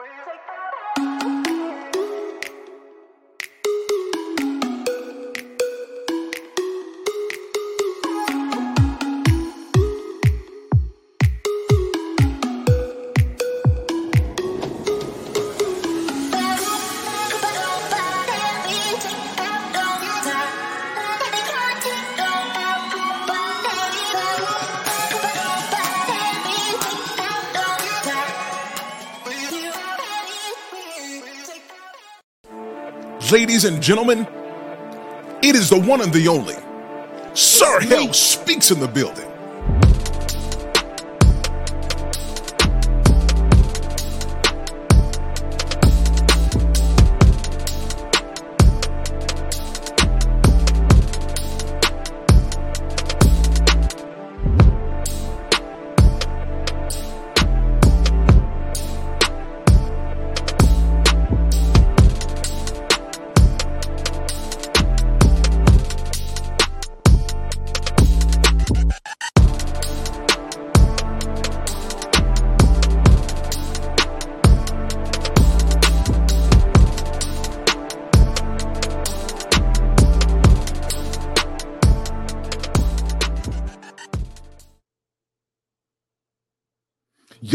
Take that. Ladies and gentlemen, it is the one and the only. Sir Hale speaks in the building.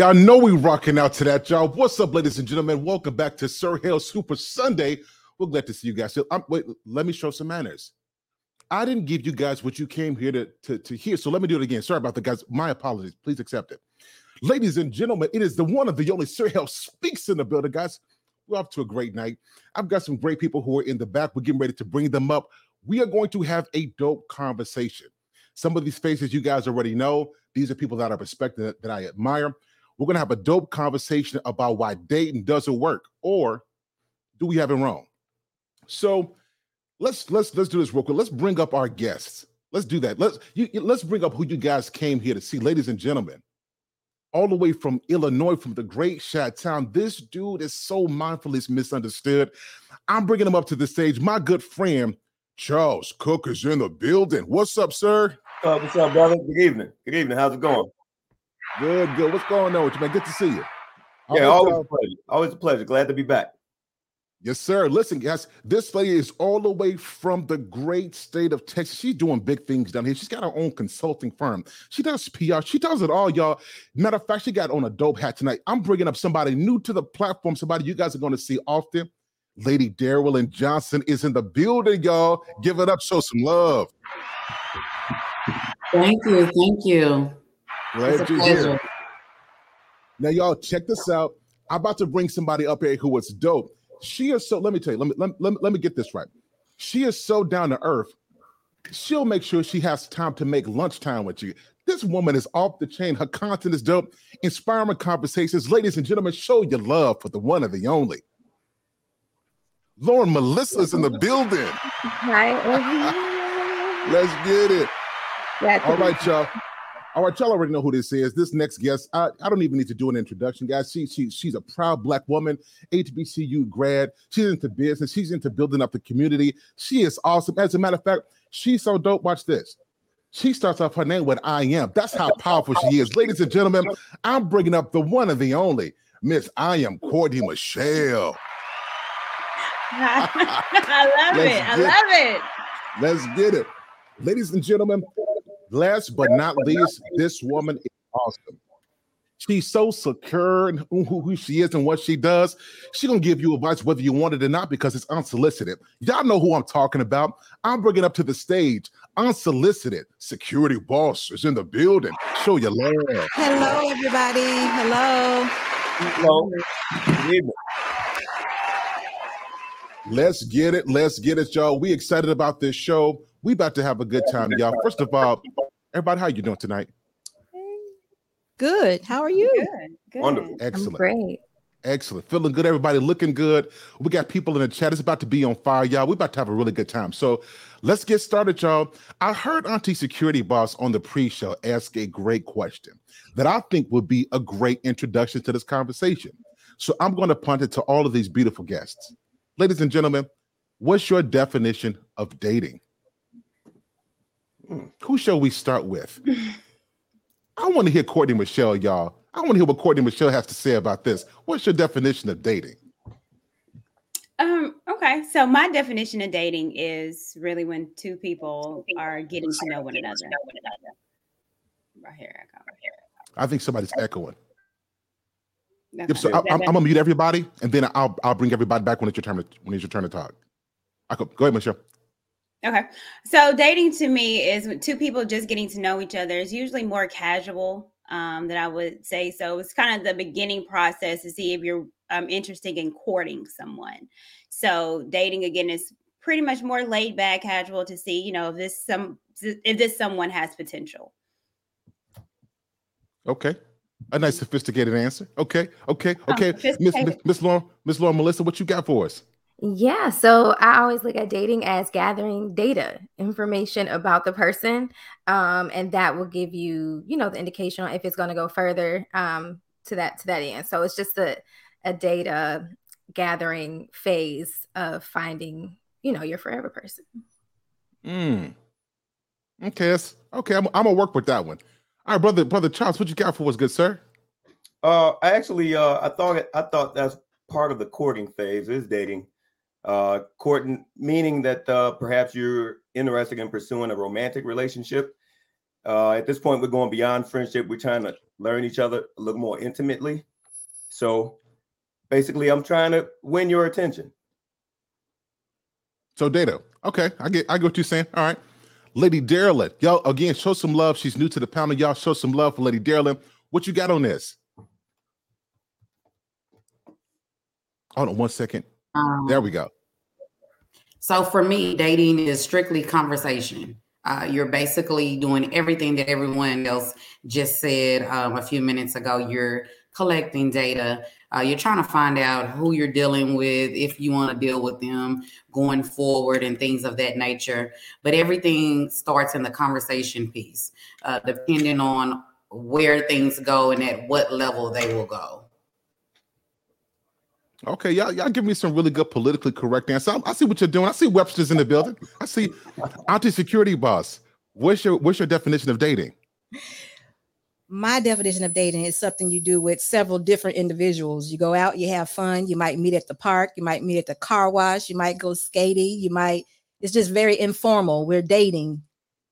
Y'all know we rocking out to that, y'all. What's up, ladies and gentlemen? Welcome back to Sir Hale Super Sunday. We're glad to see you guys. So, I'm, wait, let me show some manners. I didn't give you guys what you came here to, to, to hear, so let me do it again. Sorry about that, guys. My apologies. Please accept it. Ladies and gentlemen, it is the one of the only Sir Hale speaks in the building, guys. We're off to a great night. I've got some great people who are in the back. We're getting ready to bring them up. We are going to have a dope conversation. Some of these faces you guys already know. These are people that I respect that, that I admire. We're going to have a dope conversation about why dating doesn't work, or do we have it wrong? So let's let's let's do this real quick. Let's bring up our guests. Let's do that. Let's you, let's bring up who you guys came here to see, ladies and gentlemen. All the way from Illinois, from the great Shad Town. This dude is so mindful, he's misunderstood. I'm bringing him up to the stage. My good friend Charles Cook is in the building. What's up, sir? Uh, what's up, brother? Good evening. Good evening. How's it going? Good, good. What's going on with you, man? Good to see you. yeah, always a pleasure. Always a pleasure. Glad to be back. Yes, sir. Listen, guys, this lady is all the way from the great state of Texas. She's doing big things down here. She's got her own consulting firm. She does PR. She does it all, y'all. Matter of fact, she got on a dope hat tonight. I'm bringing up somebody new to the platform, somebody you guys are going to see often. Lady Darrell and Johnson is in the building, y'all. Give it up, show some love. Thank you. Thank you. Glad you're here. Now, y'all, check this out. I'm about to bring somebody up here who was dope. She is so, let me tell you, let me, let, let, let me get this right. She is so down to earth. She'll make sure she has time to make lunchtime with you. This woman is off the chain. Her content is dope, inspiring conversations. Ladies and gentlemen, show your love for the one and the only. Lauren Melissa's in the building. Hi. Let's get it. Yeah, All right, y'all. All right, y'all already know who this is. This next guest, I, I don't even need to do an introduction, guys. She, she, she's a proud black woman, HBCU grad. She's into business. She's into building up the community. She is awesome. As a matter of fact, she's so dope. Watch this. She starts off her name with I am. That's how powerful she is. Ladies and gentlemen, I'm bringing up the one and the only Miss I am Courtney Michelle. I love it. I love it. Let's get it. Ladies and gentlemen, Last but not least, this woman is awesome. She's so secure in who, who she is and what she does. She's gonna give you advice whether you want it or not because it's unsolicited. Y'all know who I'm talking about. I'm bringing up to the stage unsolicited security boss is in the building. Show your love. Hello, everybody. Hello. Hello. Let's get it. Let's get it, y'all. We excited about this show. We about to have a good time, y'all. First of all, everybody, how you doing tonight? Good. How are you? Good. good. Wonderful. Excellent. I'm great. Excellent. Feeling good. Everybody looking good. We got people in the chat. It's about to be on fire, y'all. We're about to have a really good time. So let's get started, y'all. I heard Auntie Security Boss on the pre-show ask a great question that I think would be a great introduction to this conversation. So I'm going to punt it to all of these beautiful guests. Ladies and gentlemen, what's your definition of dating? Who shall we start with? I want to hear Courtney Michelle, y'all. I want to hear what Courtney Michelle has to say about this. What's your definition of dating? Um, okay. So my definition of dating is really when two people are getting to know one another. Right here, I go. I think somebody's echoing. Yep, so I, am gonna mute everybody, and then I'll I'll bring everybody back when it's your turn to when it's your turn to talk. I go, go ahead, Michelle. Okay. So dating to me is two people just getting to know each other. It's usually more casual um, than I would say. So it's kind of the beginning process to see if you're um, interested in courting someone. So dating again is pretty much more laid back, casual to see, you know, if this some if this someone has potential. Okay. A nice sophisticated answer. Okay. Okay. Okay. Oh, Miss Miss Lauren, Miss Lauren Melissa, what you got for us? Yeah, so I always look at dating as gathering data, information about the person, um, and that will give you, you know, the indication on if it's going to go further um, to that to that end. So it's just a a data gathering phase of finding, you know, your forever person. Mm. Okay, that's okay. I'm, I'm gonna work with that one. All right, brother, brother Charles, what you got for us, good sir? Uh, I actually, uh, I thought, I thought that's part of the courting phase is dating. Uh, courting, meaning that uh, perhaps you're interested in pursuing a romantic relationship. Uh, at this point, we're going beyond friendship. We're trying to learn each other a little more intimately. So, basically, I'm trying to win your attention. So, data. Okay, I get, I get what you're saying. All right. Lady Derelin, y'all again show some love. She's new to the panel. Y'all show some love for Lady Derelin. What you got on this? Hold on one second. Um, there we go. So for me, dating is strictly conversation. Uh, you're basically doing everything that everyone else just said um, a few minutes ago. You're collecting data. Uh, you're trying to find out who you're dealing with, if you want to deal with them going forward, and things of that nature. But everything starts in the conversation piece, uh, depending on where things go and at what level they will go. Okay, y'all, y'all give me some really good politically correct answers. I, I see what you're doing. I see Webster's in the building. I see Auntie security boss. What's your what's your definition of dating? my definition of dating is something you do with several different individuals. You go out, you have fun, you might meet at the park, you might meet at the car wash, you might go skating, you might, it's just very informal. We're dating.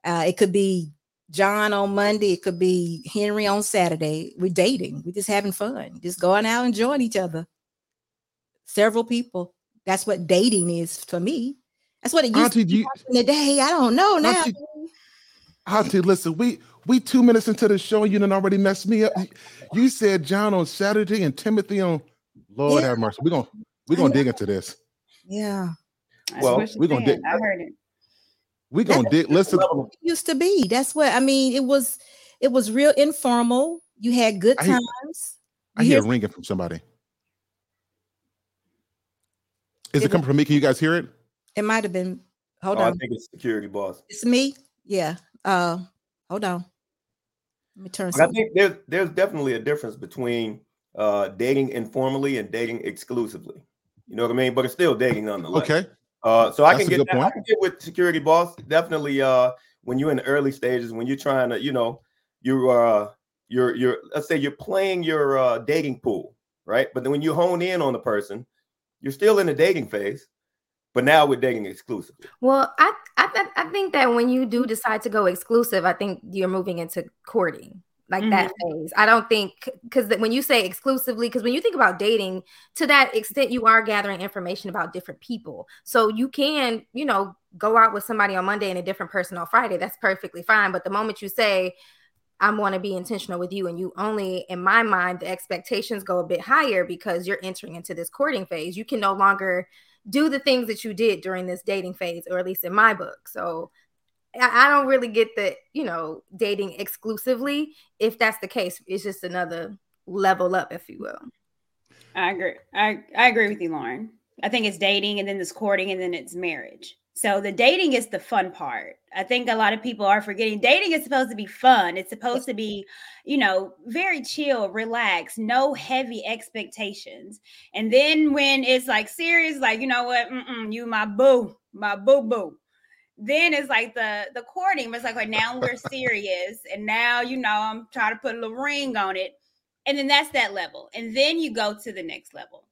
Uh, it could be John on Monday, it could be Henry on Saturday. We're dating, we're just having fun, just going out and enjoying each other. Several people. That's what dating is for me. That's what it used Auntie, to be you, in the day. I don't know now. Auntie, Auntie, listen, we we two minutes into the show, you done already messed me up. You said John on Saturday and Timothy on Lord yeah. have mercy. We're gonna we're gonna dig into this. Yeah. Well, we're gonna dig. I heard it. We're gonna dig. Listen, it used to be. That's what I mean. It was it was real informal. You had good times. I hear, I hear ringing from somebody. Is it, it coming from me? Can you guys hear it? It might have been. Hold oh, on. I think it's security boss. It's me. Yeah. Uh hold on. Let me turn. I think there's there's definitely a difference between uh, dating informally and dating exclusively. You know what I mean? But it's still dating nonetheless. Okay. Uh, so I can get that, I can get with security boss. Definitely, uh, when you're in the early stages, when you're trying to, you know, you're uh, you're you're let's say you're playing your uh, dating pool, right? But then when you hone in on the person, you're still in the dating phase but now we're dating exclusively. Well, I I, th- I think that when you do decide to go exclusive, I think you're moving into courting like mm-hmm. that phase. I don't think because when you say exclusively, because when you think about dating, to that extent, you are gathering information about different people. So you can, you know, go out with somebody on Monday and a different person on Friday. That's perfectly fine. But the moment you say, I want to be intentional with you, and you only, in my mind, the expectations go a bit higher because you're entering into this courting phase. You can no longer do the things that you did during this dating phase, or at least in my book. So I, don't really get the, you know, dating exclusively. If that's the case, it's just another level up, if you will. I agree. I, I agree with you, Lauren. I think it's dating and then it's courting and then it's marriage. So the dating is the fun part. I think a lot of people are forgetting dating is supposed to be fun. It's supposed to be, you know, very chill, relaxed, no heavy expectations. And then when it's like serious, like you know what, Mm-mm, you my boo, my boo boo. Then it's like the the courting. But it's like, like now we're serious, and now you know I'm trying to put a little ring on it, and then that's that level. And then you go to the next level.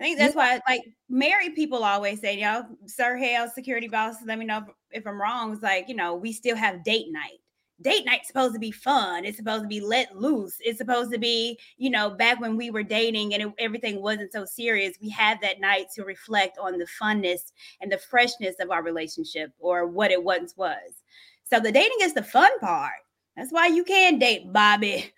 I think that's why, like, married people always say, you know, Sir Hale, security boss, let me know if, if I'm wrong. It's like, you know, we still have date night. Date night's supposed to be fun. It's supposed to be let loose. It's supposed to be, you know, back when we were dating and it, everything wasn't so serious. We had that night to reflect on the funness and the freshness of our relationship or what it once was. So the dating is the fun part. That's why you can date Bobby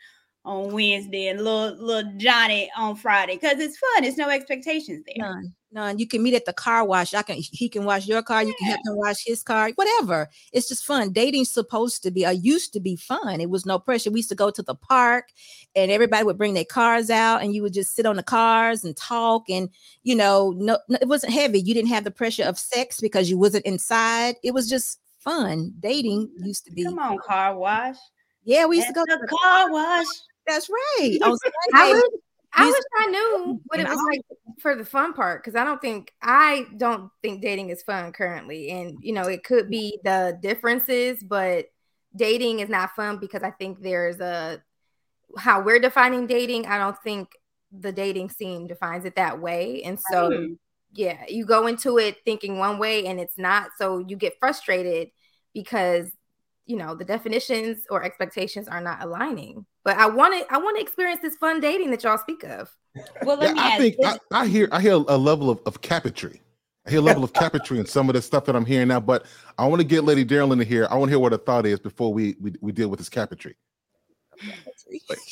on Wednesday and little little Johnny on Friday because it's fun. It's no expectations there. None, none. You can meet at the car wash. I can. He can wash your car. You can help him wash his car. Whatever. It's just fun. Dating's supposed to be. I used to be fun. It was no pressure. We used to go to the park, and everybody would bring their cars out, and you would just sit on the cars and talk, and you know, no, no it wasn't heavy. You didn't have the pressure of sex because you wasn't inside. It was just fun. Dating used to be. Come on, car wash. Yeah, we used to go to the car wash. That's right. On I Sunday, wish, I wish I knew what it was like for the fun part because I don't think I don't think dating is fun currently, and you know it could be the differences, but dating is not fun because I think there's a how we're defining dating. I don't think the dating scene defines it that way, and so yeah, you go into it thinking one way and it's not, so you get frustrated because you know the definitions or expectations are not aligning. But I want to I want to experience this fun dating that y'all speak of. Well, let Yeah, me I ask think. I, I hear I hear a level of, of capitry. I hear a level of capitry in some of the stuff that I'm hearing now, but I want to get Lady Daryl in here. I want to hear what her thought is before we we, we deal with this capitry.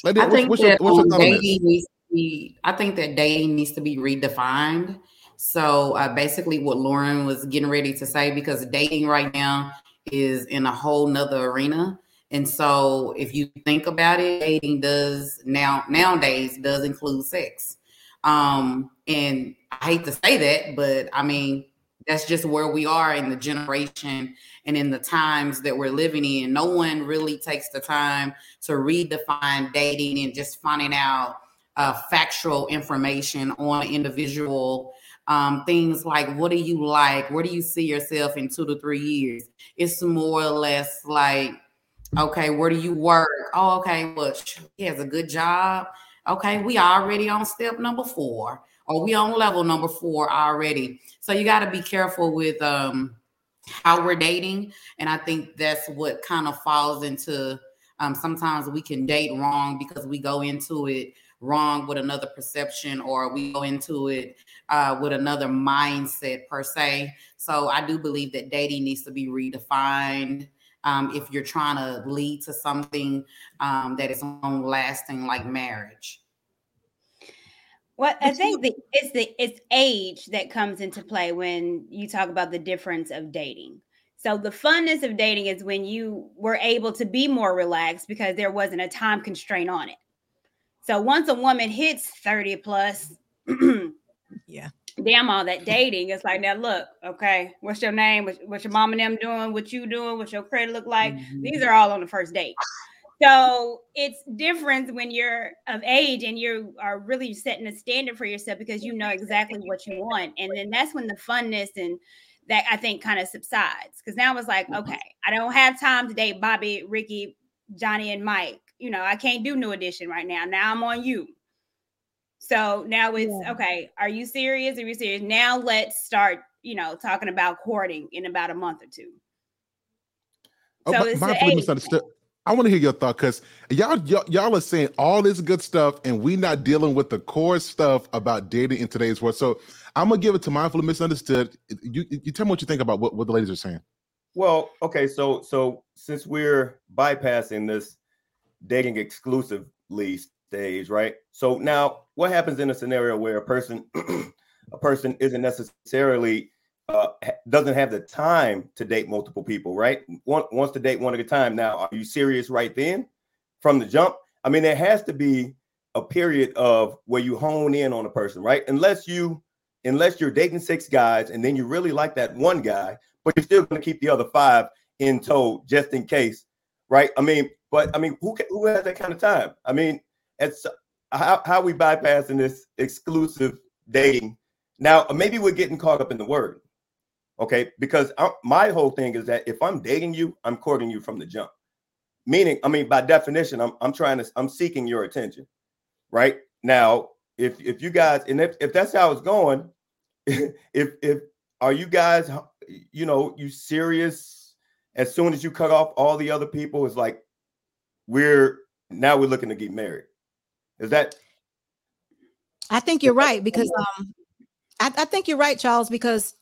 Lady, I think what's that what's your thought dating needs to be. I think that dating needs to be redefined. So uh, basically, what Lauren was getting ready to say, because dating right now is in a whole nother arena. And so, if you think about it, dating does now nowadays does include sex. Um, and I hate to say that, but I mean that's just where we are in the generation and in the times that we're living in. No one really takes the time to redefine dating and just finding out uh, factual information on individual um, things like what do you like? Where do you see yourself in two to three years? It's more or less like okay where do you work? Oh okay well he has a good job. Okay we already on step number four or we on level number four already. So you got to be careful with um how we're dating and i think that's what kind of falls into um, sometimes we can date wrong because we go into it wrong with another perception or we go into it uh, with another mindset per se so i do believe that dating needs to be redefined um, if you're trying to lead to something um, that is long lasting like marriage Well, I think the, it's the it's age that comes into play when you talk about the difference of dating. So the funness of dating is when you were able to be more relaxed because there wasn't a time constraint on it. So once a woman hits 30 plus, Yeah. damn all that dating. It's like now look, okay, what's your name? What, what's your mom and them doing? What you doing? What's your credit look like? These mm-hmm. are all on the first date. So it's different when you're of age and you are really setting a standard for yourself because you know exactly what you want. And then that's when the funness and that I think kind of subsides. Because now it's like, mm-hmm. okay, I don't have time to date Bobby, Ricky, Johnny, and Mike. You know, I can't do new edition right now. Now I'm on you. So now it's Yeah. okay. Are you serious? Are you serious? Now let's start, you know, talking about courting in about a month or two. Oh, So my- it's mindfully misunderstood. I want to hear your thought because y'all, y'all y'all are saying all this good stuff, and we not dealing with the core stuff about dating in today's world. So I'm gonna give it to mindfully misunderstood. You you tell me what you think about what, what the ladies are saying. Well, okay, so so since we're bypassing this dating exclusively stage, right? So now what happens in a scenario where a person a person isn't necessarily uh, doesn't have the time to date multiple people, right? Want, wants to date one at a time. Now, are you serious right then from the jump? I mean, there has to be a period of where you hone in on a person, right? Unless you unless you're dating six guys and then you really like that one guy, but you're still going to keep the other five in tow just in case, right? I mean, but I mean, who who has that kind of time? I mean, it's how how we bypassing this exclusive dating. Now, maybe we're getting caught up in the word, okay? Because I, my whole thing is that if I'm dating you, I'm courting you from the jump. Meaning, I mean, by definition, I'm I'm trying to I'm seeking your attention, right? Now, if if you guys and if, if that's how it's going, if if are you guys you know you serious as soon as you cut off all the other people it's like we're now we're looking to get married is that I think you're right because um, I, I think you're right, Charles, because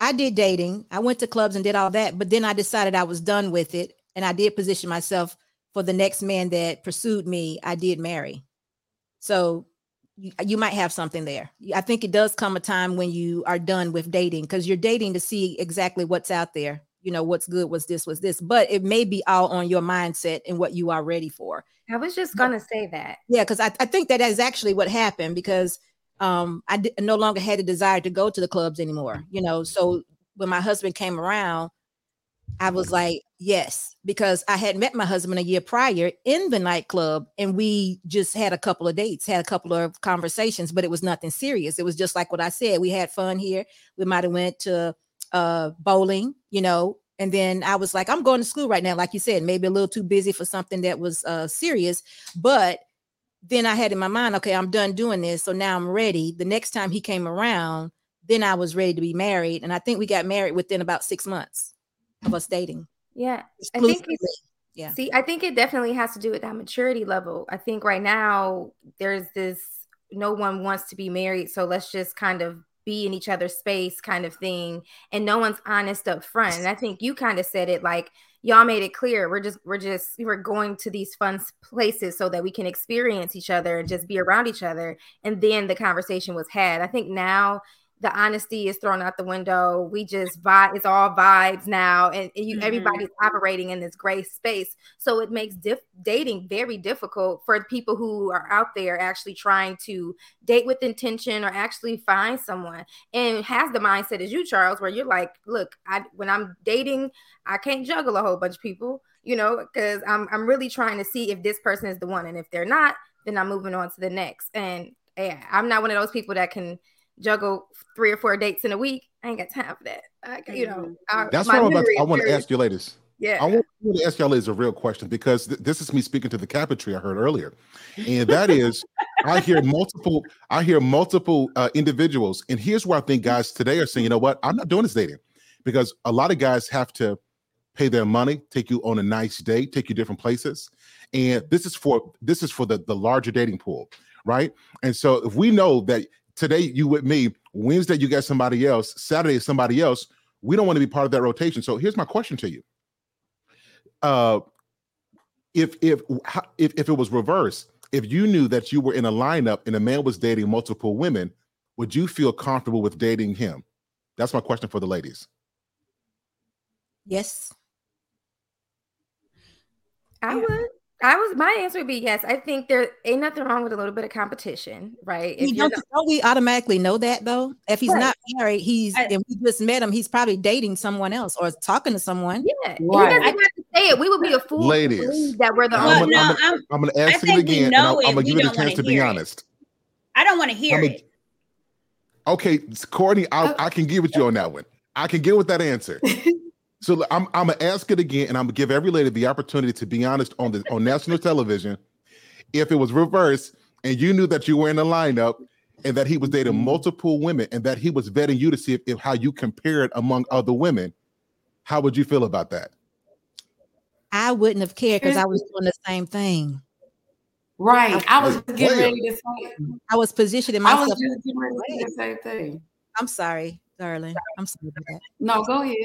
I did dating. I went to clubs and did all that, but then I decided I was done with it, and I did position myself for the next man that pursued me, I did marry. So you, you might have something there. I think it does come a time when you are done with dating because you're dating to see exactly what's out there. You know, what's good, was this, was this, but it may be all on your mindset and what you are ready for. I was just gonna say that. Yeah, because I, I think that is actually what happened because um I d- no longer had a desire to go to the clubs anymore. You know, so when my husband came around, I was like, yes, because I had met my husband a year prior in the nightclub and we just had a couple of dates, had a couple of conversations, but it was nothing serious. It was just like what I said. We had fun here. We might have went to uh bowling, you know, and then I was like, I'm going to school right now, like you said, maybe a little too busy for something that was uh serious, but then I had in my mind, okay, I'm done doing this. So now I'm ready. The next time he came around, then I was ready to be married. And I think we got married within about six months of us dating. Yeah. I think Yeah. See, I think it definitely has to do with that maturity level. I think right now there's this no one wants to be married, so let's just kind of be in each other's space kind of thing, and no one's honest up front. And I think you kind of said it like y'all made it clear we're just we're just we're going to these fun places so that we can experience each other and just be around each other. And then the conversation was had. I think now the honesty is thrown out the window. We just vibe. It's all vibes now, and you Mhm. everybody's operating in this gray space. So it makes diff- dating very difficult for people who are out there actually trying to date with intention or actually find someone and has the mindset as you, Charles, where you're like, look, I when I'm dating, I can't juggle a whole bunch of people, you know, because I'm I'm really trying to see if this person is the one, and if they're not, then I'm moving on to the next. And yeah, I'm not one of those people that can juggle three or four dates in a week. I ain't got time for that. I, you know, I, That's what I'm about. To, I want to ask you, ladies. Yeah, I want to ask y'all ladies a real question because th- this is me speaking to the cabinetry I heard earlier, and that is, I hear multiple, I hear multiple uh, individuals, and here's where I think guys today are saying, you know what, I'm not doing this dating, because a lot of guys have to pay their money, take you on a nice date, take you different places, and this is for this is for the the larger dating pool, right? And so if we know that today you with me, Wednesday you got somebody else, Saturday is somebody else, we don't want to be part of that rotation. So here's my question to you uh if if if if it was reversed if you knew that you were in a lineup and a man was dating multiple women would you feel comfortable with dating him that's my question for the ladies Yes. I Yeah. would. I was my answer would be yes. I think there ain't nothing wrong with a little bit of competition, right? We If you're don't, don't we automatically know that though? If he's Right. not married, he's I- and we just met him, he's probably dating someone else or talking to someone. yeah, he doesn't have to say it. We would be a fool Ladies, that we're the I'm only. a- I'm no, a- I'm, i'm gonna ask think it again and i'm, I'm gonna give you the chance to be it. honest I don't want to hear I'm a- it. okay courtney I, oh. I can give it you on that one i can get with that answer so l- i'm i'm gonna ask it again and i'm gonna give every lady the opportunity to be honest on the on national television if it was reversed and you knew that you were in the lineup and that he was dating mm-hmm. multiple women and that he was vetting you to see if, if how you compared among other women, how would you feel about that? I wouldn't have cared because I was doing the same thing. Right. I was getting ready to say. I was positioning I was just getting ready to say the same thing. I'm sorry, darling. I'm sorry about that. No, go ahead.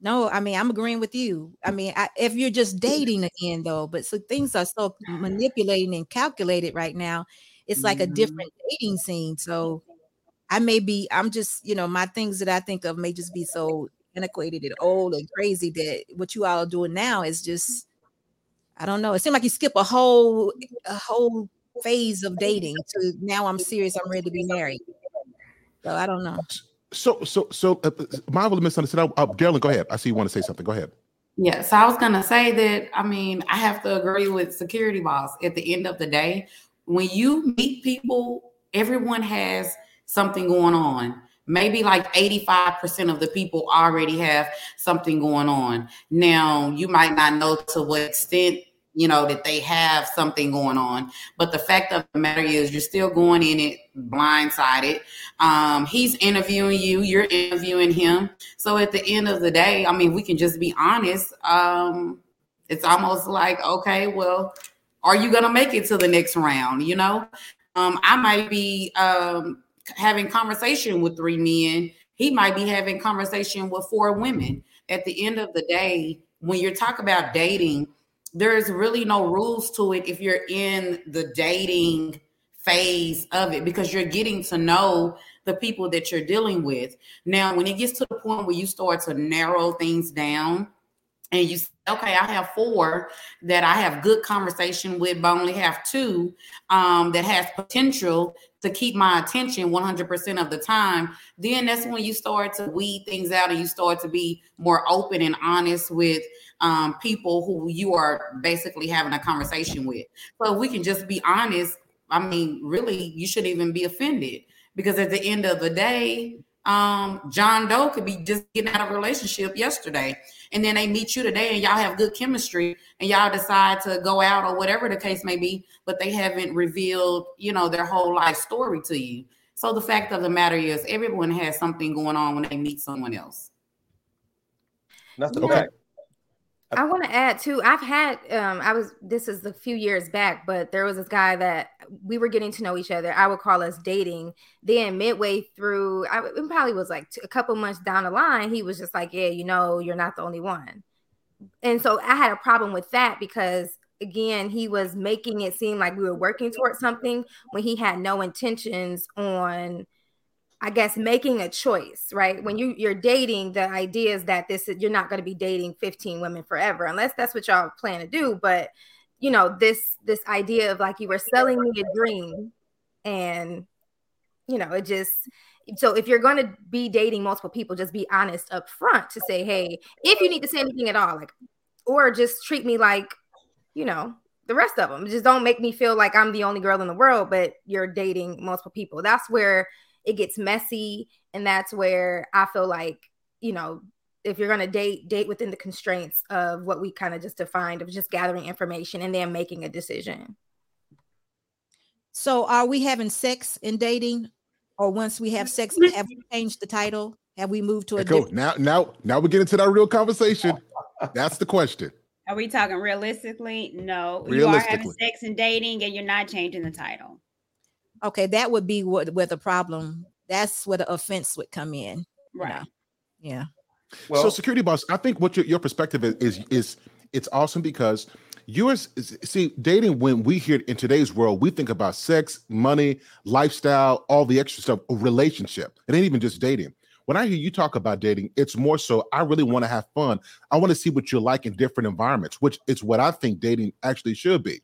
No, I mean I'm agreeing with you. I mean, I, if you're just dating again, though, but so things are so manipulating and calculated right now. It's like a Mhm. different dating scene. So I may be. I'm just, you know, my things that I think of may just be so antiquated and old and crazy that what you all are doing now is just. I don't know. It seems like you skip a whole a whole phase of dating to now I'm serious. I'm ready to be married. So I don't know. So, so, so, uh, uh, Marvel misunderstood. Uh, Darren, go ahead. I see you want to say something. Go ahead. Yeah, so I was gonna say that I mean I have to agree with security boss. At the end of the day, when you meet people, everyone has something going on. Maybe like 85% of the people already have something going on. Now, you might not know to what extent, you know, that they have something going on, but the fact of the matter is you're still going in it blindsided. Um, he's interviewing you, you're interviewing him. So at the end of the day, I mean, we can just be honest. Um, it's almost like, okay, well, are you gonna make it to the next round? You know, um, I might be um, having conversation with three men. He might be having conversation with four women. At the end of the day, when you're talking about dating, there's really no rules to it if you're in the dating phase of it because you're getting to know the people that you're dealing with. Now, when it gets to the point where you start to narrow things down and you say, okay, I have four that I have good conversation with, but only have two um, that has potential to keep my attention 100% of the time, then that's when you start to weed things out and you start to be more open and honest with um, people who you are basically having a conversation with. So we can just be honest. I mean, really, you shouldn't even be offended because at the end of the day, um, John Doe could be just getting out of a relationship yesterday, and then they meet you today, and y'all have good chemistry, and y'all decide to go out or whatever the case may be, but they haven't revealed, you know, their whole life story to you. So the fact of the matter is, everyone has something going on when they meet someone else. Nothing Okay. back. I want to add too. I've had um I was this is a few years back, but there was this guy that we were getting to know each other. I would call us dating. Then midway through, I it probably was like a couple months down the line, he was just like, "Yeah, you know, you're not the only one." And so I had a problem with that because again, he was making it seem like we were working towards something when he had no intentions on I guess making a choice, right? When you you're dating, the idea is that this is you're not going to be dating 15 women forever, unless that's what y'all plan to do. But you know, this this idea of like you were selling me a dream, and you know, it just so if you're going to be dating multiple people, just be honest up front to say, hey, if you need to say anything at all, like, or just treat me like, you know, the rest of them. Just don't make me feel like I'm the only girl in the world, but you're dating multiple people. That's where it gets messy and that's where i feel like you know if you're going to date date within the constraints of what we kind of just defined of just gathering information and then making a decision So are we having sex in dating? Or once we have sex, have we changed the title? Have we moved to a Echo, different now, now, now we're getting into that real conversation. That's the question. Are we talking realistically? No. You are having sex and dating, and you're not changing the title. Okay, that would be what where the problem that's where the offense would come in. you Right. know? Yeah. Well, so security boss, I think what your, your perspective is, is is it's awesome because yours is see dating when we hear in today's world, we think about sex, money, lifestyle, all the extra stuff, a relationship. It ain't even just dating. When I hear you talk about dating, it's more so I really want to have fun. I want to see what you're like in different environments, which is what I think dating actually should be.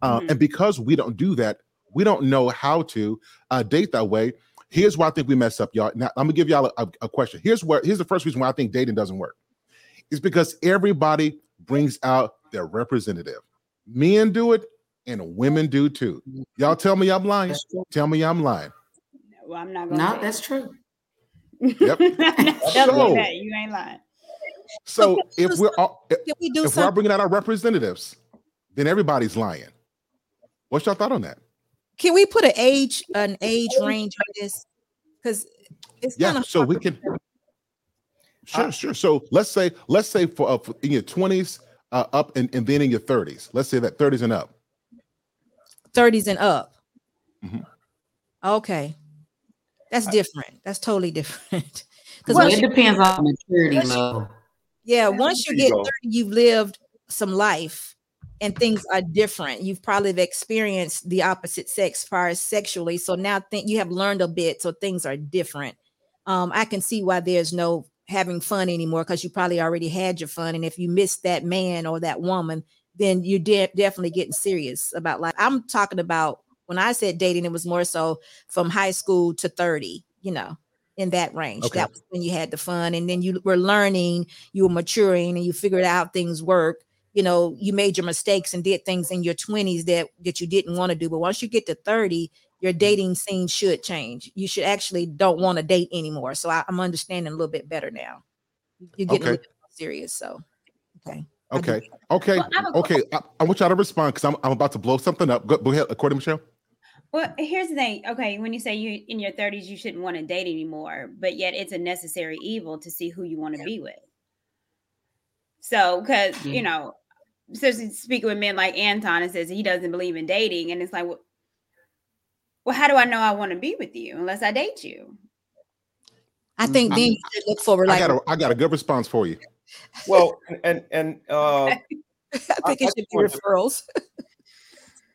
Uh, Mhm. And because we don't do that, we don't know how to uh, date that way. Here's why I think we mess up, y'all. Now I'm gonna give y'all a, a- a question. Here's where here's the first reason why I think dating doesn't work. It's because everybody brings out their representative. Men do it, and women do too. Y'all tell me I'm lying. Tell me I'm lying. Well, I'm not going No, to. that's true. Yep. So- that. You ain't lying. So Okay, if we're all, if we do we're all bringing out our representatives, then everybody's lying. What's your thought on that? Can we put an age an age range on this? Because it's kind Yeah. of So we can. Sure, Uh, sure. So let's say let's say for, uh, for in your 20s uh, up and, and then in your 30s. Let's say that 30s and up. 30s and up. Mhm. Okay. That's different. That's totally different. Because Well, it depends on maturity once level. yeah, once you get go. 30, you've lived some life and things are different. You've probably experienced the opposite sex far as sexually. So now think you have learned a bit, so things are different. Um, I can see why there's no having fun anymore because you probably already had your fun. And if you miss that man or that woman, then you're de- definitely getting serious about life. I'm talking about when I said dating, it was more so from high school to 30, you know, in that range. Okay. That was when you had the fun. And then you were learning, you were maturing, and you figured out things work. You know, you made your mistakes and did things in your 20s that that you didn't want to do. But once you get to 30, your dating scene should change. You should actually don't want to date anymore. So I, I'm understanding a little bit better now. You're getting a Okay. little serious. So okay. Okay. Okay. Well, I have a okay. I, I want y'all to respond because I'm, I'm about to blow something up. Go, go ahead, according to Michelle. Well, here's the thing. Okay, when you say you in your 30s, you shouldn't want to date anymore, but yet it's a necessary evil to see who you want to be with. So, because you Mm. know, especially speaking with men like Anton, and says he doesn't believe in dating, and it's like, well, well how do I know I want to be with you unless I date you? I think Mhm. then you should look for I got a I got a good response for you. well, and and uh, I think I, it should be referrals.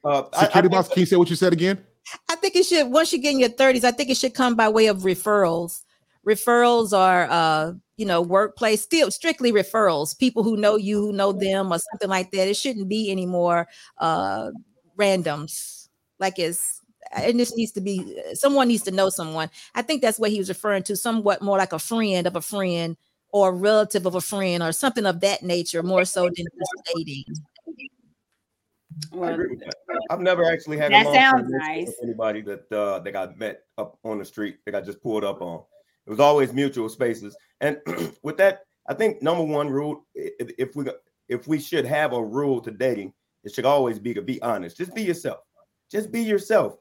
uh, Security boss, can you say what you said again? I think it should. Once you get in your thirties, I think it should come by way of referrals. Referrals are, uh, you know, workplace still strictly referrals. People who know you, who know them, or something like that. It shouldn't be any more uh, randoms. Like it's it just needs to be someone needs to know someone. I think that's what he was referring to, somewhat more like a friend of a friend or a relative of a friend or something of that nature, more so than just dating. Well, I've never actually had that sounds nice. anybody that uh, that got met up on the street that got just pulled up on. It was always mutual spaces, and with that, I think number one rule, if, we if we should have a rule to dating, it should always be to be honest. Just be yourself. Just be yourself.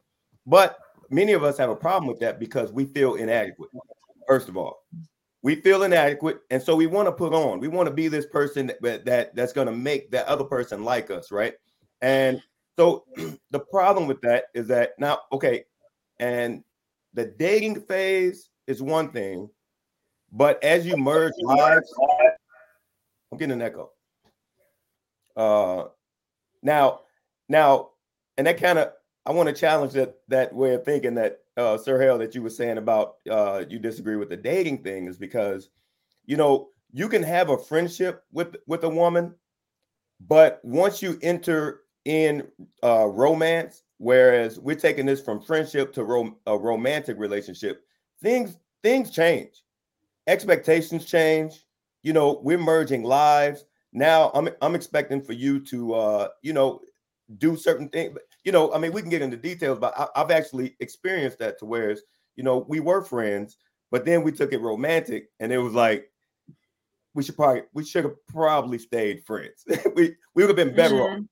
But many of us have a problem with that because we feel inadequate. First of all, we feel inadequate, and so we want to put on. We want to be this person that, that that's going to make that other person like us, right? And so the problem with that is that now, okay, and the dating phase is one thing, but as you merge lives, I'm getting an echo. Uh, now, now, and that kind of I want to challenge that that way of thinking that uh, Sir Hale that you were saying about uh, you disagree with the dating thing is because you know you can have a friendship with with a woman, but once you enter in uh, romance, whereas we're taking this from friendship to rom- a romantic relationship, things things change, expectations change. You know, we're merging lives now. I'm I'm expecting for you to uh, you know do certain things. You know, I mean, we can get into details, but I, have actually experienced that to whereas you know we were friends, but then we took it romantic, and it was like we should probably we should have probably stayed friends. we we would have been better mm-hmm. off.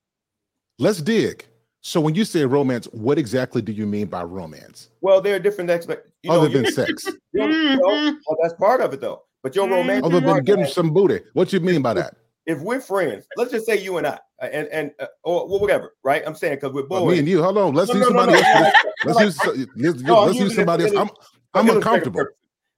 Let's dig. So when you say romance, what exactly do you mean by romance? Well, there are different expect other know, than sex. You know, well, that's part of it though. But your romance other than getting some booty. What you mean by that? If we're friends, let's just say you and I, uh, and and uh, or whatever, right? I'm saying because we're both me and you. Hold on, let's no, use no, somebody no, else. Let's use let's, no, let's use somebody else. I'm I'm uncomfortable.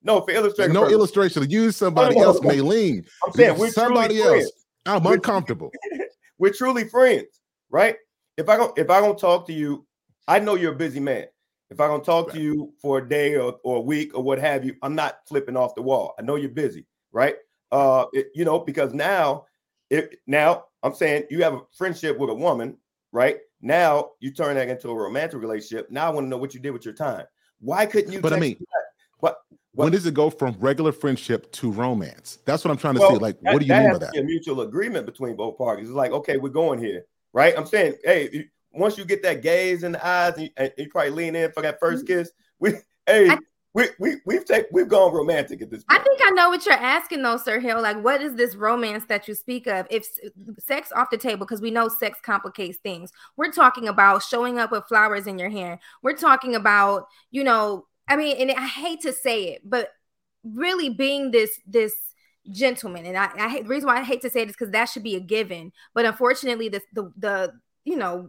No, for illustration. No purpose. illustration. Use somebody else, Maylene. I'm saying we're somebody else. Friends. I'm we're, uncomfortable. we're truly friends, right? If I don't if I don't talk to you, I know you're a busy man. If I don't talk right. to you for a day or, or a week or what have you, I'm not flipping off the wall. I know you're busy, right? Uh, it, you know, because now, it now I'm saying you have a friendship with a woman, right? Now you turn that into a romantic relationship. Now I want to know what you did with your time. Why couldn't you? But I mean, what, what? When does it go from regular friendship to romance? That's what I'm trying to well, see. Like, that, what do you mean by that? A mutual agreement between both parties. It's like, okay, we're going here right? I'm saying, hey, once you get that gaze in the eyes, and you, and you probably lean in for that first mm-hmm. kiss. We, hey, I, we we we've take we've gone romantic at this point. I think I know what you're asking though, Sir Hale. Like, what is this romance that you speak of? If sex off the table, because we know sex complicates things. We're talking about showing up with flowers in your hand. We're talking about, you know, I mean, and I hate to say it, but really being this this gentleman. And I, I hate, the reason why I hate to say it is because that should be a given. But unfortunately, the the, the you know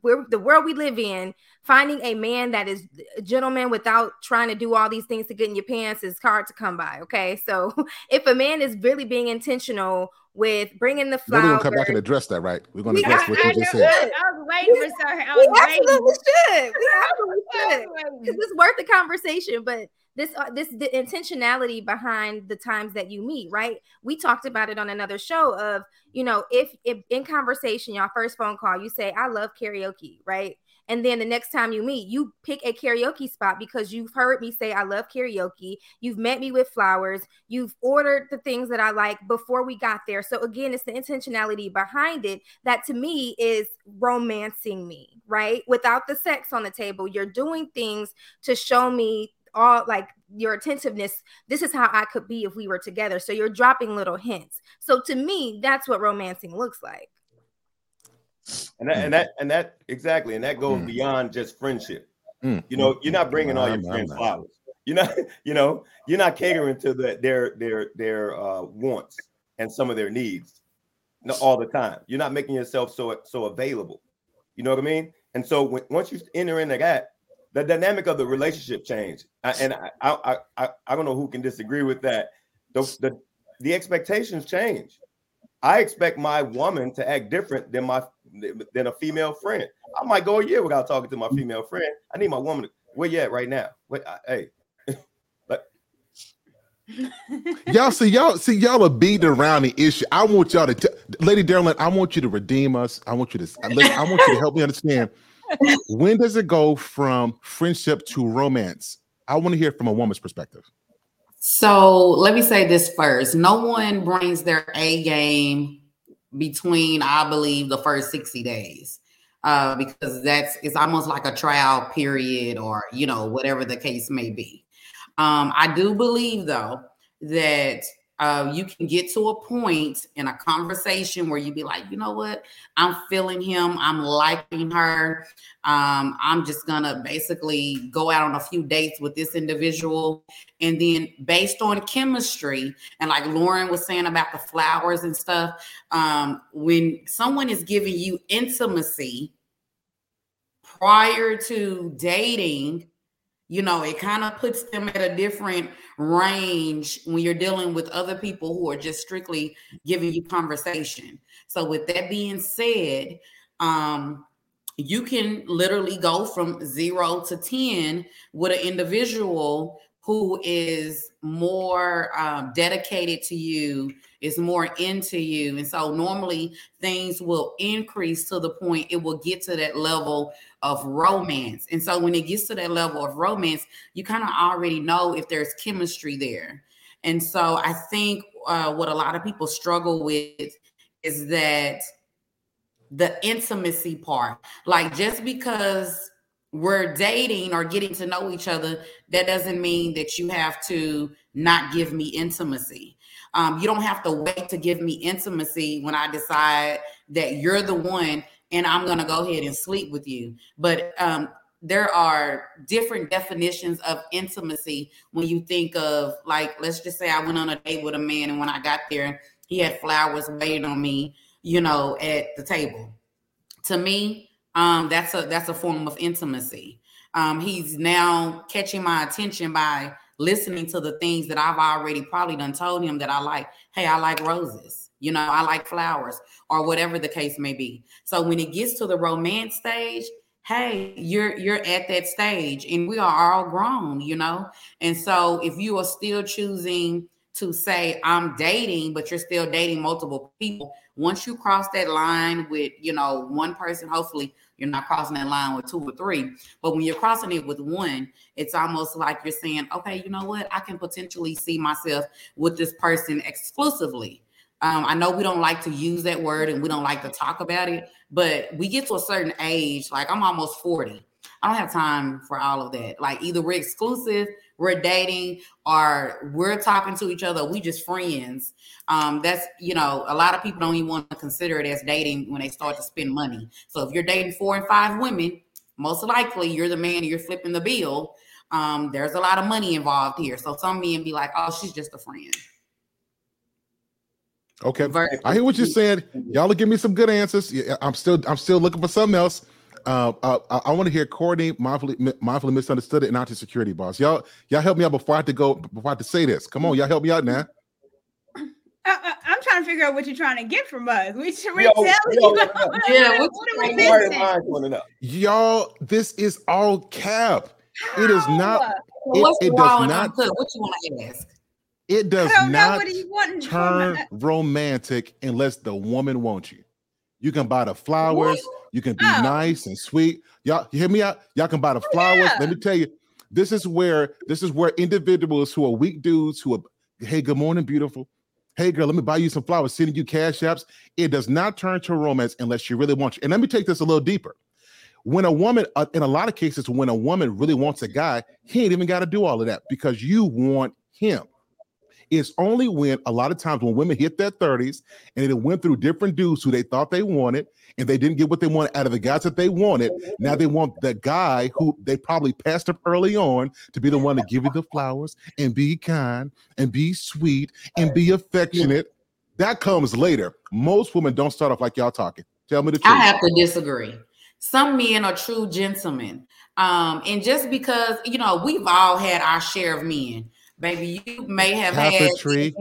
where the world we live in, finding a man that is a gentleman without trying to do all these things to get in your pants is hard to come by. Okay, so if a man is really being intentional with bringing the flowers, we're gonna come back and address that, right? We're gonna address what you just said. I was waiting for sir. I was we absolutely should. We absolutely should. It's worth the conversation, but this uh, this the intentionality behind the times that you meet right? We talked about it on another show of you know if, if in conversation y'all first phone call you say i love karaoke right? And then the next time you meet you pick a karaoke spot because you've heard me say i love karaoke. You've met me with flowers. You've ordered the things that i like before we got there. So again it's the intentionality behind it that to me is romancing me right? Without the sex on the table you're doing things to show me all like your attentiveness this is how i could be if we were together. So you're dropping little hints. So to me that's what romancing looks like. And that, and that and that exactly. And that goes mm. beyond just friendship. Mm. you know you're not bringing all your friends flowers. You're not you know you're not catering to the, their their their uh, wants and some of their needs. All the time. You're not making yourself so so available. You know what i mean? And so when, once you enter into that the dynamic of the relationship changed, and I, I, I, I don't know who can disagree with that. The, the, the expectations change. I expect my woman to act different than my than a female friend. I might go a year without talking to my female friend. I need my woman. To, where you at right now? Wait, I, hey, y'all see y'all see y'all are beating around the issue. I want y'all to, t- Lady Darlene. I want you to redeem us. I want you to, I want you to help me understand. When does it go from friendship to romance? I want to hear from a woman's perspective. So let me say this first: no one brings their A game between, I believe, the first sixty days. Uh, because that's it's almost like a trial period, or you know, whatever the case may be. Um, I do believe though that uh, you can get to a point in a conversation where you be like, you know what, I'm feeling him, I'm liking her. Um, I'm just gonna basically go out on a few dates with this individual, and then based on chemistry, and like Lauren was saying about the flowers and stuff, um, when someone is giving you intimacy prior to dating you know it kind of puts them at a different range when you're dealing with other people who are just strictly giving you conversation so with that being said um you can literally go from 0 to 10 with an individual who is more um, dedicated to you, is more into you. And so normally things will increase to the point it will get to that level of romance. And so when it gets to that level of romance, you kind of already know if there's chemistry there. And so I think uh, what a lot of people struggle with is that the intimacy part. Like just because we're dating or getting to know each other, that doesn't mean that you have to not give me intimacy. Um, you don't have to wait to give me intimacy when I decide that you're the one and I'm going to go ahead and sleep with you. But um, there are different definitions of intimacy when you think of, like, let's just say I went on a date with a man, and when I got there, he had flowers waiting on me, you know, at the table. To me, um, that's a that's a form of intimacy. Um, he's now catching my attention by listening to the things that I've already probably done told him that I like. Hey, I like roses. You know, I like flowers, or whatever the case may be. So when it gets to the romance stage, hey, you're you're at that stage, and we are all grown. You know, and so if you are still choosing to say I'm dating, but you're still dating multiple people. Once you cross that line with, you know, one person, hopefully you're not crossing that line with two or three. But when you're crossing it with one, it's almost like you're saying, okay, you know what? I can potentially see myself with this person exclusively. Um, I know we don't like to use that word and we don't like to talk about it, but we get to a certain age, like I'm almost 40. I don't have time for all of that. Like either we're exclusive we're dating or we're talking to each other, we just friends. Um, that's you know, a lot of people don't even want to consider it as dating when they start to spend money. So if you're dating four and five women, most likely you're the man you're flipping the bill. Um, there's a lot of money involved here. So some men be like, oh, she's just a friend. Okay. I hear what you're saying. Y'all will give me some good answers. I'm still I'm still looking for something else. Uh, uh, I, I want to hear Courtney mindfully, mindfully misunderstood it and Auntie security boss. Y'all, y'all help me out before I have to go. Before I have to say this. Come on, y'all help me out now. I, am trying to figure out what you're trying to get from us. We should yo, tell yo, you. yeah, what, what are we missing? Y'all, this is all cap. How? It is not. It, it does not. What you want to ask? It does not turn romantic unless the woman wants you. You can buy the flowers. You can be oh. nice and sweet. Y'all, you hear me out? Y'all can buy the oh, flowers. Yeah. Let me tell you, this is where this is where individuals who are weak dudes who are, hey, good morning, beautiful. Hey, girl, let me buy you some flowers, sending you cash apps. It does not turn to romance unless she really wants you. And let me take this a little deeper. When a woman, uh, in a lot of cases, when a woman really wants a guy, he ain't even got to do all of that because you want him. It's only when a lot of times when women hit their 30s and it went through different dudes who they thought they wanted and they didn't get what they wanted out of the guys that they wanted. Now they want the guy who they probably passed up early on to be the one to give you the flowers and be kind and be sweet and be affectionate. That comes later. Most women don't start off like y'all talking. Tell me the truth. I have to disagree. Some men are true gentlemen. Um, and just because you know we've all had our share of men Baby, you may have had tree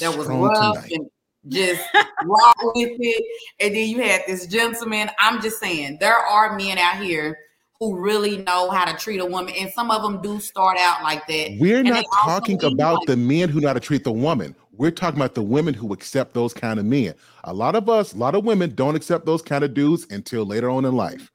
that was rough and just rock with it. And then you had this gentleman. I'm just saying, there are men out here who really know how to treat a woman, and some of them do start out like that. We're not talking about like- the men who know how to treat the woman. We're talking about the women who accept those kind of men. A lot of us, a lot of women don't accept those kind of dudes until later on in life.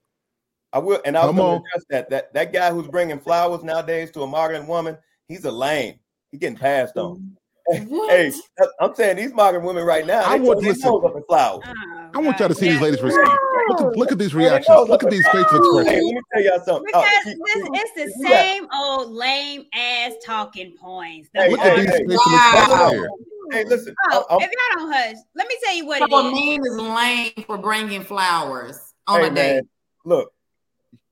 I will, and I was going to address that. That that guy who's bringing flowers nowadays to a modern woman, he's a lame. He's getting passed on. What? Hey, I'm saying these modern women right now. I want to listen. Up in flowers. Oh, I want y'all to see these ladies. Look at, look at these reactions. Look at these facial expressions. Hey, let me tell y'all something. Oh, because oh, this, it's the same old lame ass talking points. The look at these facial expressions Hey, listen. Oh, if y'all don't hush, let me tell you what so it is. A man is lame for bringing flowers on hey, a date. Look,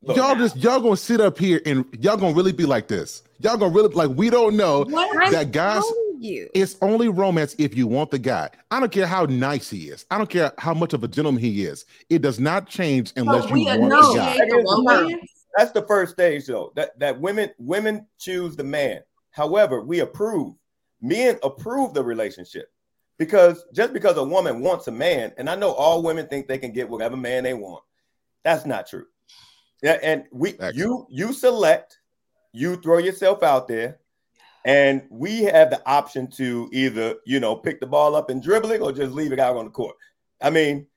Look. Y'all just y'all gonna sit up here and y'all gonna really be like this. Y'all gonna really like we don't know what that guys. You. It's only romance if you want the guy. I don't care how nice he is. I don't care how much of a gentleman he is. It does not change unless you want the guy. The That's the first stage, though. That that women women choose the man. However, we approve. Men approve the relationship because just because a woman wants a man, and I know all women think they can get whatever man they want. That's not true. Yeah, and we Excellent. you you select, you throw yourself out there, and we have the option to either you know pick the ball up and dribble it or just leave it out on the court. I mean,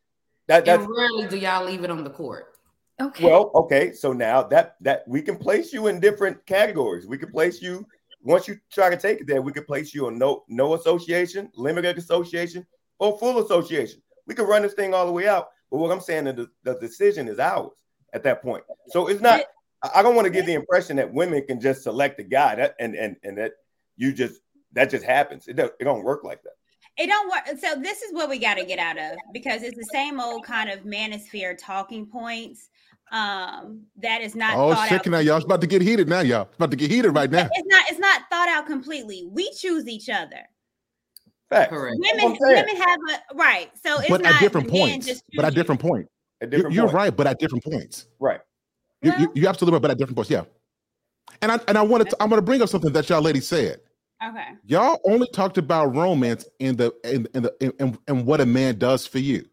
that that's and rarely do y'all leave it on the court. Okay. Well, okay. So now that that we can place you in different categories. We can place you once you try to take it there. We can place you on no no association, limited association, or full association. We can run this thing all the way out. But what I'm saying is the, the decision is ours at that point. So it's not. I don't want to give the impression that women can just select a guy that and and and that you just that just happens. It don't, it don't work like that. It don't work. So this is what we got to get out of because it's the same old kind of manosphere talking points. Um, that is not. Oh, shit! Now y'all it's about to get heated. Now y'all it's about to get heated right now. It's not. It's not thought out completely. We choose each other. Fact. Correct. Women, women have a right. So it's but not at different points. But at different point. At different you're, you're right, but at different points. Right. You, you, you're absolutely right, but at different points. Yeah. And I and I wanted to, I'm going to bring up something that y'all lady said. Okay. Y'all only talked about romance in the in, in the in, in, in what a man does for you.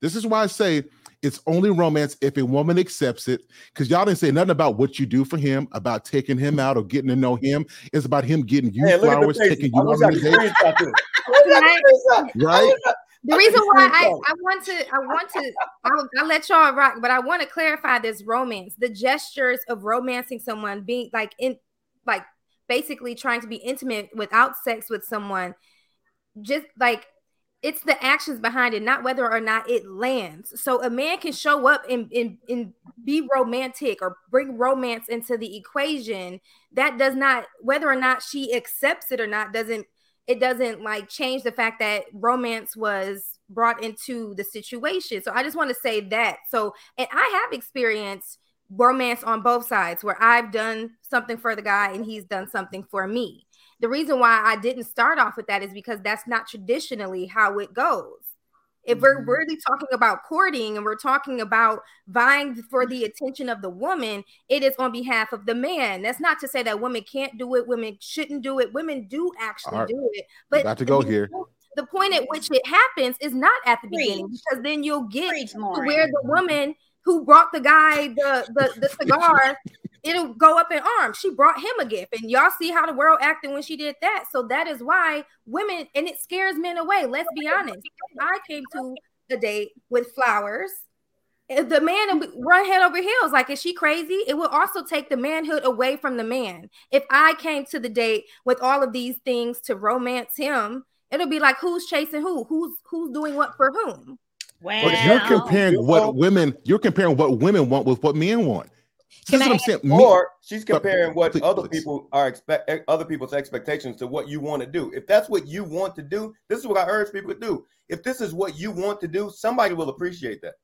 This is why I say it's only romance if a woman accepts it. Because y'all didn't say nothing about what you do for him, about taking him out or getting to know him. It's about him getting you hey, flowers, taking you on a date. right? The reason why I, I want to I want to I'll, I'll, let y'all rock, but I want to clarify this romance, the gestures of romancing someone, being like in like basically trying to be intimate without sex with someone, just like it's the actions behind it, not whether or not it lands. So a man can show up and, and, and be romantic or bring romance into the equation. That does not, whether or not she accepts it or not, doesn't it doesn't like change the fact that romance was brought into the situation. So I just want to say that. So, and I have experienced romance on both sides where I've done something for the guy and he's done something for me. The reason why I didn't start off with that is because that's not traditionally how it goes. If we're mm-hmm. really talking about courting and we're talking about vying for the attention of the woman, it is on behalf of the man. That's not to say that women can't do it, women shouldn't do it. Women do actually right. do it. But about to go the, here. The point at which it happens is not at the beginning because then you'll get to where the woman who brought the guy the the, the cigar it'll go up in arms. She brought him a gift, and y'all see how the world acted when she did that. So that is why women, and it scares men away. Let's be honest. I came to a date with flowers. The man run head over heels. Like, is she crazy? It will also take the manhood away from the man. If I came to the date with all of these things to romance him, it'll be like who's chasing who, who's who's doing what for whom. Well, but you're comparing what women, you're comparing what women want with what men want. Can I, or she's comparing what please, other please. people are expect eh, other people's expectations to what you want to do. If that's what you want to do, this is what I urge people to do. If this is what you want to do, somebody will appreciate that.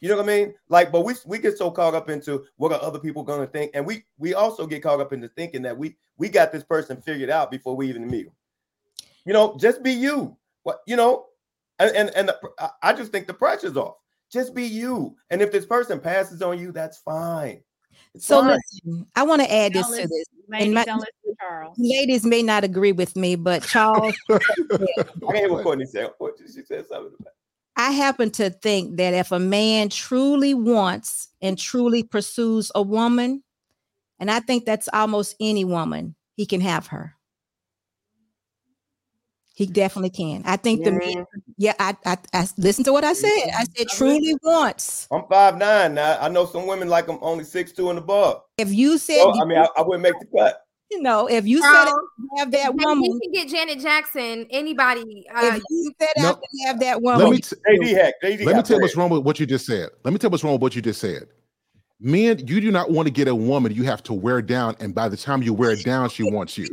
You know what I mean? Like, but we we get so caught up into what are other people going to think, and we we also get caught up into thinking that we we got this person figured out before we even meet them. You know, just be you. What you know, and and, and the, I just think the pressure's off. Just be you, and if this person passes on you, that's fine. So listen, I want to add Don't this to this. Ladies, my- don't listen to Charles. Ladies may not agree with me, but Charles, I hear what Courtney said. She said something about? I happen to think that if a man truly wants and truly pursues a woman, and I think that's almost any woman, he can have her. He definitely can. I think the man, yeah, I, I, I listen to what I said. I said truly wants. I'm five nine now. I know some women like I'm only six two and above. If you said, So, I mean, I, I wouldn't make the cut. you know, if you said Charles, I have that if you can get Janet Jackson, anybody. Uh, if you said I can have that woman. Let me t- JD hack. JD let me tell you what's wrong with what you just said. Let me tell you what's wrong with what you just said. Men, you do not want to get a woman you have to wear down, and by the time you wear it down, she wants you.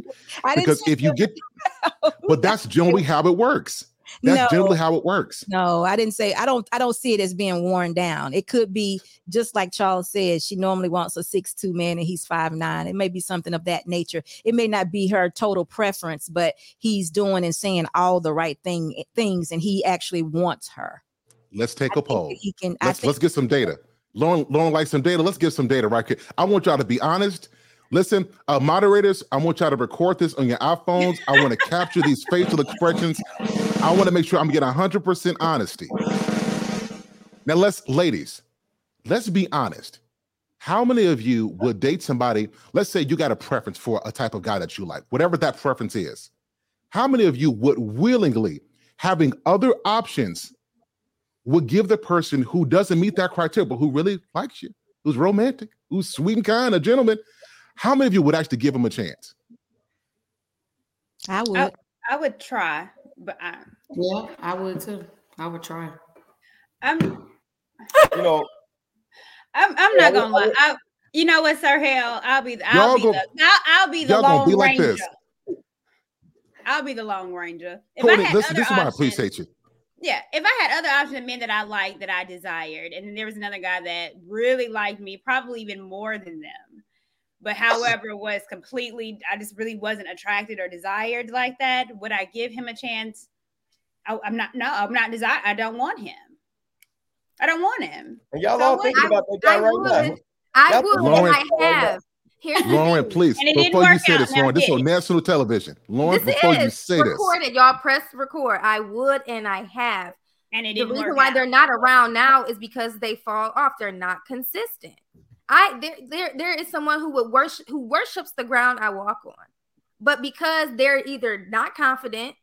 I Because if you get, but that's generally how it works. That's No. generally how it works. No, I didn't say I don't I don't see it as being worn down. It could be just like Charles said, she normally wants a six two man and he's five nine. It may be something of that nature. It may not be her total preference, but he's doing and saying all the right thing things and he actually wants her. Let's take I a poll. he can Let's let's get some data. Lauren, Lauren likes some data. Let's get some data right here. I want y'all to be honest. Listen, uh, moderators, I want y'all to record this on your iPhones. I want to capture these facial expressions. I want to make sure I'm getting 100% honesty. Now, let's, ladies, let's be honest. How many of you would date somebody? Let's say you got a preference for a type of guy that you like, whatever that preference is. How many of you would willingly, having other options, would give the person who doesn't meet that criteria, but who really likes you, who's romantic, who's sweet and kind, a gentleman? How many of you would actually give him a chance? I would. I, I would try, but I, Yeah, I would too. I would try. I'm You know, I'm I'm not gonna lie. I, you know what, Sir Hale? I'll be the, I'll Y'all be go- the I'll, I'll be the y'all gonna Lone be like Ranger. this. I'll be the Lone Ranger. If Courtney, I had listen, other this is why I appreciate you. yeah, if I had other options of men that I liked that I desired, and then there was another guy that really liked me, probably even more than them, but however was completely, I just really wasn't attracted or desired like that. Would I give him a chance? I, I'm not. No, I'm not desire. I don't want him. I don't want him. and y'all So all thinking I- about that guy I right now. would. I Y'all would, Lauren- I have. Here's Lauren, thing. please, And it didn't before you work say out, this, Lauren, this is on national television. Lauren, This before you is say this, recorded. Y'all press record. I would and I have. And it The didn't reason work why out. they're not around now is because they fall off. They're not consistent. I there there there is someone who would worship who worships the ground I walk on. But because they're either not confident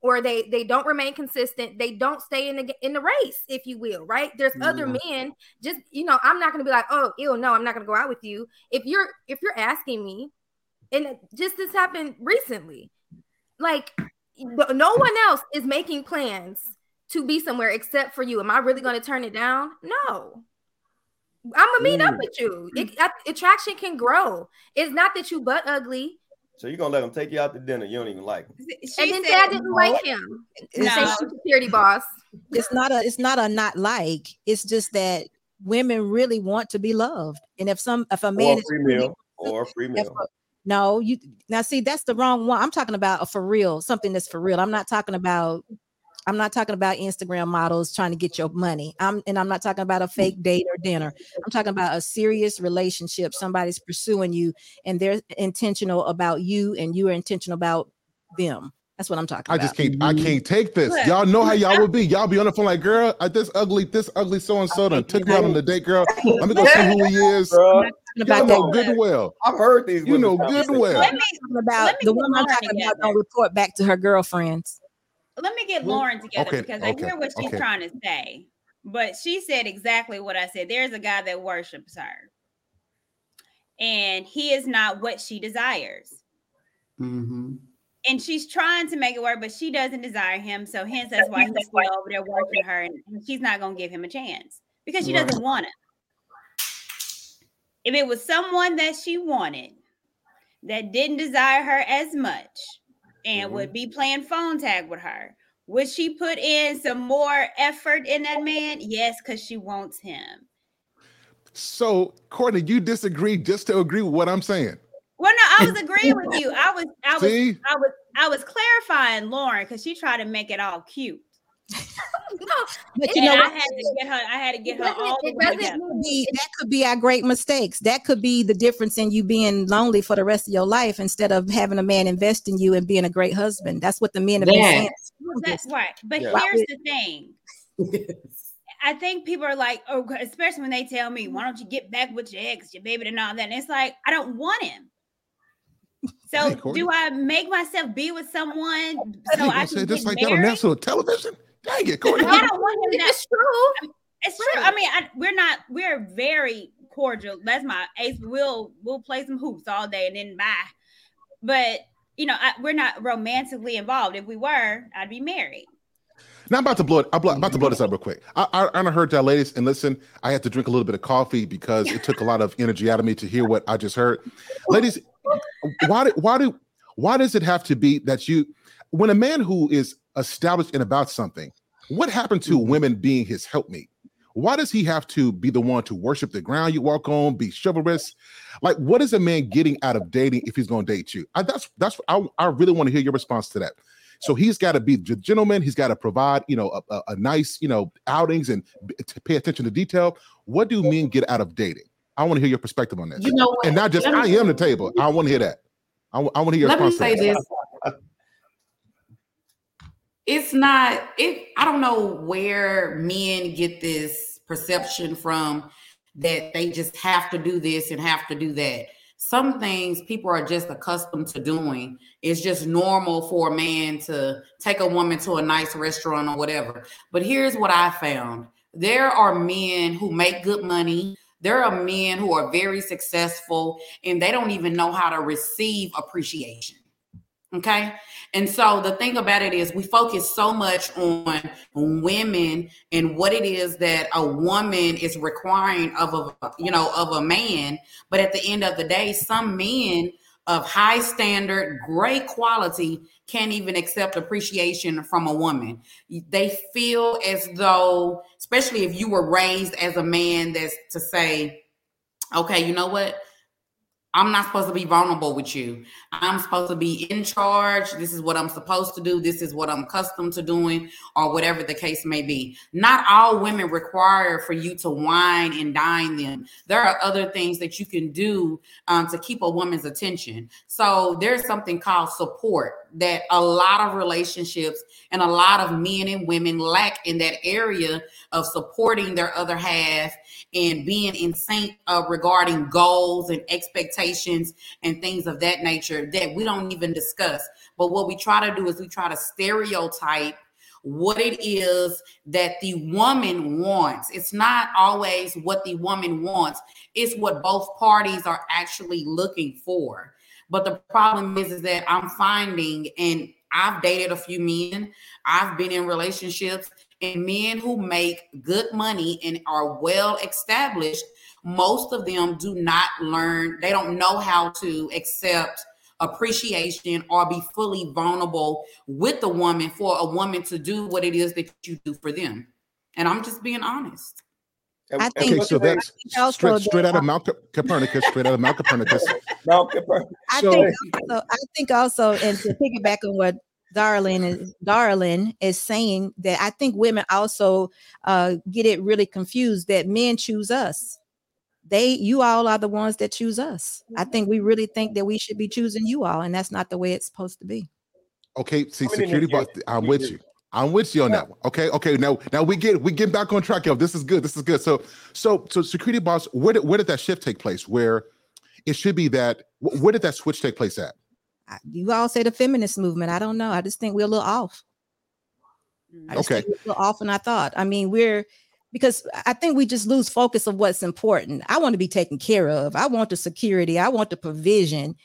or they they don't remain consistent, they don't stay in the in the race, if you will, right? There's other mm-hmm. men just you know, I'm not going to be like, "Oh, ew, no, I'm not going to go out with you." If you're if you're asking me and just this happened recently. Like no no one else is making plans to be somewhere except for you. Am I really going to turn it down? No. I'm gonna meet up Mm. with you. It, attraction can grow. It's not that you butt ugly. So you're gonna let him take you out to dinner. You don't even like him. She and then said, I didn't like him. It's, Say No. security boss. it's not a it's not a not like. It's just that women really want to be loved. And if some if a Or man a is free really- meal. Or a free if meal. a- no, you now see that's the wrong one. I'm talking about a for real, something that's for real. I'm not talking about I'm not talking about Instagram models trying to get your money. I'm and I'm not talking about a fake date or dinner. I'm talking about a serious relationship. Somebody's pursuing you and they're intentional about you and you are intentional about them. That's what I'm talking I about. I just can't. I mm-hmm. can't take this. Y'all know how y'all I- would be. Y'all be on the phone like, girl, this ugly, this ugly so and so done took me out on the date, girl. Let me go see who he is. Bruh, talking Y'all know that. good well. I've heard these. You know women's good and well. Let me about Let me the get one I'm talking about don't report back to her girlfriends. Let me get Well, Lauren together okay, because I hear what she's okay. trying to say. But she said exactly what I said. There's a guy that worships her, and he is not what she desires. Mm-hmm. And she's trying to make it work, but she doesn't desire him. So hence that's why he's still over there working her, and she's not gonna give him a chance because she Right. doesn't want him. If it was someone that she wanted that didn't desire her as much and would mm-hmm. be playing phone tag with her, would she put in some more effort in that man? Yes, because she wants him. So, Courtney, you disagree just to agree with what I'm saying. Well, no, I was agreeing with you. I was, I was, See, I was, I was clarifying Lauren because she tried to make it all cute. But you know I had to get her. I had to get her all the way doesn't together. be that could be our great mistakes. That could be the difference in you being lonely for the rest of your life instead of having a man invest in you and being a great husband. That's what the men have been saying. Well, That's right. But Yeah. here's the thing. I think people are like, oh, especially when they tell me, why don't you get back with your ex, your baby, and all that? And it's like, I don't want him. So Hey, do I make myself be with someone So so I I can said just get like that on national television. Dang it, Courtney. I don't want him. That, It's true. it's true. I mean, I, we're not. We're very cordial. That's my ace. We'll we'll play some hoops all day and then bye. But you know, I, we're not romantically involved. If we were, I'd be married. Now I'm about to blow it. I'm blo- about to blow this up real quick. I, I, I heard that, ladies, and listen. I had to drink a little bit of coffee because it took a lot of energy out of me to hear what I just heard. Ladies, why do why do why does it have to be that you, when a man who is established in about something, what happened to mm-hmm. women being his helpmate? Why does he have to be the one to worship the ground you walk on, be chivalrous? Like, what is a man getting out of dating if he's going to date you? I, that's that's I, I really want to hear your response to that. So he's got to be the gentleman. He's got to provide, you know, a, a, a nice, you know, outings and b- to pay attention to detail. What do men get out of dating? I want to hear your perspective on this, You know what? and not just Let I am the table. I want to hear that. I, I want to hear your Let me response. to say that. this. It's not it I don't know where men get this perception from that they just have to do this and have to do that. Some things people are just accustomed to doing. It's just normal for a man to take a woman to a nice restaurant or whatever. But here's what I found. There are men who make good money. There are men who are very successful and they don't even know how to receive appreciation. Okay. And so the thing about it is we focus so much on women and what it is that a woman is requiring of a you know of a man. But at the end of the day, some men of high standard, great quality can't even accept appreciation from a woman. They feel as though, especially if you were raised as a man, that's to say, okay, you know what? I'm not supposed to be vulnerable with you. I'm supposed to be in charge. This is what I'm supposed to do. This is what I'm accustomed to doing, or whatever the case may be. Not all women require for you to wine and dine them. There are other things that you can do um, to keep a woman's attention. So there's something called support that a lot of relationships and a lot of men and women lack in that area of supporting their other half and being in sync uh, regarding goals and expectations and things of that nature that we don't even discuss. But what we try to do is we try to stereotype what it is that the woman wants. It's not always what the woman wants, it's what both parties are actually looking for. But the problem is, is that I'm finding, and I've dated a few men, I've been in relationships, and men who make good money and are well established, most of them do not learn, they don't know how to accept appreciation or be fully vulnerable with the woman for a woman to do what it is that you do for them. And I'm just being honest. I and think- Okay, so that's also straight, that- straight out of Mount Co- Copernicus, straight out of Mount Copernicus. Malcolm Bur- I So- think also, I think also, and to piggyback on what Darlene is Darlene is saying that I think women also uh, get it really confused that men choose us. They, you all are the ones that choose us. I think we really think that we should be choosing you all, and that's not the way it's supposed to be. Okay, see, security years boss. I'm with you. I'm with you on that one. Okay, okay. Now, now we get we get back on track, yo. This is good. This is good. So, so, so, security boss. Where did where did that shift take place? Where it should be that. Where did that switch take place at? You all say the feminist movement. I don't know. I just think we're a little off. I just Okay. think we're a little off than I thought. I mean, we're because I think we just lose focus of what's important. I want to be taken care of. I want the security. I want the provision.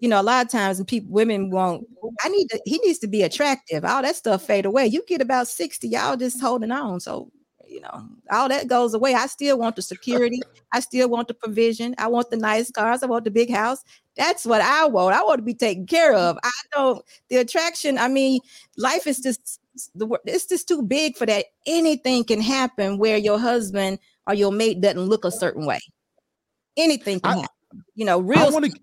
You know, a lot of times people women want, I need to, he needs to be attractive. All that stuff fade away. You get about 60, y'all just holding on. So, you know, all that goes away. I still want the security. I still want the provision. I want the nice cars. I want the big house. That's what I want. I want to be taken care of. I don't the attraction. I mean, life is just the it's just too big for that. Anything can happen where your husband or your mate doesn't look a certain way. Anything can I- happen. You know, real. I want to.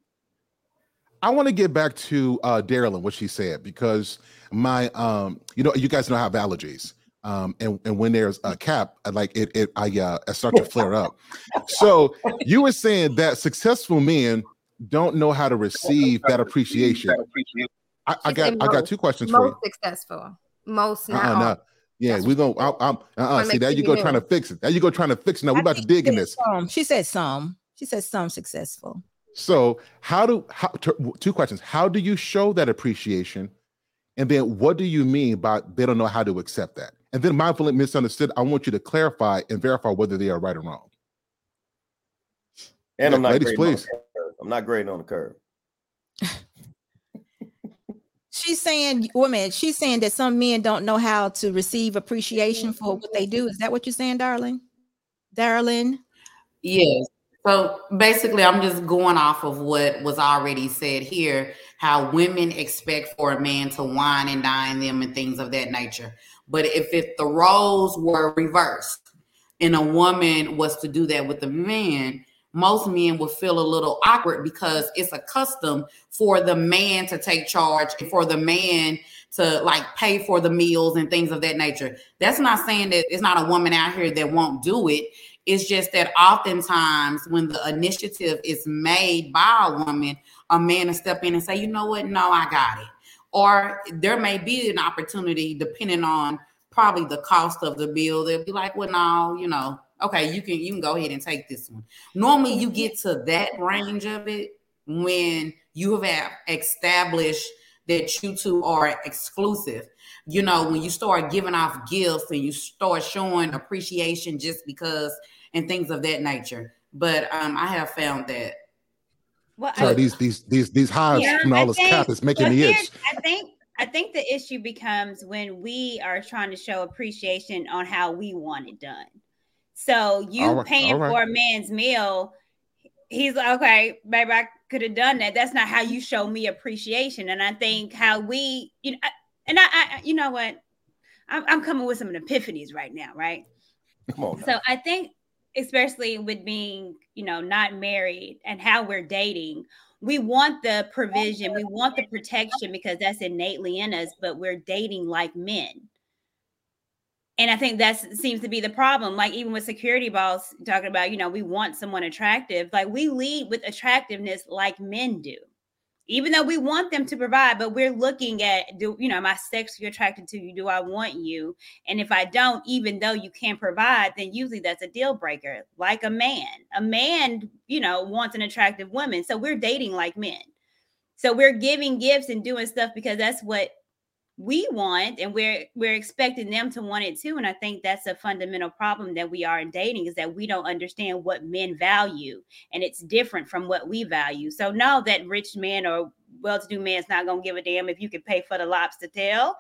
I want to get back to uh Daryl and what she said because my um, you know, you guys know I have allergies. Um, and, and when there's a cap, like it, it I uh, I start to flare up. So you were saying that successful men don't know how to receive that appreciation. I, I got I got two questions for you. Most successful, most not. Uh-uh, no. Yeah, That's we gonna. I'm, I'm, uh-uh. See, there you go, trying to fix it. There you go, trying to fix it. Now we I about to dig in this. Some. She said some. She said some successful. So, how do how t- two questions? How do you show that appreciation, and then what do you mean by they don't know how to accept that? And then mindful and misunderstood. I want you to clarify and verify whether they are right or wrong. And I'm not Ladies, grading on the please. I'm not grading on the curve. She's saying, woman, she's saying that some men don't know how to receive appreciation for what they do. Is that what you're saying, darling? Darling? Yes. So basically, I'm just going off of what was already said here how women expect for a man to wine and dine them and things of that nature. But if, if the roles were reversed and a woman was to do that with a man, most men would feel a little awkward because it's a custom for the man to take charge and for the man to like pay for the meals and things of that nature. That's not saying that it's not a woman out here that won't do it. It's just that oftentimes when the initiative is made by a woman, a man will step in and say, you know what? No, I got it. Or there may be an opportunity depending on probably the cost of the bill. They'll be like, well, no, you know, okay, you can you can go ahead and take this one. Normally you get to that range of it when you have established that you two are exclusive. You know, when you start giving off gifts and you start showing appreciation just because and things of that nature. But um, I have found that Well, Sorry, I- these these these these highs Yeah, and I all this think- cap is making well, me itch. I think I think the issue becomes when we are trying to show appreciation on how we want it done. So you All right, paying all right. for a man's meal, he's like, okay, maybe I could have done that. That's not how you show me appreciation. And I think how we, you know, I- and I, I you know what, I'm, I'm coming with some epiphanies right now, right? Come on. now. So I think, especially with being, you know, not married and how we're dating, we want the provision, we want the protection because that's innately in us, but we're dating like men. And I think that seems to be the problem. Like even with security boss talking about, you know, we want someone attractive. Like we lead with attractiveness like men do. Even though we want them to provide, but we're looking at do you know, am I sexually attracted to you? Do I want you? And if I don't, even though you can provide, then usually that's a deal breaker. Like a man, a man, you know, wants an attractive woman. So we're dating like men. So we're giving gifts and doing stuff because that's what we want, and we're we're expecting them to want it too. And I think that's a fundamental problem that we are in dating is that we don't understand what men value, and it's different from what we value. So know that rich man or well-to-do man man's not gonna give a damn if you can pay for the lobster tail.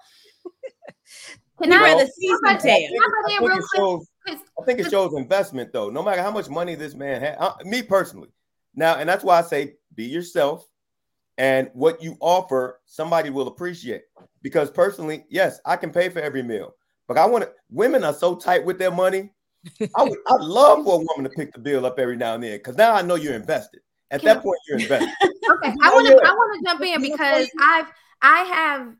Can He'd I, rather see some tail. I I butt in think, it quick? I think it shows investment though. No matter how much money this man had, uh, me personally. Now, and that's why I say be yourself, and what you offer, somebody will appreciate. Because personally, yes, I can pay for every meal, but I want to. Women are so tight with their money. I would, I'd love for a woman to pick the bill up every now and then, because now I know you're invested. At Can I- that point, you're invested. Okay, I want to. I want to jump in because I've I have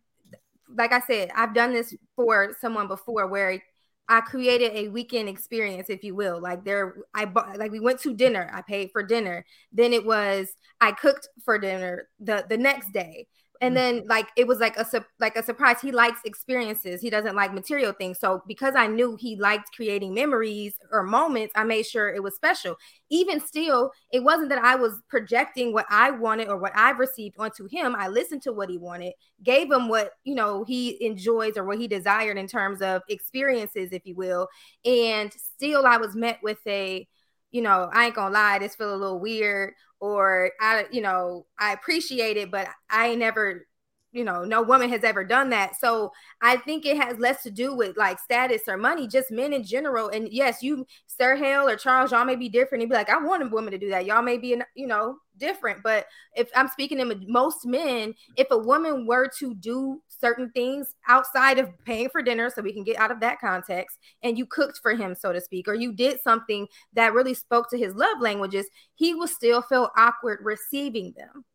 like I said, I've done this for someone before where I created a weekend experience, if you will. Like there, I bought like we went to dinner. I paid for dinner. Then it was I cooked for dinner the the next day. And mm-hmm. then like it was like a like a surprise. He likes experiences. He doesn't like material things. So because I knew he liked creating memories or moments, I made sure it was special. Even still, it wasn't that I was projecting what I wanted or what I've received onto him. I listened to what he wanted, gave him what you know he enjoys or what he desired in terms of experiences, if you will. And still, I was met with a, you know, I ain't gonna lie, this feel a little weird, or I, you know, I appreciate it, but I ain't never you know, no woman has ever done that. So I think it has less to do with like status or money, just men in general. And yes, you, Sir Hale or Charles, y'all may be different. You'd be like, I want a woman to do that. Y'all may be, you know, different. But if I'm speaking to most men, if a woman were to do certain things outside of paying for dinner, so we can get out of that context, and you cooked for him, so to speak, or you did something that really spoke to his love languages, he will still feel awkward receiving them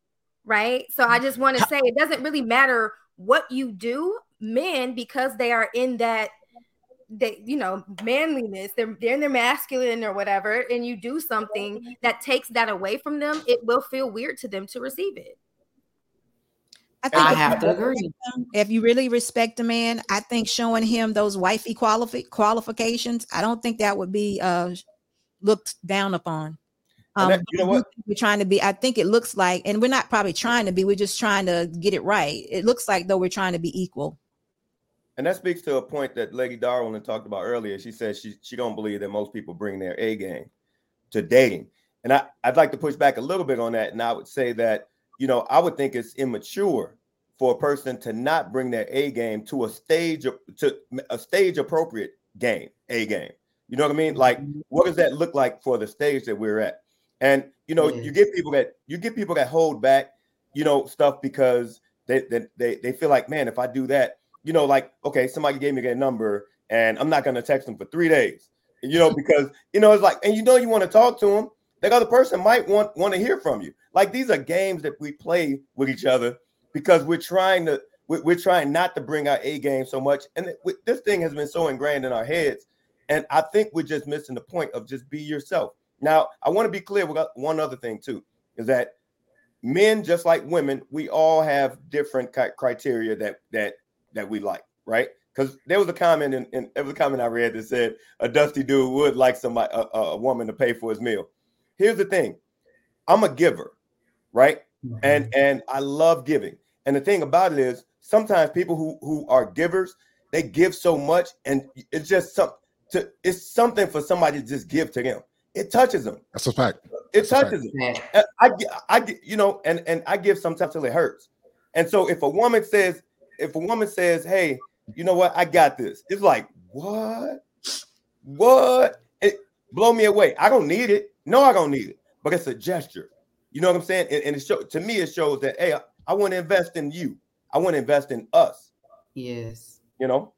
right? So I just want to say it doesn't really matter what you do, men, because they are in that they you know manliness they're they're in their masculine or whatever and you do something that takes that away from them it will feel weird to them to receive it I, think I have to agree. If you really respect a man, I think showing him those wifey qualifi- qualifications, I don't think that would be uh, looked down upon. Um, that, you know what? We're trying to be. I think it looks like, and we're not probably trying to be. We're just trying to get it right. It looks like though we're trying to be equal. And that speaks to a point that Lady Darwin talked about earlier. She says she she don't believe that most people bring their A game to dating. And I, I'd like to push back a little bit on that. And I would say that, you know, I would think it's immature for a person to not bring their A game to a stage to a stage appropriate game, A game. You know what I mean? Like, mm-hmm. what does that look like for the stage that we're at? And you know, mm-hmm. you get people that you get people that hold back, you know, stuff because they they they, they feel like, man, if I do that, you know, like, okay, somebody gave me their number and I'm not gonna text them for three days, you know, because you know, it's like, and you know, you want to talk to them, that other person might want want to hear from you. Like these are games that we play with each other because we're trying to we're trying not to bring our A game so much, and this thing has been so ingrained in our heads, and I think we're just missing the point of just be yourself. Now, I want to be clear. Got one other thing too, is that men, just like women, we all have different criteria that that that we like, right? Because there was a comment in, in there was a comment I read that said a dusty dude would like somebody a, a woman to pay for his meal. Here's the thing, I'm a giver, right? Mm-hmm. And and I love giving. And the thing about it is, sometimes people who who are givers, they give so much, and it's just some to it's something for somebody to just give to them. It touches them. That's a fact. It That's touches them. Uh, I, I, I, you know, and and I give sometimes till it hurts. And so if a woman says, if a woman says, "Hey, you know what? I got this," it's like, what? What? It blow me away. I don't need it. No, I don't need it. But it's a gesture. You know what I'm saying? And, and it show, to me, it shows that hey, I, I want to invest in you. I want to invest in us. Yes. You know.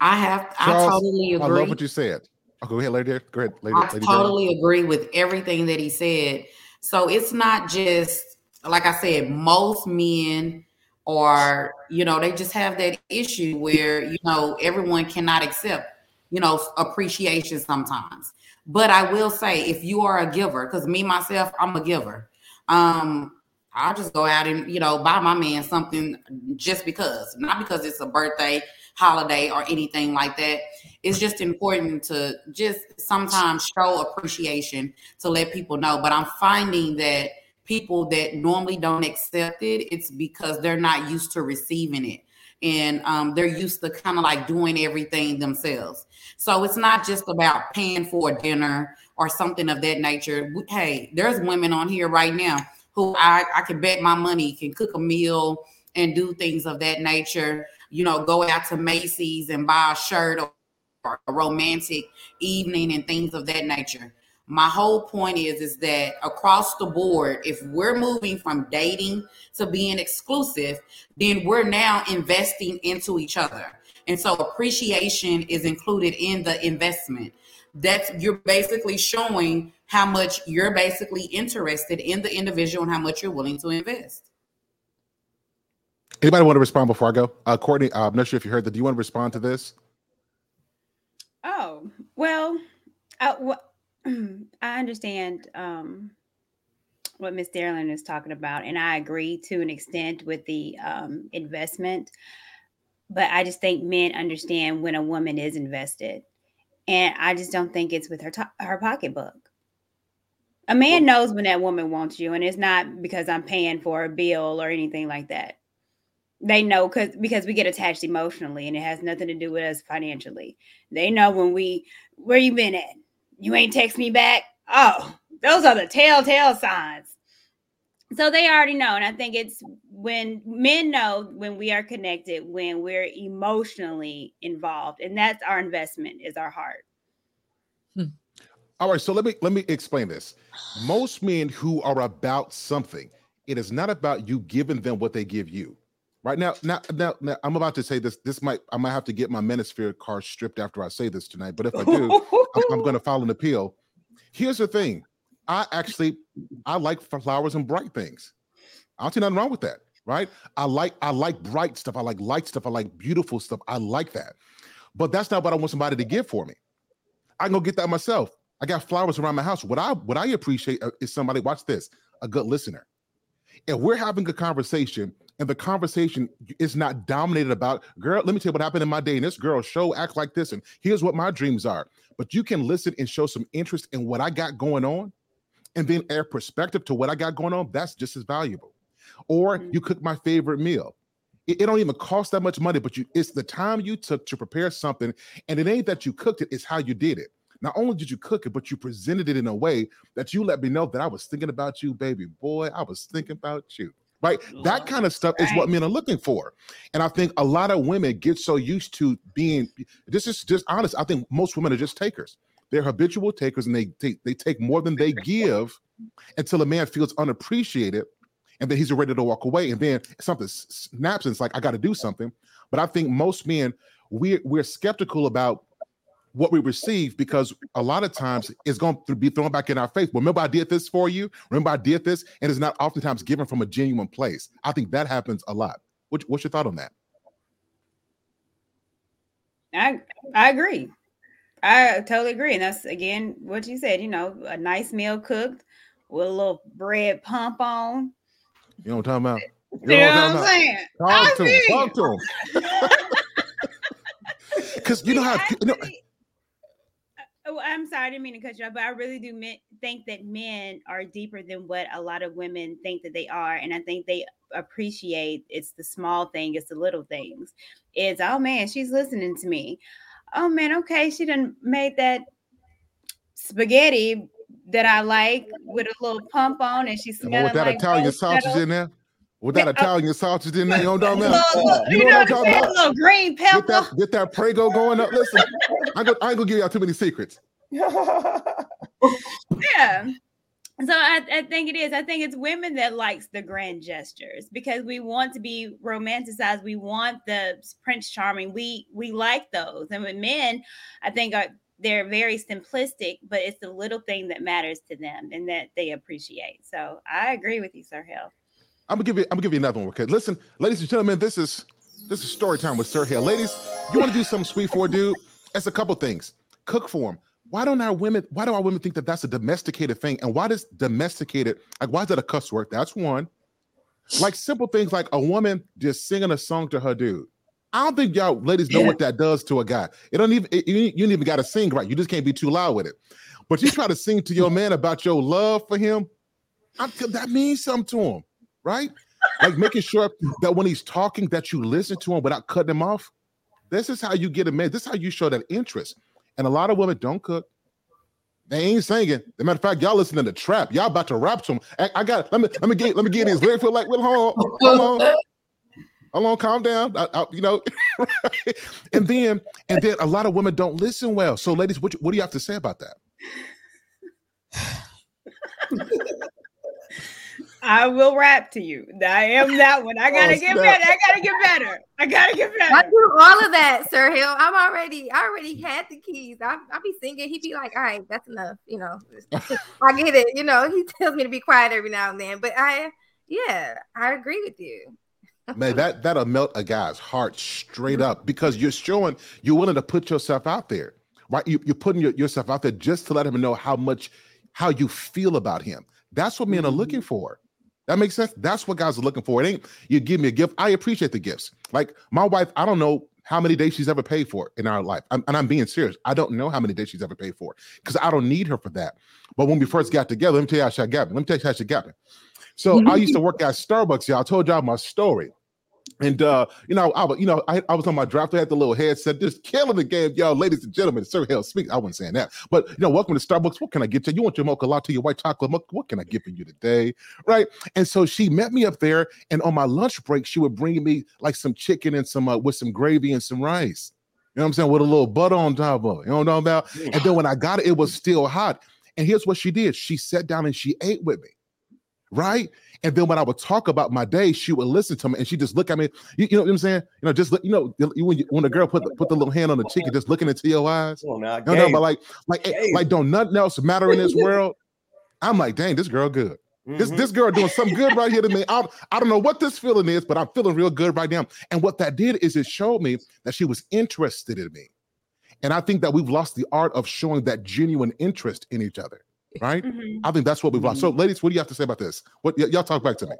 I have. Charles, I totally agree. I love what you said. Oh, go ahead, lady. Go ahead, lady. I lady totally agree with everything that he said. So it's not just like I said, most men are, you know they just have that issue where you know everyone cannot accept you know appreciation sometimes but i will say if you are a giver because me myself i'm a giver um i'll just go out and you know buy my man something just because not because it's a birthday holiday or anything like that it's just important to just sometimes show appreciation to let people know but i'm finding that people that normally don't accept it, it's because they're not used to receiving it. And um, they're used to kind of like doing everything themselves. So it's not just about paying for a dinner or something of that nature. Hey, there's women on here right now who I, I can bet my money can cook a meal and do things of that nature. You know, go out to Macy's and buy a shirt or a romantic evening and things of that nature. My whole point is is that across the board if we're moving from dating to being exclusive then we're now investing into each other. And so appreciation is included in the investment. That's you're basically showing how much you're basically interested in the individual and how much you're willing to invest anybody want to respond before i go uh courtney i'm not sure if you heard that do you want to respond to this oh well uh, wh- I understand um, what Miss Darlene is talking about, and I agree to an extent with the um, investment. But I just think men understand when a woman is invested, and I just don't think it's with her to- her pocketbook. A man knows when that woman wants you, and it's not because I'm paying for a bill or anything like that. They know because because we get attached emotionally, and it has nothing to do with us financially. They know when we where you been at you ain't text me back. Oh, those are the telltale signs. So they already know. And I think it's when men know when we are connected, when we're emotionally involved. And that's our investment is our heart. Hmm. All right. So let me let me explain this. Most men who are about something, it is not about you giving them what they give you. Right now, now, now, now, I'm about to say this. This might I might have to get my Manosphere car stripped after I say this tonight. But if I do, I'm, I'm going to file an appeal. Here's the thing: I actually I like flowers and bright things. I don't see nothing wrong with that, right? I like I like bright stuff. I like light stuff. I like beautiful stuff. I like that. but that's not what I want somebody to give for me. I can go get that myself. I got flowers around my house. What I what I appreciate uh, is somebody watch this, a good listener. If we're having a conversation and the conversation is not dominated about, girl, let me tell you what happened in my day. And this girl show act like this, and here's what my dreams are. But you can listen and show some interest in what I got going on, and then air perspective to what I got going on. That's just as valuable. Or Mhm. you cook my favorite meal. It, it don't even cost that much money, but you it's the time you took to prepare something, and it ain't that you cooked it, it's how you did it. Not only did you cook it, but you presented it in a way that you let me know that I was thinking about you, baby boy. I was thinking about you. Right? That kind of stuff is what men are looking for. And I think a lot of women get so used to being this is just honest. I think most women are just takers. They're habitual takers and they take they take more than they give until a man feels unappreciated and then he's ready to walk away. And then something snaps and it's like, I got to do something. But I think most men, we're, we're skeptical about what we receive because a lot of times it's going to be thrown back in our face. Remember, I did this for you. Remember, I did this. And it's not oftentimes given from a genuine place. I think that happens a lot. What, what's your thought on that? I I agree. I totally agree. And that's again what you said, you know, a nice meal cooked with a little bread pump on. You know what I'm talking about? You know what I'm saying? Talk I to him. Talk to him. Because you know how you know, Oh, I'm sorry, I didn't mean to cut you off, but I really do me- think that men are deeper than what a lot of women think that they are, and I think they appreciate it's the small thing, it's the little things. It's oh man, she's listening to me. Oh man, okay, she done made that spaghetti that I like with a little pump on, and she's Well, smelling with that like Italian sausage in there, with that Yeah, uh, Italian sausage in there, you know. What I'm talking about? Little- little- You you know know what I'm talking about? Little green Get that, get that Prego going up. Listen, I go, I ain't gonna give y'all too many secrets. yeah. So I, I think it is. I think it's women that likes the grand gestures because we want to be romanticized. We want the prince charming. We we like those. And with men i think are they're very simplistic but it's the little thing that matters to them and that they appreciate. So i agree with you sir Hale I'm gonna give you, I'm gonna give you another one. Okay, listen, ladies and gentlemen, this is this is story time with Sir Hale. Ladies, you want to do something sweet for a dude? It's a couple things. Cook for him. Why don't our women? Why do our women think that that's a domesticated thing? And why does domesticated like why is that a cuss word? That's one. Like simple things like a woman just singing a song to her dude. I don't think y'all ladies know what that does to a guy. It don't even it- you, you don't even got to sing right. You just can't be too loud with it. But you try to sing to your man about your love for him. I'm, that means something to him, right? Like making sure that when he's talking, that you listen to him without cutting him off. This is how you get a man. This is how you show that interest. And a lot of women don't cook. They ain't singing. As matter of fact, y'all listening to trap. Y'all about to rap to him. I, I got. Let me let me get let me get his lyric. Feel like, well, hold on, hold on, hold on, calm down. I, I- you know, and then and then a lot of women don't listen well. So, ladies, what, what do you have to say about that? I will rap to you i am that one i gotta Oh, get better i gotta get better i gotta get better. I do all of that, Sir Hale. I'm already, I already had the keys. I, I be singing. He'd be like, "All right, that's enough." You know, I get it. You know, he tells me to be quiet every now and then, but I, yeah, I agree with you. Man, that that'll melt a guy's heart straight up because you're showing you're willing to put yourself out there, right? You, you're putting your, yourself out there just to let him know how much how you feel about him. That's what men are mm-hmm. looking for. That makes sense. That's what guys are looking for. It ain't you give me a gift. I appreciate the gifts. Like my wife, I don't know how many days she's ever paid for in our life. I'm, and I'm being serious. I don't know how many days she's ever paid for because I don't need her for that. But when we first got together, let me tell you how she got me. Let me tell you how she got me. So I used to work at Starbucks, y'all. I told y'all my story. And uh, you know, I you know, I, I was on my draft. I had the little headset, just killing the game, y'all, ladies and gentlemen. Sir Hale speak. I wasn't saying that, but you know, welcome to Starbucks. What can I get you? You want your mocha latte, your white chocolate mocha? What can I get for you today? Right. And so she met me up there, and on my lunch break, she would bring me like some chicken and some uh, with some gravy and some rice. You know what I'm saying? With a little butter on top of it. You know what I'm about? And then when I got it, it was still hot. And here's what she did: she sat down and she ate with me, right? And then when I would talk about my day, she would listen to me and she just look at me. You, you know what I'm saying? You know, just look, you know, you- when you, when a girl put the, put the little hand on the cheek and just looking into your eyes. On now, know, Gabe. but like, like, eh, Gabe. like, don't nothing else matter in this world. I'm like, dang, this girl good. This Mhm. this girl doing something good right here to me. I, I don't know what this feeling is, but I'm feeling real good right now. And what that did is it showed me that she was interested in me. And I think that we've lost the art of showing that genuine interest in each other, right? Mhm. I think that's what we've lost. Mm-hmm. So, ladies, what do you have to say about this? What y- y'all talk back to me?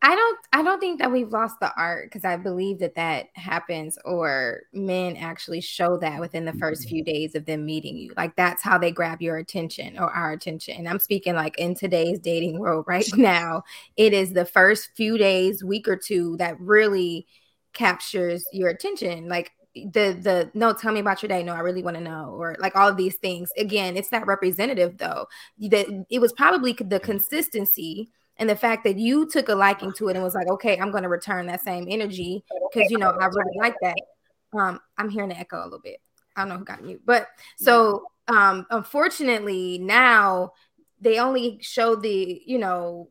I don't I don't think that we've lost the art because I believe that that happens or men actually show that within the first few days of them meeting you. Like that's how they grab your attention or our attention. And I'm speaking like in today's dating world right now, it is the first few days, week or two that really captures your attention. Like the the no tell me about your day no i really want to know or like all of these things again it's not representative though that it was probably the consistency and the fact that you took a liking to it and was like, okay, I'm going to return that same energy because you know I really like that. Um, I'm hearing the echo a little bit. I don't know who got mute, but so um, unfortunately now they only show the you know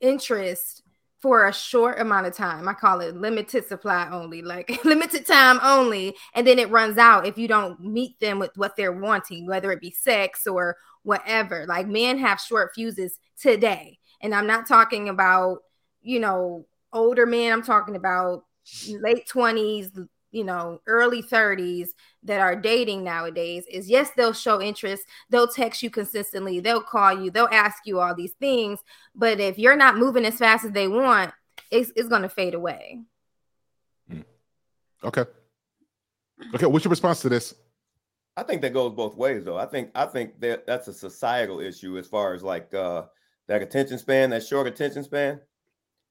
interest for a short amount of time. I call it limited supply only, like limited time only, and then it runs out if you don't meet them with what they're wanting, whether it be sex or whatever. Like men have short fuses today and I'm not talking about, you know, older men. I'm talking about late 20s, you know, early 30s that are dating nowadays. Is yes, they'll show interest, they'll text you consistently, they'll call you, they'll ask you all these things. But if you're not moving as fast as they want, it's, it's going to fade away. Okay. Okay. What's your response to this? I think that goes both ways, though. I think I think that that's a societal issue as far as like uh that attention span, that short attention span.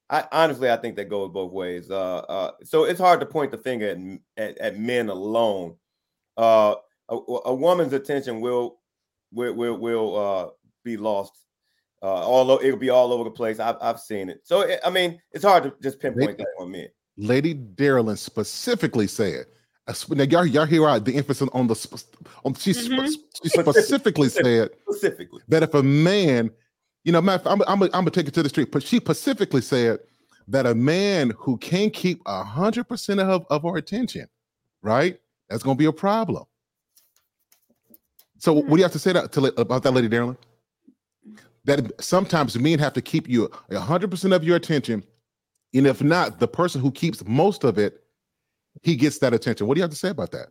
I honestly, I think that goes both ways. Uh, uh, so it's hard to point the finger at at, at men alone. Uh, a, a, woman's attention will will will, will uh, be lost. Uh, all o- it'll be all over the place. I've I've seen it. So it, I mean, it's hard to just pinpoint that on men. Lady Darlene specifically said, uh, now y'all, y'all hear out the emphasis on the on she, sp- Mhm. she specifically said Specifically, that if a man, you know, matter, of fact, I'm, I'm, I'm gonna take it to the street, but she specifically said that a man who can't keep a hundred percent of of our attention, right, that's gonna be a problem. So, what do you hmm. have to say that, to, about that, Lady Darlene? That sometimes men have to keep you a hundred percent of your attention, and if not, the person who keeps most of it, he gets that attention. What do you have to say about that?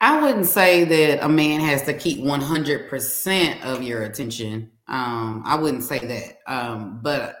I wouldn't say that a man has to keep 100% of your attention. Um, I wouldn't say that. Um, but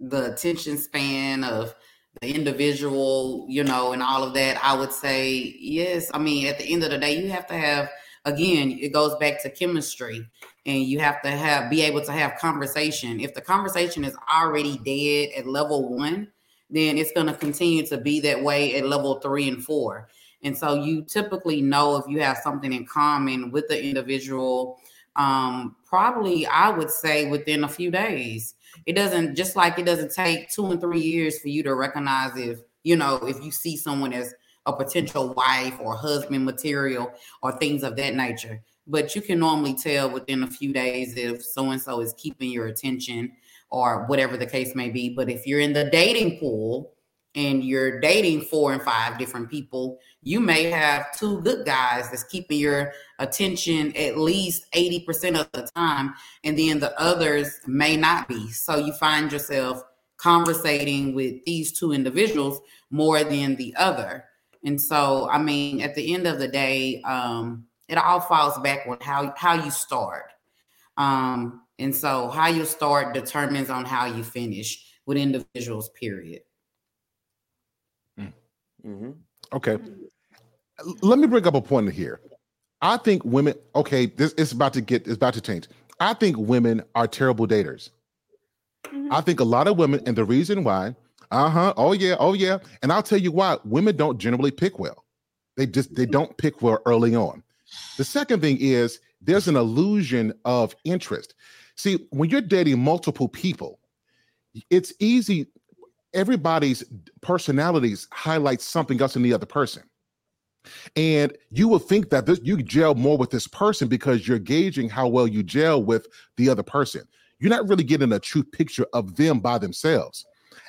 the attention span of the individual, you know, and all of that, I would say, yes. I mean, at the end of the day, you have to have, again, it goes back to chemistry and you have to have, be able to have conversation. If the conversation is already dead at level one, then it's going to continue to be that way at level three and four. And so you typically know if you have something in common with the individual, um, probably I would say within a few days. It doesn't just like it doesn't take two and three years for you to recognize if you know if you see someone as a potential wife or husband material or things of that nature. But you can normally tell within a few days if so and so is keeping your attention or whatever the case may be. But if you're in the dating pool and you're dating four and five different people, you may have two good guys that's keeping your attention at least 80% of the time, and then the others may not be. So you find yourself conversating with these two individuals more than the other. And so, I mean, at the end of the day, um, it all falls back on how how you start. Um, and so how you start determines on how you finish with individuals, period. mm-hmm. Okay. Let me bring up a point here. I think women, okay, this it's about to get it's about to change. I think women are terrible daters. Mhm. I think a lot of women, and the reason why, uh-huh, oh yeah, oh yeah. And I'll tell you why women don't generally pick well. They just they don't pick well early on. The second thing is there's an illusion of interest. See, when you're dating multiple people, it's easy. Everybody's personalities highlight something else in the other person. And you will think that this you gel more with this person because you're gauging how well you gel with the other person. You're not really getting a true picture of them by themselves.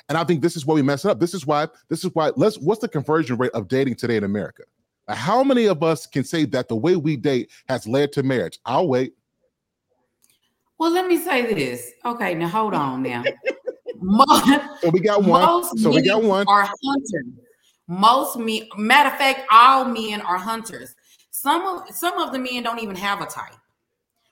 And I think this is where we mess up. This is why, this is why let's what's the conversion rate of dating today in America? How many of us can say that the way we date has led to marriage? I'll wait. Well, let me say this. Okay, now hold on now. Mo- So we got one. Most So we got one. Are hunters. Most men, matter of fact, all men are hunters. Some of some of the men don't even have a type.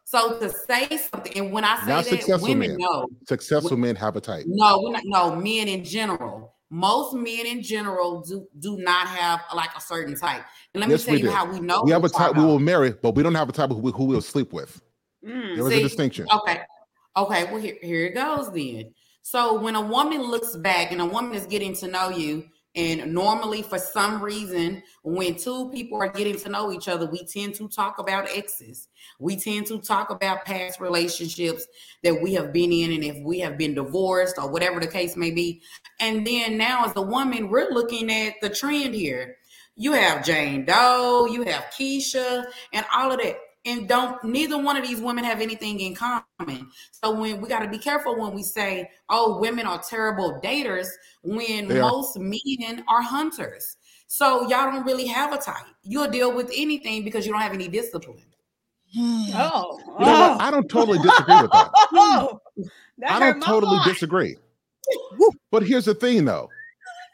So to say something, and when I say Not that, successful women men. know. Successful men have a type. No, we're not, no, men in general. Most men in general do do not have like a certain type. And let me Yes, tell you do. how we know. We have a type we will marry, but we don't have a type who, who we'll sleep with. Mm. There is a See, distinction. Okay. Okay. Well, here, here it goes then. So when a woman looks back and a woman is getting to know you, and normally for some reason, when two people are getting to know each other, we tend to talk about exes. We tend to talk about past relationships that we have been in, and if we have been divorced or whatever the case may be. And then now, as a woman, we're looking at the trend here. You have Jane Doe, you have Keisha, and all of that. And don't neither one of these women have anything in common. So when we got to be careful when we say, "Oh, women are terrible daters," when They are. most men are hunters. So y'all don't really have a type. You'll deal with anything because you don't have any discipline. Hmm. Oh, You know what? Oh. I don't totally disagree with that. Oh, that I don't totally heart. disagree. But here's the thing, though.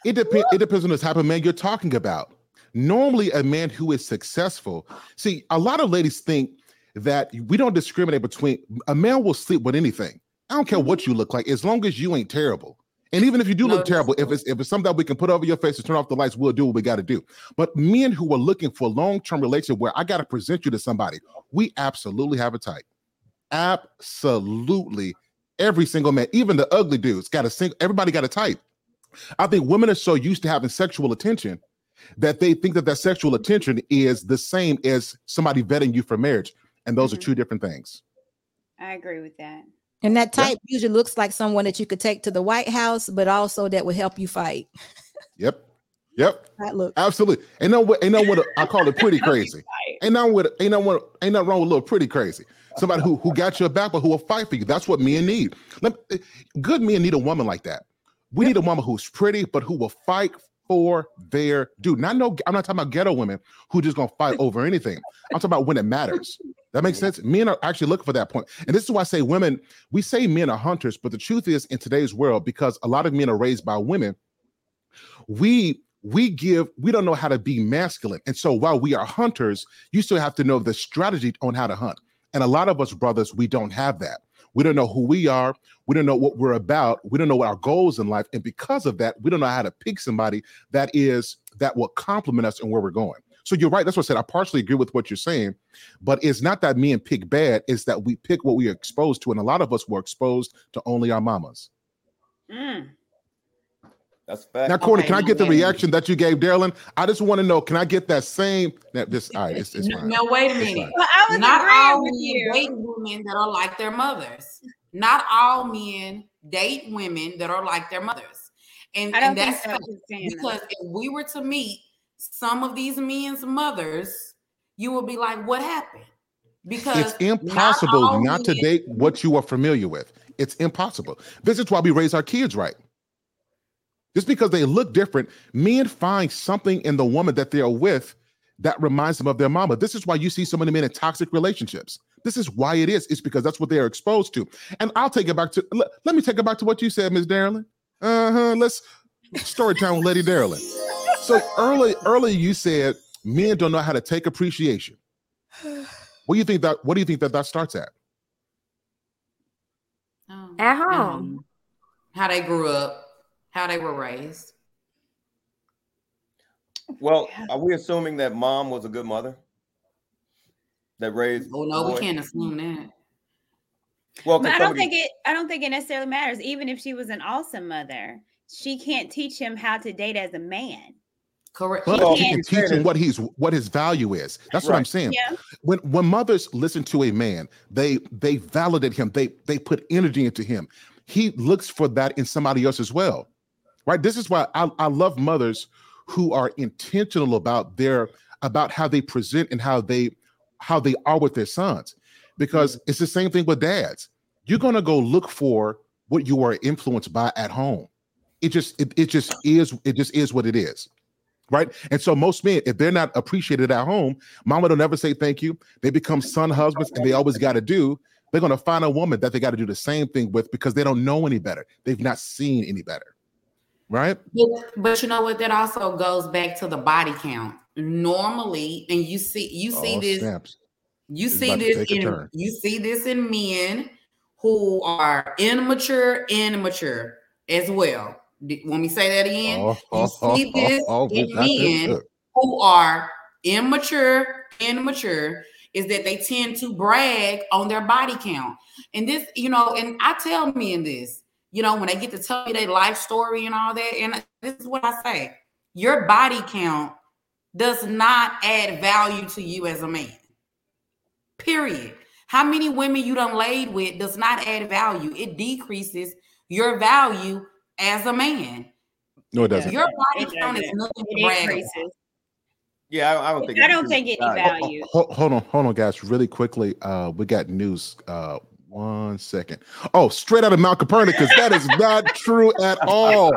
It depends. It depends on the type of man you're talking about. Normally, a man who is successful. See, a lot of ladies think that we don't discriminate between a man will sleep with anything. I don't care what mm-hmm. you look like, as long as you ain't terrible. And even if you do No, look terrible, if it's if it's something that we can put over your face and turn off the lights, we'll do what we got to do. But men who are looking for a long-term relationship where I got to present you to somebody, we absolutely have a type. Absolutely. Every single man, even the ugly dudes, got a single, everybody got a type. I think women are so used to having sexual attention that they think that that sexual attention is the same as somebody vetting you for marriage. And those Mhm. are two different things. I agree with that. And that Yeah. type usually looks like someone that you could take to the White House, but also that would help you fight. Yep. Yep. That look. Absolutely. Ain't no what ain't no what I call it pretty crazy. Ain't no what ain't no what ain't nothing wrong with a little pretty crazy. Somebody who who got your back, but who will fight for you. That's what men need. Let good men need a woman like that. We need a woman who's pretty, but who will fight for their dude. Not no, I'm not talking about ghetto women who just gonna fight over anything. I'm talking about when it matters. That makes sense. Men are actually looking for that point. And this is why I say women, we say men are hunters, but the truth is in today's world, because a lot of men are raised by women, we we give we don't know how to be masculine and so while we are hunters you still have to know the strategy on how to hunt and a lot of us brothers we don't have that we don't know who we are. We don't know what we're about. We don't know what our goals in life. And because of that we don't know how to pick somebody that is that will complement us and where we're going. So you're right. That's what i said. I partially agree with what you're saying but it's not that men pick bad. It's that we pick what we are exposed to. And a lot of us were exposed to only our mamas. Mm. That's fact. Now, Courtney, Okay, can I get the yeah. reaction that you gave Darlene? I just want to know, can I get that same? That this, all right, it's, it's fine. Now wait a minute. Well, I was Not all with men you. date women that are like their mothers. Not all men date women that are like their mothers. And, I don't and think that's so. fact, that. because if we were to meet some of these men's mothers, you would be like, what happened? Because It's impossible all not to date what you are familiar with. It's impossible. This is why we raise our kids right. Just because they look different, men find something in the woman that they are with that reminds them of their mama. This is why you see so many men in toxic relationships. This is why it is. It's because that's what they are exposed to. And I'll take it back to let, let me take it back to what you said, Ms. Darlene. Uh-huh. Let's story time with Lady Darlene. So early, early you said men don't know how to take appreciation. What do you think that what do you think that that starts at? Oh, At home. um, how they grew up, how they were raised. Well, are we assuming that mom was a good mother that raised? Oh no, we can't assume that. Well, But 'cause I don't somebody- think it. I don't think it necessarily matters. Even if she was an awesome mother, she can't teach him how to date as a man. Correct. But Well, she can teach him what he's what his value is. That's what I'm saying. Yeah. When when mothers listen to a man, they they validate him. They they put energy into him. He looks for that in somebody else as well. Right. This is why I, I love mothers who are intentional about their about how they present and how they how they are with their sons. Because mm-hmm. it's the same thing with dads. You're gonna go look for what you are influenced by at home. It just it, it just is it just is what it is right? And so most men, if they're not appreciated at home, mama don't ever say thank you. They become son husbands, and they always got to do. They're gonna find a woman that they got to do the same thing with because they don't know any better. They've not seen any better. Right? But, but you know what? That also goes back to the body count. Normally, and you see you see Oh, this snaps. you It's see this in you see this in men who are immature, immature as well. Let me say that again. Oh, you see this oh, we in men who are immature, immature, is that they tend to brag on their body count. And this, you know, and I tell men this, you know, when they get to tell you their life story and all that, and this is what I say: your body count does not add value to you as a man. Period. How many women you done laid with does not add value. It decreases your value as a man. No, it doesn't. Your body It count is doesn't. nothing to brag about. Yeah, I, I don't think. I don't think it value. value. Hold, hold on, hold on, guys. Really quickly, uh, we got news. Uh, one second. Oh, straight out of Mount Copernicus. That is not true at all.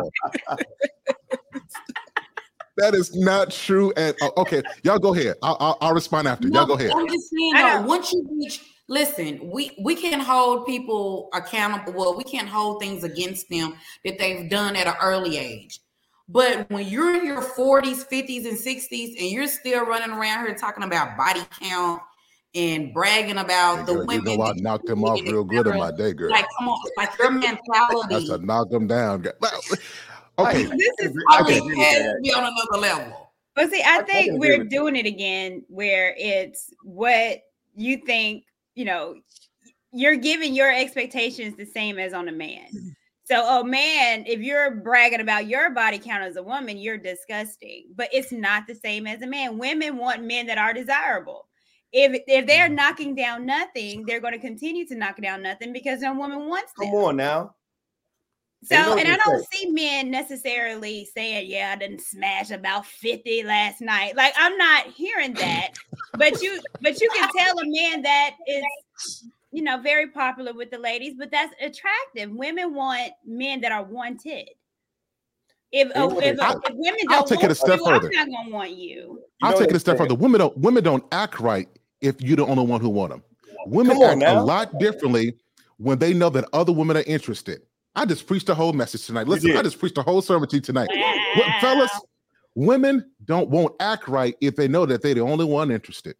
that is not true at all. Okay, y'all go ahead. I'll, I'll, I'll respond after. y'all go ahead. I'm just saying I though, know. once you reach, listen, we we can hold people accountable. Well, we can't hold things against them that they've done at an early age. But when you're in your 40s, 50s, and 60s, and you're still running around here talking about body count and bragging about the Girl, you women, know I knocked you them off real good in my day, girl. Like, come on, like your mentality. That's a knock them down. guy. Okay, This is I I can think agree with has to be on another level. But see, I- I I think we're doing it again where it's what you think, you know, you're giving your expectations the same as on a man. So, oh man, if you're bragging about your body count as a woman, you're disgusting. But it's not the same as a man. Women want men that are desirable. If if they're knocking down nothing, they're going to continue to knock down nothing because no woman wants them. Come on now. So, And I don't see men necessarily saying, "Yeah, I didn't smash about fifty last night." Like I'm not hearing that, but you, but you can tell a man that is, you know, very popular with the ladies, but that's attractive. Women want men that are wanted. If uh, if, I- if women I'll don't take it a step you, further. I'm not gonna want you. You I'll know take it a step say- further. Women don't women don't act right if you're the only one who want them. Women on act a lot differently when they know that other women are interested. I just preached the whole message tonight. Listen, I just preached the whole sermon to you tonight. What- fellas, women don't won't act right if they know that they're the only one interested.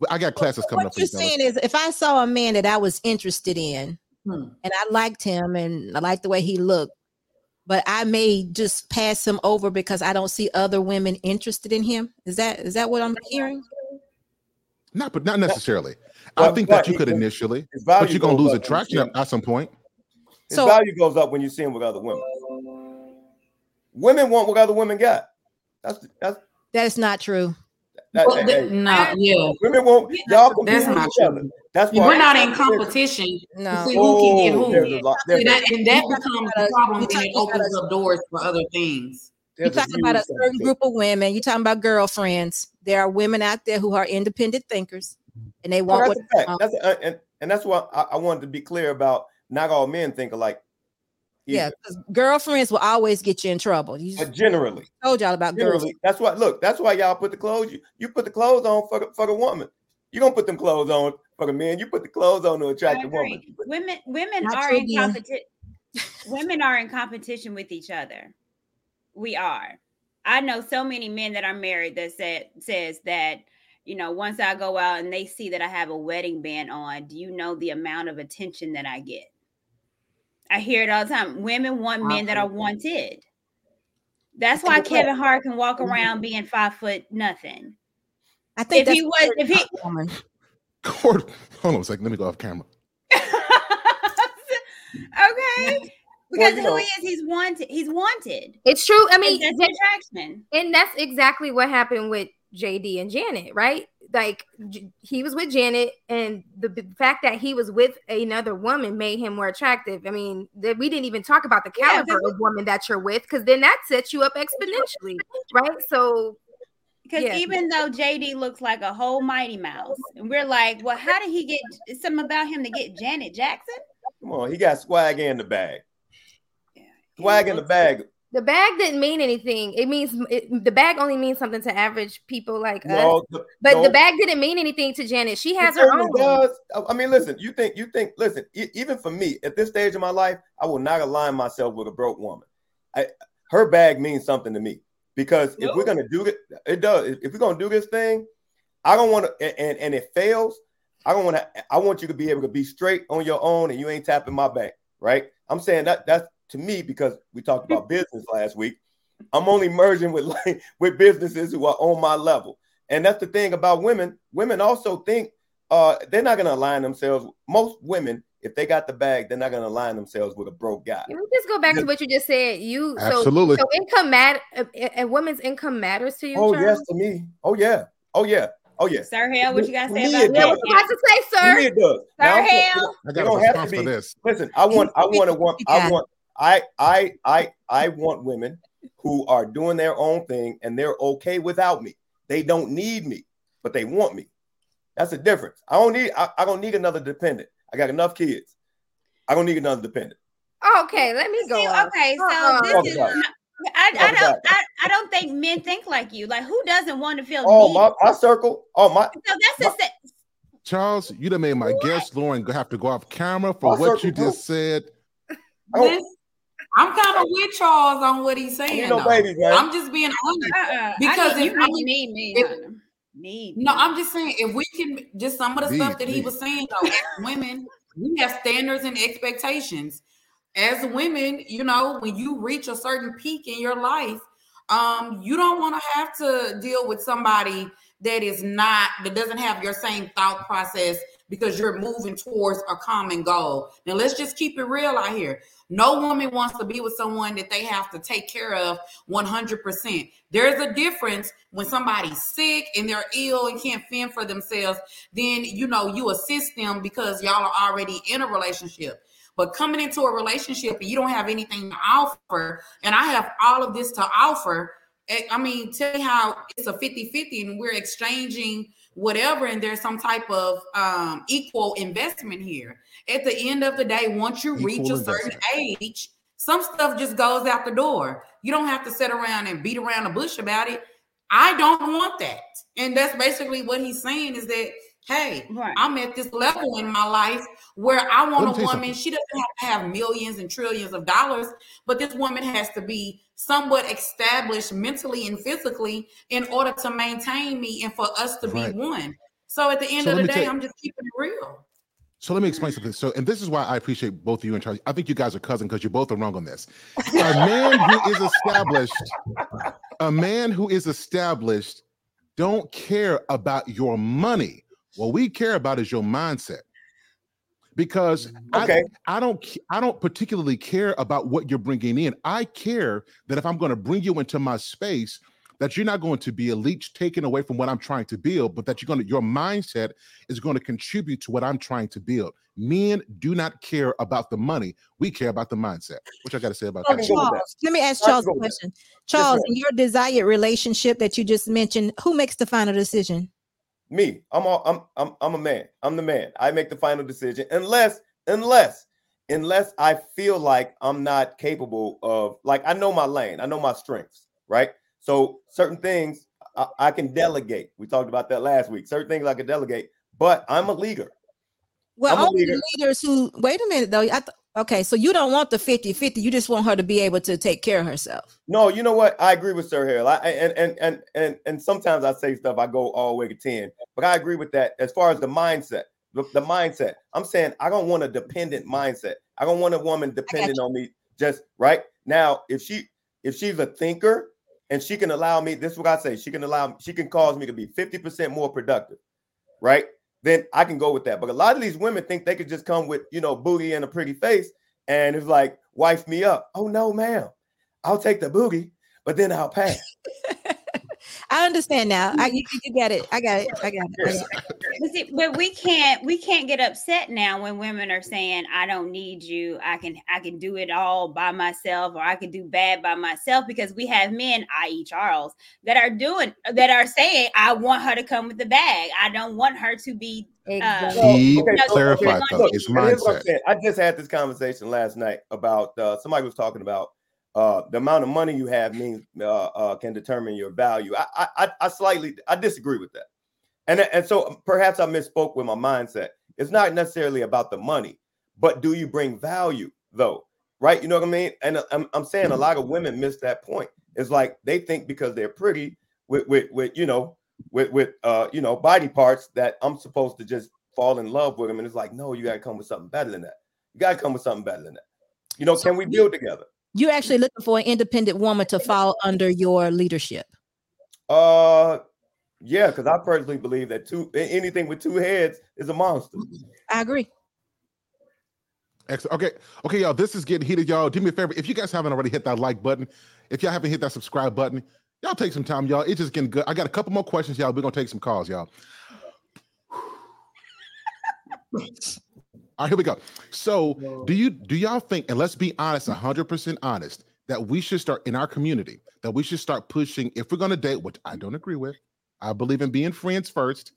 But I got classes coming up What for you're you fellas. saying is, if I saw a man that I was interested in, Hmm. and I liked him, and I liked the way he looked, but I may just pass him over because I don't see other women interested in him. Is that is that what I'm hearing? Not, but not necessarily. I think that you could his- initially, but you're gonna lose up when you attraction at, at some point. His So- value goes up when you see him with other women. Women want what other women got. That's that's That is not true. that, Well, that- th- hey, no, yeah. women want y'all compete That's with not each other. true. That's why We're not in competition to No. see who can get Oh, who. there's a lot- See, that, and that becomes a a- problem and it opens a- up doors for other things. You're there's talking about a certain group of women. You're talking about girlfriends. There are women out there who are independent thinkers, and they No, want that's what. a um, That's a, and, and that's why I, I wanted to be clear about not all men think alike. yeah, either. 'cause girlfriends will always get you in trouble. You But generally, told y'all about girls. generally, that's why. Look, that's why y'all put the clothes. You, you put the clothes on for the, for the woman. You gonna put them clothes on for the man. You put the clothes on to attract the agree. woman. Women women Not are in competition. women are in competition with each other. We are. I know so many men that are married that said says that you know once I go out and they see that I have a wedding band on, do you know the amount of attention that I get? I hear it all the time. Women want men that are wanted. That's why Kevin Hart can walk mm-hmm. around being five foot nothing. I think If he was, if he, woman. Cord- Hold on a second. Let me go off camera. okay. Because you who know- he is, he's wanted. He's wanted. It's true. I mean, that's attraction. and that's exactly what happened with JD and Janet, right? Like J- he was with Janet, and the b- fact that he was with another woman made him more attractive. I mean, that we didn't even talk about the Yeah, caliber of woman that you're with, because then that sets you up exponentially, right? So Because Yeah. even though JD looks like a whole Mighty Mouse, and we're like, well, how did he get is something about him to get Janet Jackson? Come on, he got swag in the bag. Swag in the bag. the bag didn't mean anything. It means it, the bag only means something to average people like us. The- But no, the bag didn't mean anything to Janet. She has it her own. does. I- I mean, listen. You think you think? Listen. e- even for me, at this stage of my life, I will not align myself with a broke woman. I her bag means something to me because if we're gonna do it, it does. If we're gonna do this thing, I don't want to, and and it fails. I don't want to. I want you to be able to be straight on your own, and you ain't tapping my back, right? I'm saying that that's to me because we talked about business last week. I'm only merging with like with businesses who are on my level, and that's the thing about women. Women also think uh, they're not going to align themselves. Most women, if they got the bag, they're not going to align themselves with a broke guy. Can we just go back to what you just said? You Absolutely. So, so income matter, and women's income matters to you. Oh Charles? yes, to me. Oh yeah. Oh yeah. Oh yeah. Sir Hale, what you got to say about it Yeah, that? what you got to say, To sir? me, it does. Now, I'm Hale. I got a don't have to response for this. Listen, I want, I want to want, I want, I, I, I, I want women who are doing their own thing and they're okay without me. They don't need me, but they want me. That's the difference. I don't need, I, I don't need another dependent. I got enough kids. I don't need another dependent. Okay, let me go. See, okay, so Uh-uh. Talk this is. I, I don't. I, I don't think men think like you. Like, who doesn't want to feel Oh, needed? my, my circle. Oh, my, So that's the sa- Charles, you done made my guest Lauren have to go off camera for My what circle you just said. Oh, I don't- Listen, I'm kind of with Charles on what he's saying. need no though. babies. I'm just being honest. uh-uh. Because I need, if- you I need mean, me, if- me, need. No, I'm just saying if we can just some of the These- stuff that he was saying though, as women, we have standards and expectations. As women, you know, when you reach a certain peak in your life, um, you don't want to have to deal with somebody that is not that doesn't have your same thought process because you're moving towards a common goal. Now let's just keep it real out here. No woman wants to be with someone that they have to take care of 100%. There's a difference when somebody's sick and they're ill and can't fend for themselves, then you know you assist them because y'all are already in a relationship. But coming into a relationship and you don't have anything to offer, and I have all of this to offer, eh, I mean, tell me how it's a 50 50 and we're exchanging whatever, and there's some type of um, equal investment here. At the end of the day, once you reach a certain age, some stuff just goes out the door. You don't have to sit around and beat around the bush about it. I don't want that. And that's basically what he's saying is that, hey, Right. I'm at this level in my life where I want a woman. something. She doesn't have to have millions and trillions of dollars, but this woman has to be somewhat established mentally and physically in order to maintain me and for us to Right. be one. So at the end So of the day, you- I'm just keeping it real. So let me explain something. So, and this is why I appreciate both of you and Charlie. I think you guys are cousins because you both are wrong on this. A man who is established, a man who is established, don't care about your money. What we care about is your mindset. Because Okay. I, I don't c- I don't particularly care about what you're bringing in. I care that if I'm going to bring you into my space, that you're not going to be a leech taken away from what I'm trying to build, but that you're going to your mindset is going to contribute to what I'm trying to build. Men do not care about the money. We care about the mindset. What I got to say about that? can go Charles, let me ask Charles go a question. Charles, ma'am. in your desired relationship that you just mentioned, who makes the final decision? Me, I'm all, I'm I'm I'm a man. I'm the man. I make the final decision unless unless unless I feel like I'm not capable of like I know my lane. I know my strengths, right? So certain things I, I can delegate. We talked about that last week. Certain things I can delegate, but I'm a leader. Well, I'm only leader. the leaders who wait a minute though. I th- okay, so you don't want the 50-50, you just want her to be able to take care of herself. No, you know what? I agree with Sir Hale. I and and and and and sometimes I say stuff I go all the way to 10, but I agree with that as far as the mindset. The, the mindset. I'm saying I don't want a dependent mindset. I don't want a woman dependent on me just right now. If she if she's a thinker and she can allow me, this is what I say, she can allow she can cause me to be 50% more productive, right? Then I can go with that. But a lot of these women think they could just come with you know booty and a pretty face and it's like wife me up. Oh no, ma'am. I'll take the booty, but then I'll pass. I understand now. I you, you got it. I got it. I got it. I got it. But, see, but we can't we can't get upset now when women are saying I don't need you. I can I can do it all by myself, or I can do bad by myself because we have men, i.e. Charles, that are doing that are saying I want her to come with the bag. I don't want her to be. Exactly. He Okay, clarified okay, though, Look, his and here's what I'm mindset. I just had this conversation last night about uh, somebody was talking about uh, the amount of money you have means uh, uh, can determine your value. I, I I- I slightly I disagree with that, and and so perhaps I misspoke with my mindset. It's not necessarily about the money, but do you bring value though? right? You know what I mean? And uh, I'm, I'm saying a lot of women miss that point. It's like they think because they're pretty with with with you know with with uh you know body parts that I'm supposed to just fall in love with them. And it's like, no, you gotta come with something better than that. You gotta come with something better than that. You know, So can we build together? You're actually looking for an independent woman to fall under your leadership. Uh yeah, because I personally believe that two anything with two heads is a monster. I agree. Excellent. Okay, okay, y'all. This is getting heated, y'all. Do me a favor. If you guys haven't already hit that like button, if y'all haven't hit that subscribe button, y'all take some time, y'all. It's just getting good. I got a couple more questions, y'all. We're gonna take some calls, y'all. All right, here we go. So, do you do y'all think, and let's be honest, hundred percent honest, that we should start in our community, that we should start pushing if we're gonna date, which I don't agree with. I believe in being friends first,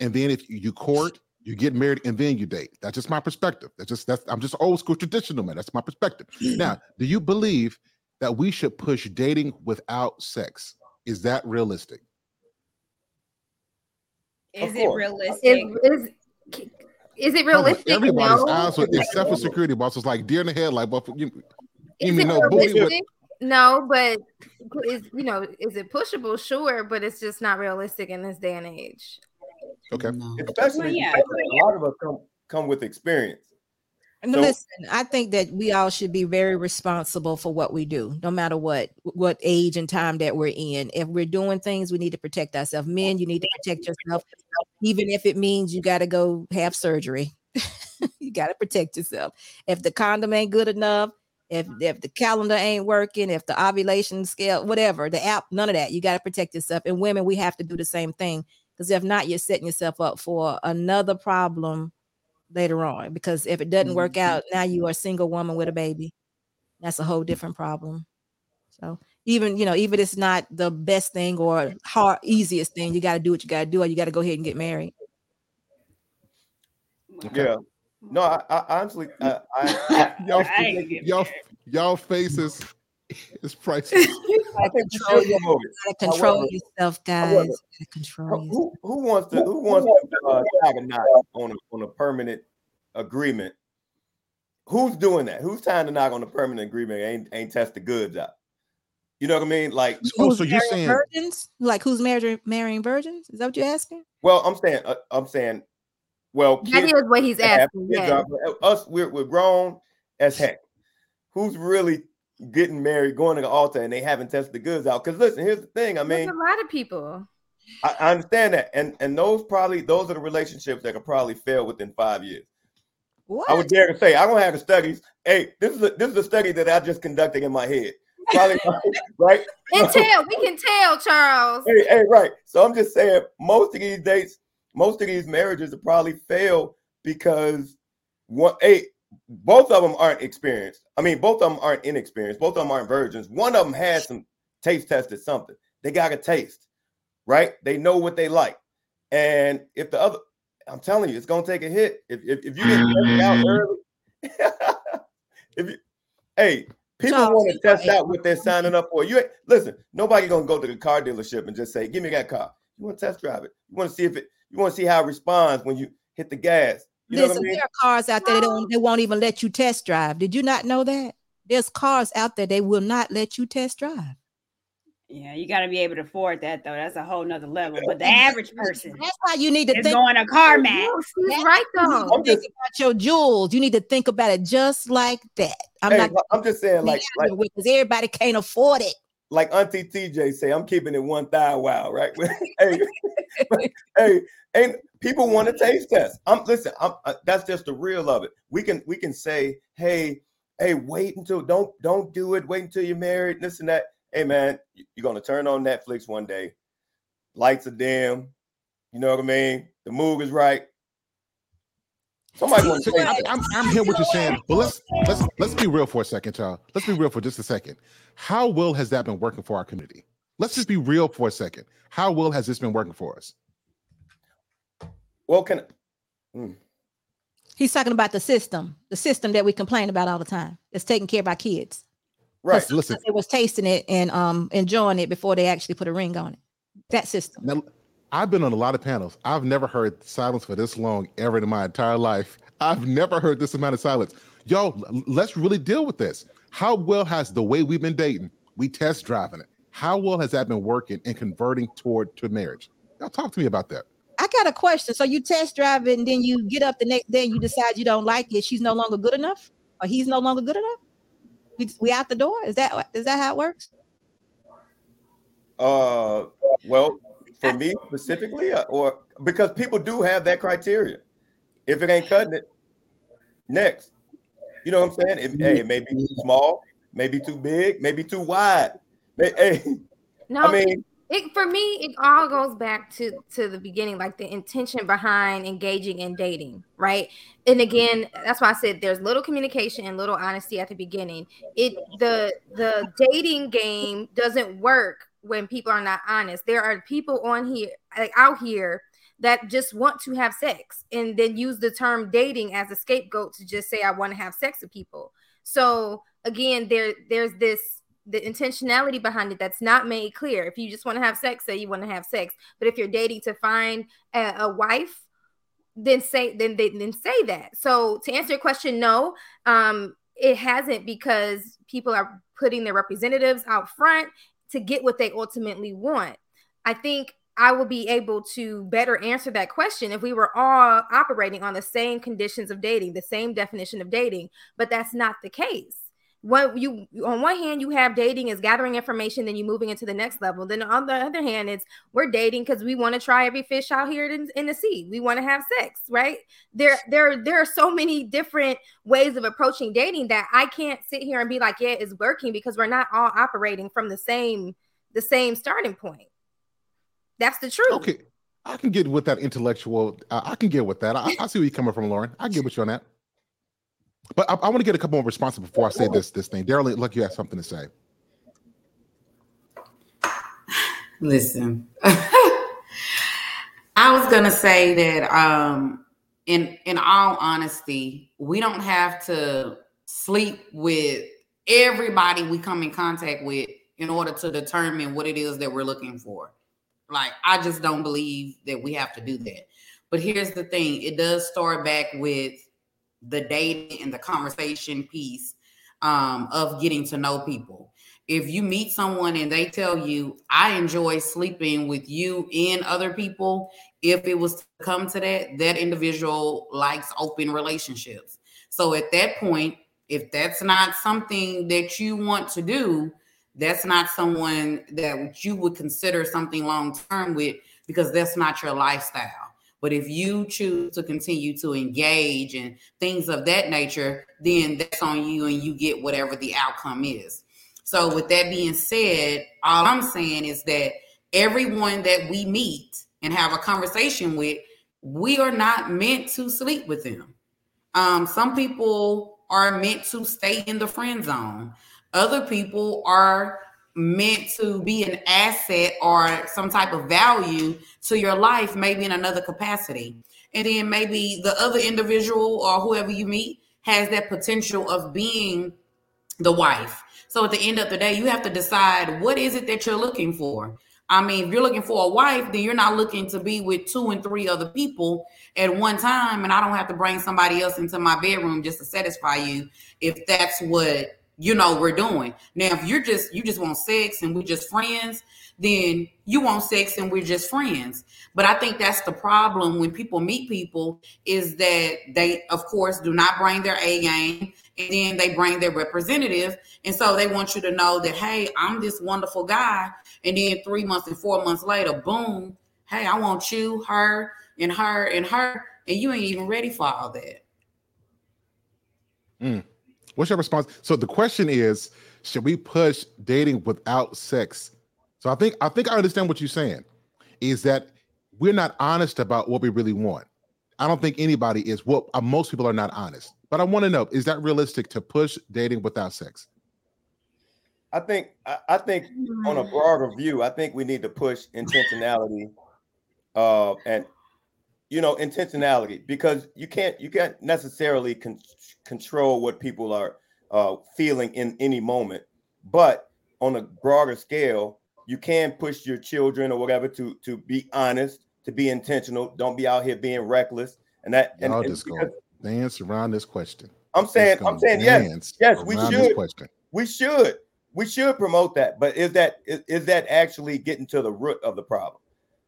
and then if you, you court, you get married, and then you date. That's just my perspective. That's just that's I'm just old school traditional man. That's my perspective. Mm-hmm. Now, do you believe that we should push dating without sex? Is that realistic? Is it realistic? Is, is, is it realistic? Everybody's No. eyes with except for security bosses, like deer in the headlight. But you, you mean no booty with realistic? No, but is you know, is it pushable? Sure, but it's just not realistic in this day and age. okay. No. Especially Well, yeah. a lot of us come come with experience. And So- listen, I think that we all should be very responsible for what we do, no matter what what age and time that we're in. If we're doing things, we need to protect ourselves. Men, you need to protect yourself, even if it means you got to go have surgery. you got to protect yourself. If the condom ain't good enough, if if the calendar ain't working, if the ovulation scale, whatever, the app, none of that. You got to protect yourself. And women, we have to do the same thing because if not, you're setting yourself up for another problem later on because if it doesn't work Mm-hmm. out now you are a single woman with a baby that's a whole different problem so even you know even if it's not the best thing or hard easiest thing you got to do what you got to do or you got to go ahead and get married Okay. Yeah. No, I, I honestly, I, I, Y'all, I y'all, y'all faces is priceless. I think you should promote it. you got to control However- yourself guys however, you control Who, yourself. who who wants to who wants to uh, tag a knot on a, on a permanent agreement? Who's doing that? Who's trying to knock on a permanent agreement? and Ain't ain't test the goods out. You know what I mean? Like, Oh, Who's so you're marrying saying virgins like who's marrying marrying virgins is that what you're asking well, I'm saying, uh, I'm saying, well, That is what he's asking. Yeah. us we're, we're grown as heck. Who's really getting married, going to the altar, and they haven't tested the goods out? Because listen, here's the thing. I There's mean, a lot of people. I, I understand that, and and those probably those are the relationships that could probably fail within five years. what I would dare to say I don't have the studies. Hey, this is a, this is a study that I just conducted in my head. Probably right. And tell, we can tell, Charles. Hey, hey, right. So I'm just saying, most of these dates, most of these marriages will probably fail because one, hey, both of them aren't experienced. I mean, both of them aren't inexperienced. Both of them aren't virgins. One of them has some taste tested something. They got a taste, right? They know what they like. And if the other, I'm telling you, it's gonna take a hit. If if, if you get mm-hmm. tested out early, if you, hey, people Charles, want to test out what they're signing up for. You listen, nobody gonna go to the car dealership and just say, "Give me that car." You want to test drive it. You want to see if it. You want to see how it responds when you hit the gas. You know Listen, what I mean? there are cars out there that don't they won't even let you test drive. Did you not know that? There's cars out there they will not let you test drive. Yeah, you got to be able to afford that though. That's a whole nother level. But the average person That's why you need to is think, going to CarMax. No, she's That's right though. to I'm think just- about your jewels. You need to think about it just like that. I'm Hey, not I'm just saying, like, like, because everybody can't afford it. Like Auntie TJ say, I'm keeping it one thigh wow, right? hey, hey, and people want to taste test. I'm listen. I'm uh, that's just the real of it. We can we can say, hey, hey, wait until don't don't do it. Wait until you're married. This and that. Hey, man, you- you're gonna turn on Netflix one day. Lights are dim. You know what I mean? The mood is right. Somebody want to See, I'm, test. I'm, I'm hearing what you're saying, but let's let's let's be real for a second, y'all. Let's be real for just a second. How well has that been working for our community? Let's just be real for a second. How well has this been working for us? Well, can He's talking about the system, the system that we complain about all the time. It's taking care of our kids. right. Listen, They was tasting it and um enjoying it before they actually put a ring on it. That system. now I've been on a lot of panels. I've never heard silence for this long ever in my entire life. I've never heard this amount of silence. Yo, let's really deal with this. How well has the way we've been dating, we test driving it? How well has that been working and converting toward to marriage? Y'all talk to me about that. I got a question. So you test drive it, and then you get up the next day, and you decide you don't like it. She's no longer good enough, or he's no longer good enough. We, we out the door. Is that is that how it works? Uh, well, for me specifically, uh, or because people do have that criteria. If it ain't cutting it, next. You know what I'm saying? It, hey, it may be too small, maybe too big, maybe too wide. Hey, no, I mean, it, for me, it all goes back to to the beginning, like the intention behind engaging in dating, right? And again, that's why I said there's little communication and little honesty at the beginning. It the the dating game doesn't work when people are not honest. There are people on here, like out here, that just want to have sex and then use the term dating as a scapegoat to just say I want to have sex with people. So again, there there's this the intentionality behind it that's not made clear. If you just want to have sex, say you want to have sex. But if you're dating to find a, a wife, then say then they then say that. So to answer your question, no, um, it hasn't because people are putting their representatives out front to get what they ultimately want. I think I will be able to better answer that question if we were all operating on the same conditions of dating, the same definition of dating, but that's not the case. What you on one hand you have dating is gathering information, then you moving into the next level. Then on the other hand, it's we're dating because we want to try every fish out here in, in the sea. We want to have sex, right? There, there, there are so many different ways of approaching dating that I can't sit here and be like, yeah, it's working because we're not all operating from the same the same starting point. That's the truth. Okay. I can get with that intellectual. I can get with that. I, I see where you're coming from, Lauren. I get with you on that. But I, I want to get a couple more responses before I say this this thing. Daryl, look, you have something to say. Listen, I was gonna say that um, in in all honesty, we don't have to sleep with everybody we come in contact with in order to determine what it is that we're looking for. Like, I just don't believe that we have to do that. But here's the thing it does start back with the dating and the conversation piece um, of getting to know people. If you meet someone and they tell you, I enjoy sleeping with you and other people, if it was to come to that, that individual likes open relationships. So at that point, if that's not something that you want to do, that's not someone that you would consider something long term with because that's not your lifestyle. But if you choose to continue to engage and things of that nature, then that's on you and you get whatever the outcome is. So, with that being said, all I'm saying is that everyone that we meet and have a conversation with, we are not meant to sleep with them. Um, some people are meant to stay in the friend zone. Other people are meant to be an asset or some type of value to your life, maybe in another capacity. And then maybe the other individual or whoever you meet has that potential of being the wife. So at the end of the day, you have to decide what is it that you're looking for. I mean, if you're looking for a wife, then you're not looking to be with two and three other people at one time. And I don't have to bring somebody else into my bedroom just to satisfy you if that's what you know we're doing. Now if you're just you just want sex and we're just friends then you want sex and we're just friends. But i think that's the problem when people meet people is that they of course do not bring their a game and then they bring their representative. And so they want you to know that hey i'm this wonderful guy. And then three months and four months later boom hey i want you her and her and her. And you ain't even ready for all that. Mm. What's your response? So the question is, should we push dating without sex? So I think I think I understand what you're saying. Is that we're not honest about what we really want. I don't think anybody is. What well, uh, most people are not honest. But I want to know: is that realistic to push dating without sex? I think I, I think on a broader view, I think we need to push intentionality uh, and you know intentionality because you can't you can't necessarily con- control what people are uh, feeling in any moment but on a broader scale you can push your children or whatever to to be honest to be intentional don't be out here being reckless and that and, I'll and just go dance around this question I'm saying, I'm saying, yes, yes, we should. We should, we should promote that. But is that is, is that actually getting to the root of the problem?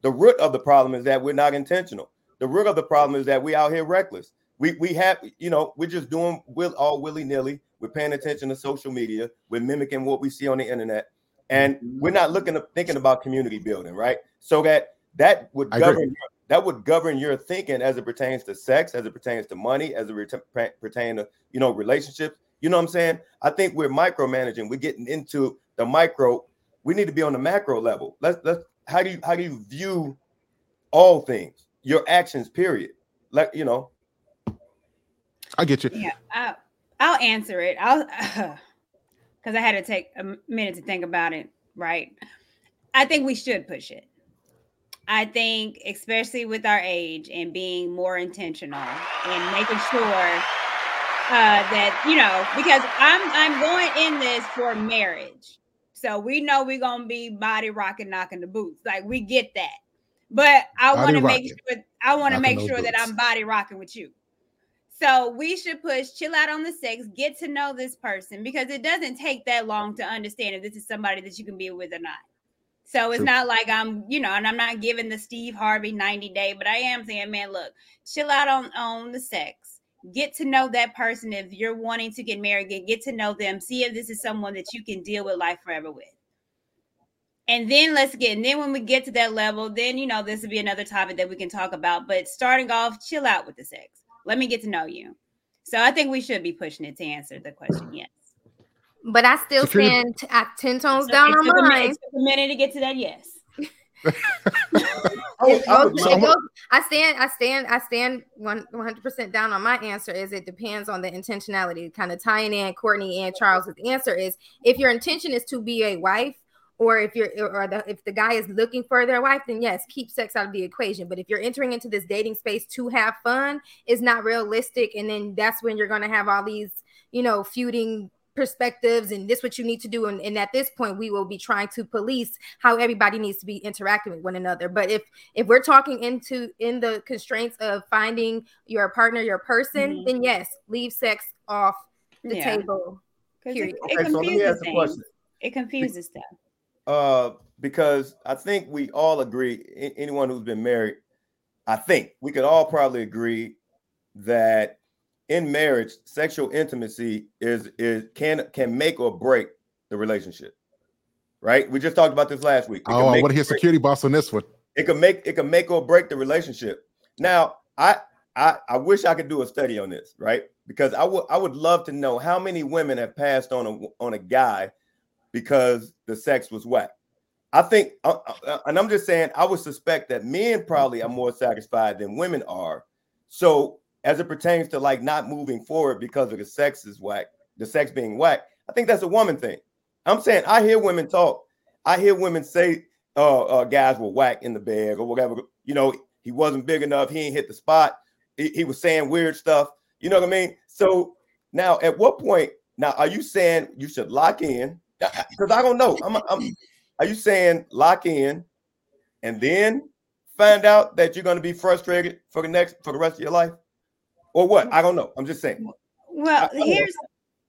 The root of the problem is that we're not intentional. The root of the problem is that we out here reckless. We we have, you know, we're just doing will all willy nilly. We're paying attention to social media. We're mimicking what we see on the internet, and mm-hmm. we're not looking at thinking about community building, right? So that that would I govern agree. that would govern your thinking as it pertains to sex, as it pertains to money, as it re- pertains to you know relationships. You know what I'm saying? I think we're micromanaging. We're getting into the micro. We need to be on the macro level. Let's let's how do you how do you view all things, your actions, period. Like you know. I get you. Yeah, I'll, I'll answer it. I'll because I had to take a minute to think about it. Right. I think we should push it. I think, especially with our age and being more intentional and making sure uh, that you know, because I'm I'm going in this for marriage, so we know we're gonna be body rocking, knocking the boots. Like we get that, but I want to make sure I want to make sure that I'm body rocking with you. So we should push, chill out on the sex, get to know this person because it doesn't take that long to understand if this is somebody that you can be with or not. So it's True. not like I'm, you know, and I'm not giving the Steve Harvey 90 day, but I am saying, man, look, chill out on on the sex. Get to know that person if you're wanting to get married, get, get to know them, see if this is someone that you can deal with life forever with. And then let's get, and then when we get to that level, then you know, this would be another topic that we can talk about. But starting off, chill out with the sex. Let me get to know you. So I think we should be pushing it to answer the question, yes. But I still Security. stand t- at 10 tones so down on mine. Minute, it took a minute to get to that yes. I, I stand, I stand, I stand 100% down on my answer is it depends on the intentionality. Kind of tying in Courtney and Charles's answer is if your intention is to be a wife, or if you're or the, if the guy is looking for their wife then yes keep sex out of the equation. But if you're entering into this dating space to have fun it's not realistic. And then that's when you're going to have all these you know feuding perspectives and this what you need to do. And, and, at this point we will be trying to police how everybody needs to be interacting with one another. But if if we're talking into in the constraints of finding your partner your person mm-hmm. then yes leave sex off the yeah. table period. It, it, okay, confuses so it confuses them uh because i think we all agree anyone who's been married i think we could all probably agree that in marriage, sexual intimacy is is can can make or break the relationship. Right? We just talked about this last week. It oh, I want to hear security boss on this one. It can make it can make or break the relationship. Now, I I I wish I could do a study on this, right? Because I would I would love to know how many women have passed on a on a guy because the sex was whack. I think, uh, uh, and I'm just saying, I would suspect that men probably are more satisfied than women are. So as it pertains to like not moving forward because of the sex is whack, the sex being whack. I think that's a woman thing. I'm saying I hear women talk. I hear women say uh, uh guys were whack in the bed or whatever. You know, he wasn't big enough. He ain't hit the spot. He, he was saying weird stuff. You know what I mean? So now, at what point? Now, are you saying you should lock in? Because I don't know. I'm, I'm. Are you saying lock in, and then find out that you're going to be frustrated for the next for the rest of your life? or what? I don't know. I'm just saying. Well, I, here's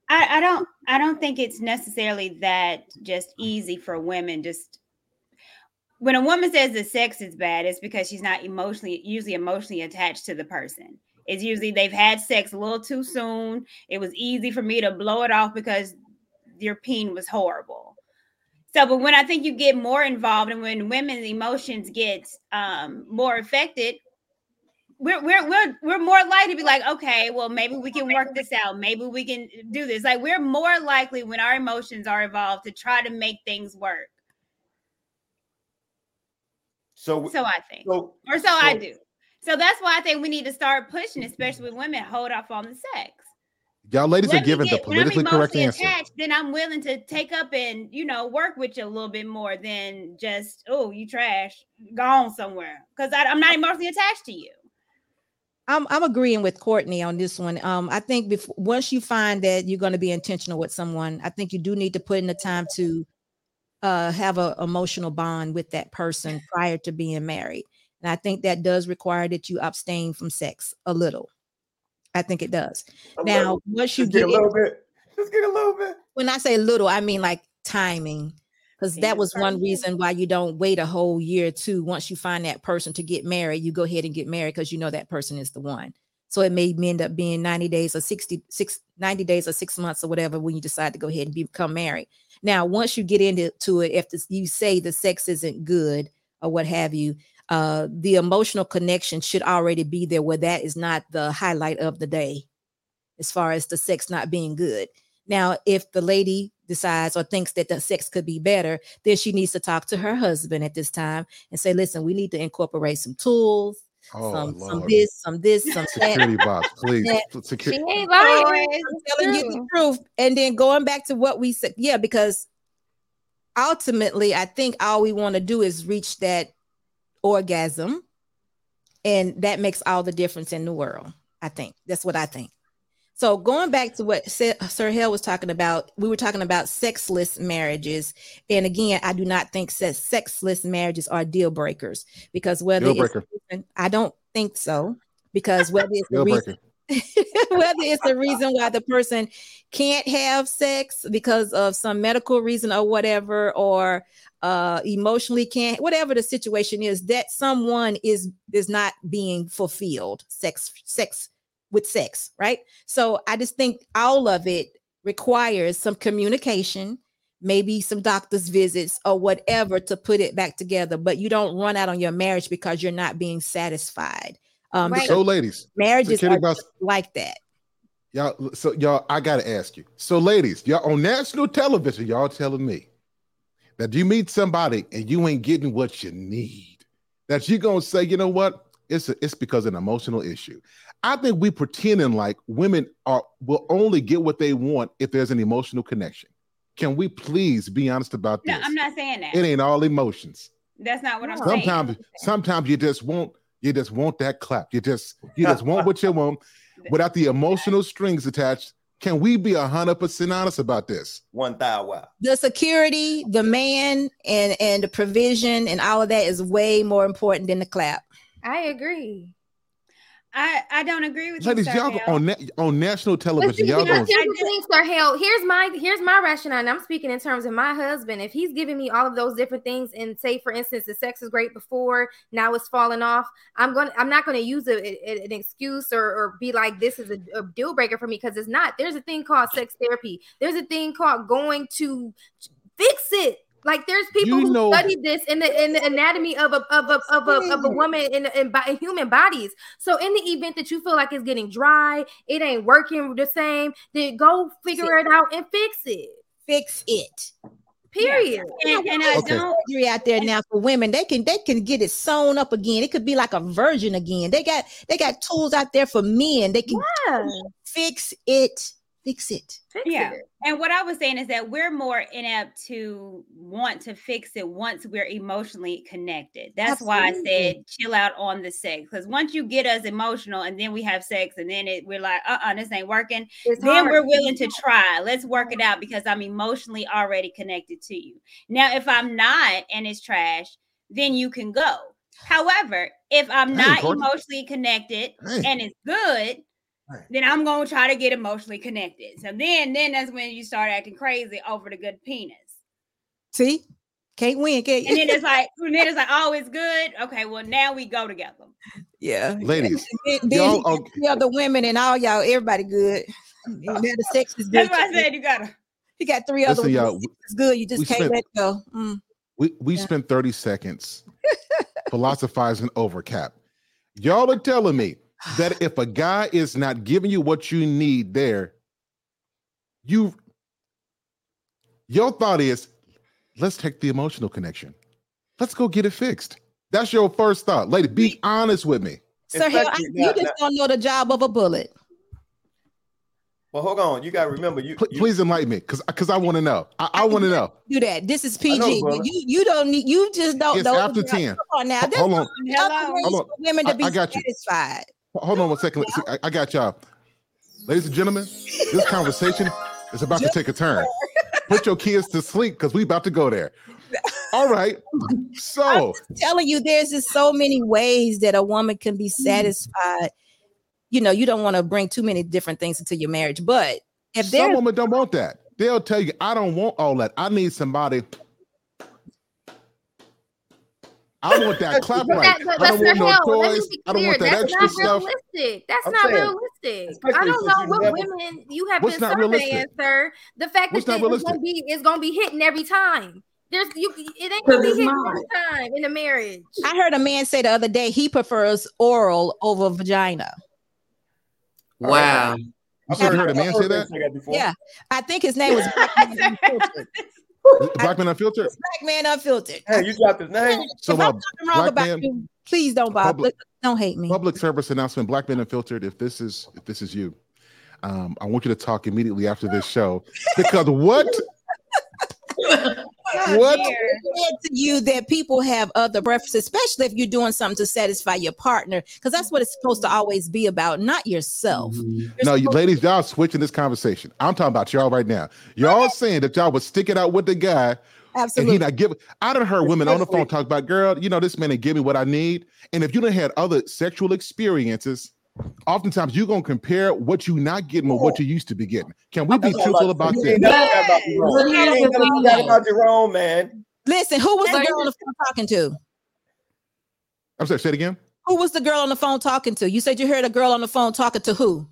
I, I don't I don't think it's necessarily that just easy for women. Just when a woman says the sex is bad, it's because she's not emotionally usually emotionally attached to the person. It's usually they've had sex a little too soon. It was easy for me to blow it off because your pain was horrible. So, but when I think you get more involved and when women's emotions get um, more affected, we're we're we're we're more likely to be like, okay, well, maybe we can work this out. Maybe we can do this. Like we're more likely when our emotions are involved to try to make things work. So so I think, so, or so, so I do. So that's why I think we need to start pushing, especially with women, hold off on the sex. Y'all ladies Let are giving get, the politically correct answer. Attached, then I'm willing to take up and you know work with you a little bit more than just oh you trash, gone somewhere because I'm not emotionally attached to you. I'm I'm agreeing with Courtney on this one. Um, I think before once you find that you're going to be intentional with someone, I think you do need to put in the time to uh, have an emotional bond with that person prior to being married. And I think that does require that you abstain from sex a little. I think it does. A Now, little. once you get get a little bit. Just get a little bit. when I say little, I mean like timing. Because that was one reason why you don't wait a whole year or two. Once you find that person to get married, you go ahead and get married because you know that person is the one. So it may end up being 90 days or 60, six, 90 days or six months or whatever when you decide to go ahead and become married. Now, once you get into to it, if this, you say the sex isn't good or what have you, uh, the emotional connection should already be there where that is not the highlight of the day as far as the sex not being good. Now, if the lady decides or thinks that the sex could be better, then she needs to talk to her husband at this time and say, listen, we need to incorporate some tools, Oh, some, some this, some this, some that. Security box, please. Yeah. She ain't lying. Boys. I'm telling you the truth. And then going back to what we said, yeah, because ultimately, I think all we want to do is reach that orgasm, and that makes all the difference in the world. I think that's what I think. So going back to what Sir Hale was talking about, we were talking about sexless marriages, and again, I do not think se- sexless marriages are deal breakers because whether breaker. I don't think so because whether it's the Deal reason whether it's the reason why the person can't have sex because of some medical reason or whatever or uh emotionally can't whatever the situation is that someone is is not being fulfilled sex sex with sex right so i just think all of it requires some communication maybe some doctor's visits or whatever to put it back together but you don't run out on your marriage because you're not being satisfied um Right. So, ladies, marriages are box, like that y'all. So, y'all, I gotta ask you. So, ladies, y'all on national television, y'all telling me that you meet somebody and you ain't getting what you need, that you're gonna say, you know what? It's a, it's because of an emotional issue. I think we pretending like women are will only get what they want if there's an emotional connection. Can we please be honest about this? No. I'm not saying that. It ain't all emotions. That's not what I'm No. saying. Sometimes, sometimes you just want you just want that clap. You just you just want what you want without the emotional strings attached. Can we be a hundred percent honest about this? One thou wow. the security, the man, and and the provision and all of that is way more important than the clap. I agree. I, I don't agree with you. Ladies, you. y'all go on na- on national television. see, Y'all here's going the thing, Sir Hale. Here's my here's my rationale. And I'm speaking in terms of my husband. If he's giving me all of those different things, and say for instance, the sex is great before, now it's falling off. I'm going. I'm not going to use a, a- an excuse or, or be like this is a, a deal breaker for me because it's not. There's a thing called sex therapy. There's a thing called going to fix it. Like there's people You who know- study this in the in the anatomy of a of a of a, of a woman in, in, bo- in human bodies. So in the event that you feel like it's getting dry, it ain't working the same, then go figure it out and fix it. Fix it. Period. And, and I Okay. don't. Surgery out there now for women, they can they can get it sewn up again. It could be like a virgin again. They got they got tools out there for men. They can Yeah, fix it. Fix it. fix Yeah. it. And what I was saying is that we're more inept to want to fix it once we're emotionally connected. That's why I said chill out on the sex. Because once you get us emotional and then we have sex and then it, we're like, uh uh this ain't working. It's then hard. we're willing to try. Let's work it out because I'm emotionally already connected to you. Now, if I'm not and it's trash, then you can go. However, if I'm Hey, not Courtney. emotionally connected Hey. and it's good, Hey. then I'm gonna try to get emotionally connected. So then, then that's when you start acting crazy over the good penis. See? Can't win, can't And then it's like, and then it's like, oh, it's good. Okay, well now we go together. Yeah. ladies? Then, then Y'all he are- the other women and all y'all, everybody good. And now the sex is good. That's why I said you gotta. You got three other Listen, ones. y'all, the sex good. You just we can't spent- let go. Mm. We we Yeah. spent 30 seconds philosophizing over cap. Y'all are telling me that if a guy is not giving you what you need there, you your thought is let's take the emotional connection. Let's go get it fixed. That's your first thought. Lady, be honest with me. Sir Hale, I- you just don't know the job of a bullet. Well, hold on. You got to remember, you, Pl- you please enlighten me because because I want to know. I, I want to know. Do that. This is PG. know, brother. you you don't need. You just don't It's know. after 10. Come on now. Ho- There's Hold on. other Hello. ways Hold on. for women to I- be I got you. satisfied. Hold on one second. I, I got y'all. Ladies and gentlemen, this conversation is about to take a turn. Put your kids to sleep because we about to go there. All right. So telling you, there's just so many ways that a woman can be Mm. satisfied you know, you don't want to bring too many different things into your marriage. But if Some women don't want that. They'll tell you, I don't want all that. I need somebody. I want that clap right. that, but, I don't want no Sir Hale, let me toys. I don't want that That's extra not stuff. realistic. That's I'm not saying, realistic. I don't know what never- women you have been not surveying, realistic? sir. The fact What's that it's gonna be it's gonna be hitting every time. There's you. It ain't gonna be hitting every time in a marriage. I heard a man say the other day he prefers oral over vagina. Wow. You said you heard a man say that? Yeah, I think his name was Black Man Unfiltered. Black man unfiltered. Black Hey, you dropped his name. So, if uh, I'm talking wrong Black about Man- you, please don't Bob. Public- Don't hate me. Public service announcement: Black men unfiltered. If this is if this is you, um, I want you to talk immediately after this show because what Oh, What? said to you that people have other preferences, especially if you're doing something to satisfy your partner, because that's what it's supposed to always be about, not yourself. Mhm. You're No, you ladies, y'all switching this conversation. I'm talking about y'all right now. Y'all saying that y'all was sticking out with the guy Absolutely. and absolutely. he not giving. I done heard women on the phone talk about, girl, you know, this man ain't give me what I need. And if you done had other sexual experiences, oftentimes you're gonna compare what you're not getting with what you used to be getting. Can we be That's all truthful I- about you this? ain't never got about Yes. Jerome. But You here's ain't the never thing, got though. about Jerome, man. Listen, who was the girl on the phone talking to? I'm sorry, say it again. Who was the girl on the phone talking to? You said you heard a girl on the phone talking to who?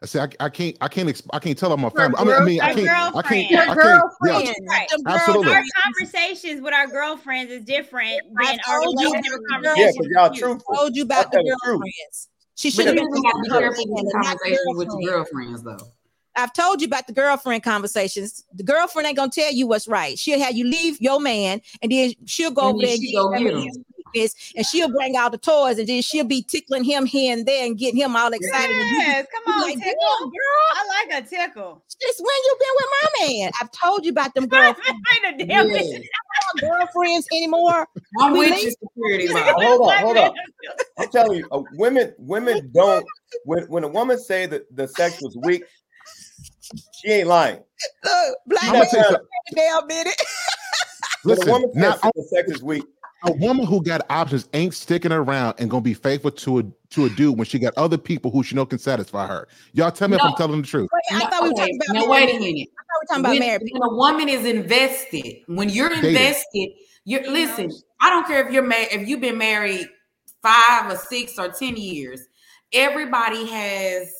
I say I, I can't I can't exp- I can't tell them my Her family. I mean, I mean I can't I can't Her I can't yeah. Right. Absolutely. Our conversations with our girlfriends is different I than our you conversations. Yeah, girls- because y'all with you. truthful. told you about the That's the truth. girlfriends. She should have been be careful with to the not conversations with your girlfriends. though. I've told you about the girlfriend conversations. The girlfriend ain't gonna tell you what's right. She'll have you leave your man, and then she'll go And over there she get go get him. Weakness, and she'll bring out the toys, and then she'll be tickling him here and there and getting him all excited. Yes, come on, like, tickle. Girl, I like a tickle. since when you been with my man? I've told you about them girlfriends, Ain't a damn Yeah. girlfriends anymore. I'm We with leave- you, security mom. hold on, hold on. I'm telling you, uh, women women don't when when a woman say that the sex was weak, she ain't lying. Look, black I'm man, gonna tell you wait a damn minute. When a Listen, woman not says the sex is weak, a woman who got options ain't sticking around and gonna be faithful to a to a dude when she got other people who she know can satisfy her. Y'all tell me if I'm telling the truth. Wait, I thought we were okay, talking about now married wait a minute. I thought we were talking about when, married people. when a woman is invested, when you're Dating. invested, you're listen. I don't care if you're married, if you've been married five or six or ten years. Everybody has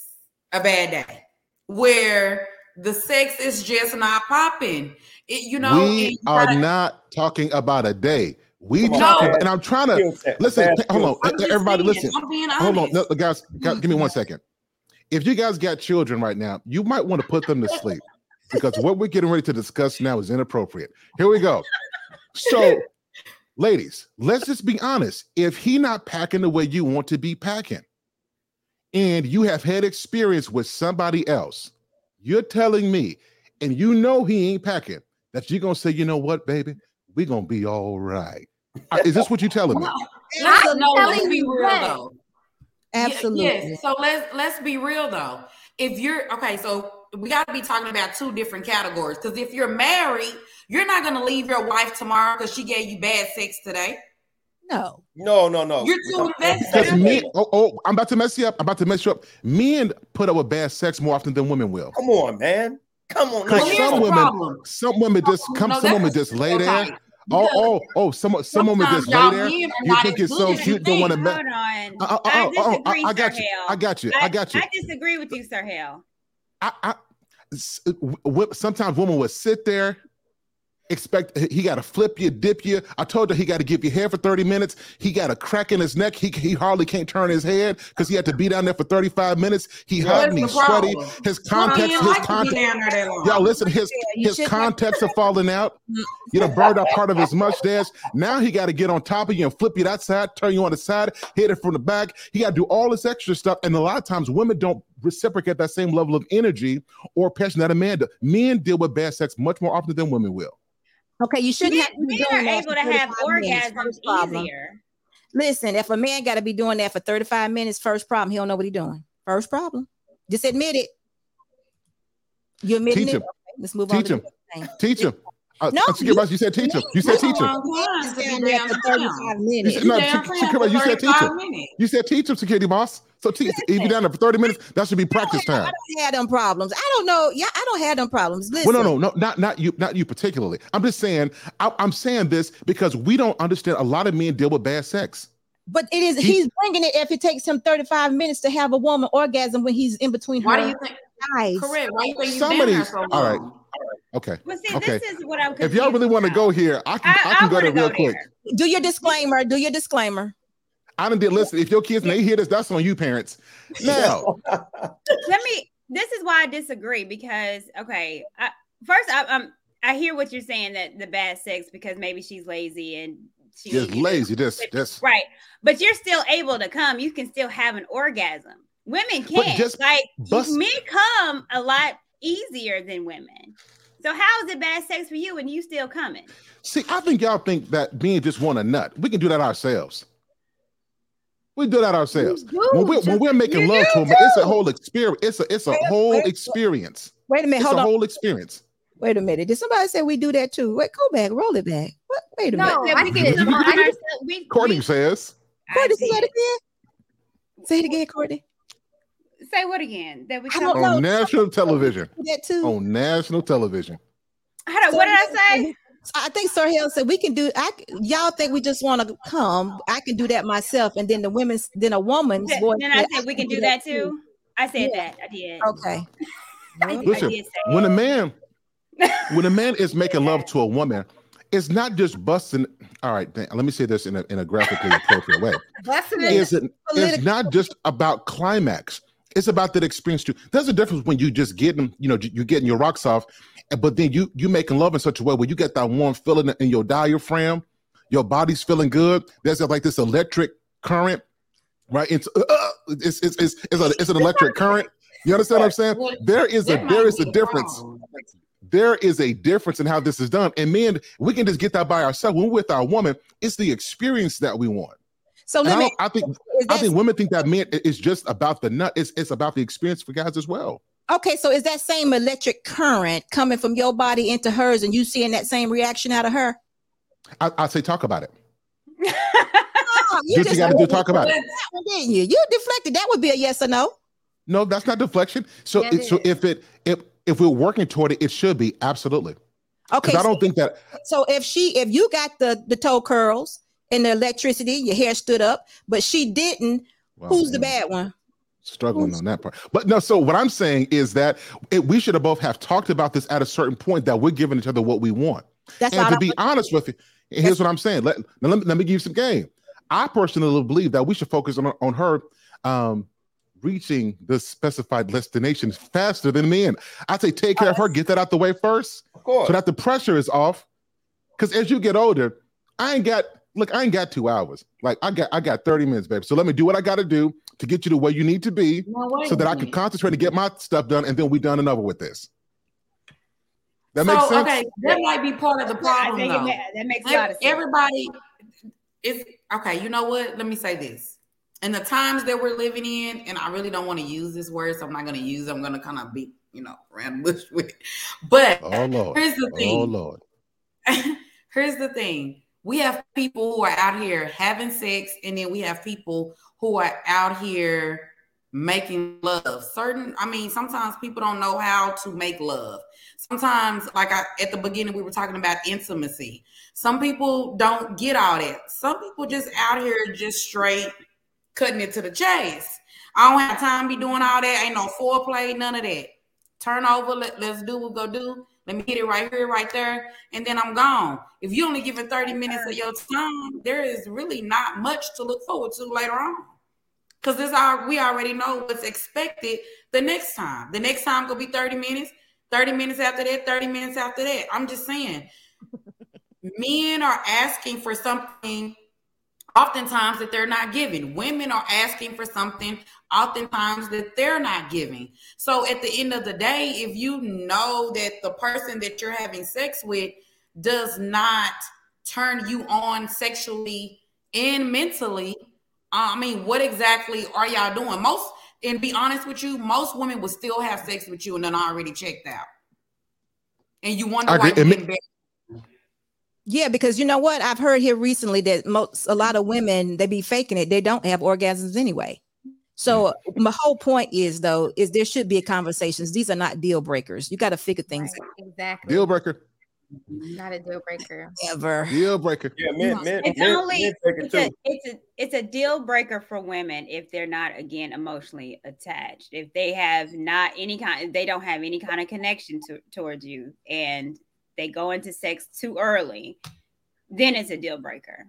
a bad day where the sex is just not popping. It, you know, and we you are gotta- not talking about a day. We Come on, talking, No. about, and I'm trying to listen. Hold on, skill I'm just everybody, saying, listen. Hold on, no, guys, guys, give me one second. If you guys got children right now, you might want to put them to sleep because what we're getting ready to discuss now is inappropriate. Here we go. So, ladies, let's just be honest. If he not packing the way you want to be packing, and you have had experience with somebody else, you're telling me, and you know he ain't packing, that you're gonna say, you know what, baby, we gonna be all right. Is this what you're telling me? No, let's, I'm no, let's be real though. Absolutely. Yes. So let's let's be real though. If you're okay, so we got to be talking about two different categories. Because if you're married, you're not going to leave your wife tomorrow because she gave you bad sex today. No. no, no, no. You're too invested. Because men, oh, oh, I'm about to mess you up. I'm about to mess you up. Men put up with bad sex more often than women will. Come on, man. Come on. Because Well, some women, problem. some women just come, No, some women just lay there. stereotype. Oh, oh, oh, some some women just lay there. You think it's so good as you cute, don't want to mess. Hold on. Oh, oh, I oh, disagree, I got you. I got you. I got you. I disagree with you, Sir Hale. I. sometimes women would sit there, expect he got to flip you, dip you. I told her he got to give you hair for 30 minutes. He got a crack in his neck. He, he hardly can't turn his head because he had to be down there for 35 minutes. He hot and he's sweaty. His context, men his like context. down there that long. Y'all listen, his Yeah, you his contacts are falling out. You know, burned out part of his mustache. Now he got to get on top of you and flip you that side, turn you on the side, hit it from the back. He got to do all this extra stuff. And a lot of times women don't reciprocate that same level of energy or passion that a man does. Men deal with bad sex much more often than women will. Okay, you shouldn't Men, have to be men doing are that able for to have 35 minutes. orgasms easier. Listen, if a man got to be doing that for 35 minutes, first problem, he don't know what he's doing. First problem. Just admit it. You admitting Teach it? Okay, let's move on. Teach to him. the next thing. Teach him. Uh, No, Shakira Rice, you said teach him. You said That's a teach him. long time to be Stand there damn for down. 35 You said, You no, damn Shak- down Shakira, you said teach 35 him. minutes. You said teach him, security boss. So teach. If you down there for thirty minutes, that should be practice time. I don't have them problems. I don't know. Yeah, I don't have them problems. Listen, Well, no, no, no, not not you, not you particularly. I'm just saying. I, I'm saying this because we don't understand. A lot of men deal with bad sex. But it is He- he's bringing it if it takes him 35 minutes to have a woman orgasm when he's in between Why her do you think? eyes. Correct. Why you think you Some down of there so long? all right. Okay. Well, see, Okay. this is what I'm. If y'all really want to go here, I can. I, I, can go there wanna real go quick. there. Do your disclaimer. Do your disclaimer. I done did. Listen, if your kids and they hear this, that's on you, parents. Now, Let me. This is why I disagree because okay, I, first I, I'm I hear what you're saying that the bad sex because maybe she's lazy and she's just lazy. Just, just. right, but you're still able to come. You can still have an orgasm. Women can't. just like bust- men come a lot easier than women. So how is it bad sex for you and you still coming? See, I think y'all think that being just want a nut, we can do that ourselves. We do that ourselves. Do, When we're, when we're making love to them, it's a whole experience. It's a it's a Wait, whole wait, wait. experience. Wait a minute. It's Hold a on. whole experience. Wait a minute. Did somebody say we do that too? Wait, go back. Roll it back. What? Wait a No, minute. That I we did. can come on I did. ourselves. We- Courtney says, Courtney, say that did. again. Say it again, Courtney. Say what again? That we come on know. national television. That too. On national television. Hold on, what did I say? I think Sir Hale said we can do. I y'all think we just want to come? I can do that myself, and then the women's, then a woman's voice. then I said, said we can do that too. I said Yeah. that. I did. Okay. I, I Listen, did when a man when a man is making love to a woman, it's not just busting. All right, let me say this in a, in a graphically appropriate way. Busting it. Is it? It's not just about climax. It's about that experience too. There's a difference when you just getting, you know, you're getting your rocks off, but then you you making love in such a way where you get that warm feeling in your diaphragm, your body's feeling good. There's like this electric current, right? It's uh, it's, it's it's it's, a, it's an electric current. You understand what I'm saying? There is a there is a difference. There is a difference in how this is done, and men, we can just get that by ourselves. When we're with our woman, it's the experience that we want. So And I, let me. don't, I think I think women think that men i- is just about the nut. It's it's about the experience for guys as well. okay, so is that same electric current coming from your body into hers, and you seeing that same reaction out of her? I, I say talk about it. Oh, Do what you got to do. Talk about it. one, didn't you? You deflected. That would be a yes or no. No, that's not deflection. So Yeah, it, it so if it if if we're working toward it, it should be absolutely. Okay. I don't think that So if she, if you got the the toe curls and the electricity, your hair stood up, but she didn't, well, who's the bad one? struggling on that part. But no, so what I'm saying is that it, we should have both have talked about this at a certain point that we're giving each other what we want. That's and to I'm- be honest with you, here's what I'm saying. Let, now let, me, let me give you some game. I personally believe that we should focus on, on her um, reaching the specified destination faster than men. I'd say take care of her, get that out the way first, Of course. so that the pressure is off. Because as you get older, I ain't got look, I ain't got two hours. Like I got I got 30 minutes, babe. So let me do what I gotta do to get you to where you need to be No, so that I can concentrate and get my stuff done, and then we done and over with this. That so, makes sense. Okay, that might be part of the I problem. it though. that makes a lot of sense. Everybody is okay. You know what? Let me say this. In the times that we're living in, and I really don't want to use this word, so I'm not going to use. it. I'm going to kind of be, you know, around bush with. it. But Oh Lord. here's the oh, thing. Oh. Lord. here's the thing. We have people who are out here having sex, and then we have people who are out here making love. Certain, I mean, sometimes people don't know how to make love. Sometimes, like I, at the beginning, we were talking about intimacy. Some people don't get all that. Some people just out here just straight cutting it to the chase. I don't have time to be doing all that. Ain't no foreplay, none of that. Turn over, let, let's do what we go do. Let me get it right here, right there, and then I'm gone. If you only give it 30 minutes of your time, there is really not much to look forward to later on. Because this our we already know what's expected the next time. The next time gonna be 30 minutes, 30 minutes after that, 30 minutes after that. I'm just saying, men are asking for something oftentimes that they're not giving. Women are asking for something oftentimes that they're not giving. So at the end of the day, if you know that the person that you're having sex with does not turn you on sexually and mentally, uh, I mean, what exactly are y'all doing? Most, and be honest with you, most women would still have sex with you and then already checked out. And you wonder I why agree. you didn't bet- Yeah, because you know what? I've heard here recently that most a lot of women they be faking it. They don't have orgasms anyway. So mm-hmm. my whole point is though is there should be a conversations. These are not deal breakers. You got to figure things Right, exactly. Deal breaker. Not a deal breaker. ever. Deal breaker. Yeah, men, men, It's men, only men take it's a, it's a it's a deal breaker for women if they're not again emotionally attached. If they have not any kind, they don't have any kind of connection to, towards you, and they go into sex too early, then it's a deal breaker.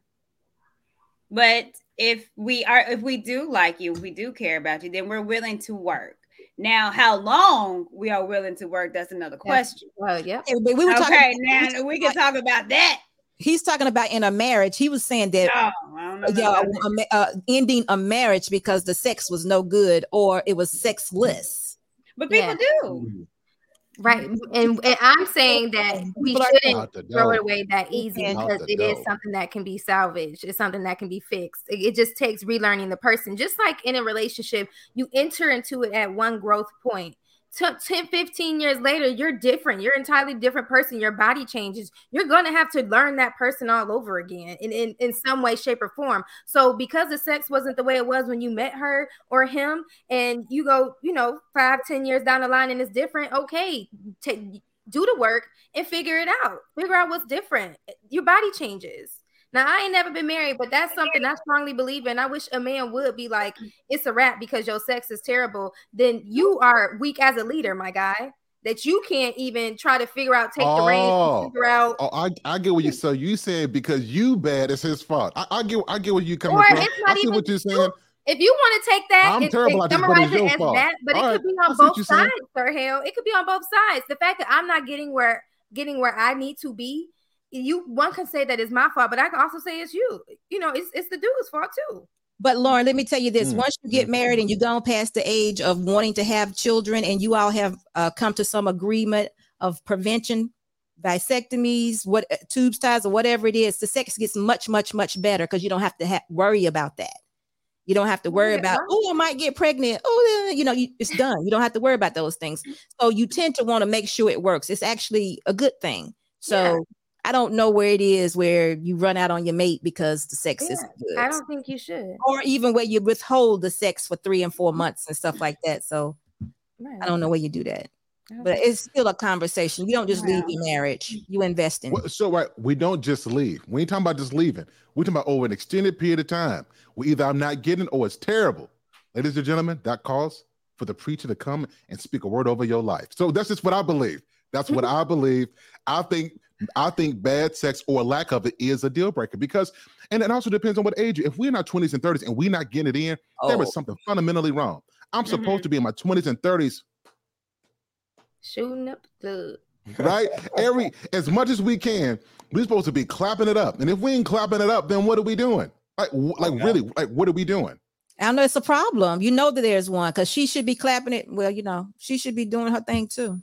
But if we are, if we do like you, if we do care about you, then we're willing to work. Now, how long we are willing to work, that's another question. Well, yeah. But we were talking. Okay, we now we can talk about that. He's talking about in a marriage. He was saying that Oh, I don't know yeah, about that. a uh, ending a marriage because the sex was no good or it was sexless. but people Yeah. do. Right. And, and I'm saying that we shouldn't throw it away that easy because the it is door. something that can be salvaged. It's something that can be fixed. It, it just takes relearning the person. Just like in a relationship, you enter into it at one growth point. T- 10, 15 years later, you're different. You're an entirely different person. Your body changes. You're going to have to learn that person all over again in, in, in some way, shape, or form. So, because the sex wasn't the way it was when you met her or him, and you go, you know, five, ten years down the line and it's different, okay, take do the work and figure it out. Figure out what's different. Your body changes. Now, I ain't never been married, but that's something I strongly believe in. I wish a man would be like, it's a wrap because your sex is terrible. Then you are weak as a leader, my guy. That you can't even try to figure out, take the reins, Oh. figure out. Oh, I, I get what you so you saying because you bad it's his fault. I, I get I get where you coming Or from. it's I not see even what you're saying. If you want to take that I'm and, terrible and at this, but it's summarize it as fault. that, but it All could be on see both you're saying. sides, Sir Hale. It could be on both sides. The fact that I'm not getting where getting where I need to be, you one can say that it's my fault, but I can also say it's you. You know, it's it's the dude's fault too. But Lauren, let me tell you this: Mm, once you get mm, married and you go past the age of wanting to have children, and you all have uh, come to some agreement of prevention, vasectomies, what uh, tubes ties, or whatever it is, the sex gets much, much, much better because you don't have to ha- worry about that. You don't have to worry Yeah, about, oh, I might get pregnant. Oh, yeah," you know, you, it's done. You don't have to worry about those things. So you tend to want to make sure it works. It's actually a good thing. So Yeah. I don't know where it is where you run out on your mate because the sex is good I don't think you should. or even where you withhold the sex for three and four mm. months and stuff like that. So I don't know where you do that, but it's still a conversation. You don't just leave your marriage; you invest in. Well, So right, we don't just leave. We ain't talking about just leaving. We're talking about over an extended period of time. We either I'm not getting or it's terrible. Ladies and gentlemen, that calls for the preacher to come and speak a word over your life. So that's just what I believe. That's what I believe. I think I think bad sex or lack of it is a deal breaker because and it also depends on what age. If we're in our 20s and 30s and we're not getting it in, there Oh, is something fundamentally wrong. I'm supposed Mhm. to be in my 20s and 30s Shooting up the right? Every as much as we can, we're supposed to be clapping it up. And if we ain't clapping it up, then what are we doing? Like, w- like Okay. really, like what are we doing? I know it's a problem. You know that there's one because she should be clapping it. Well, you know, she should be doing her thing too.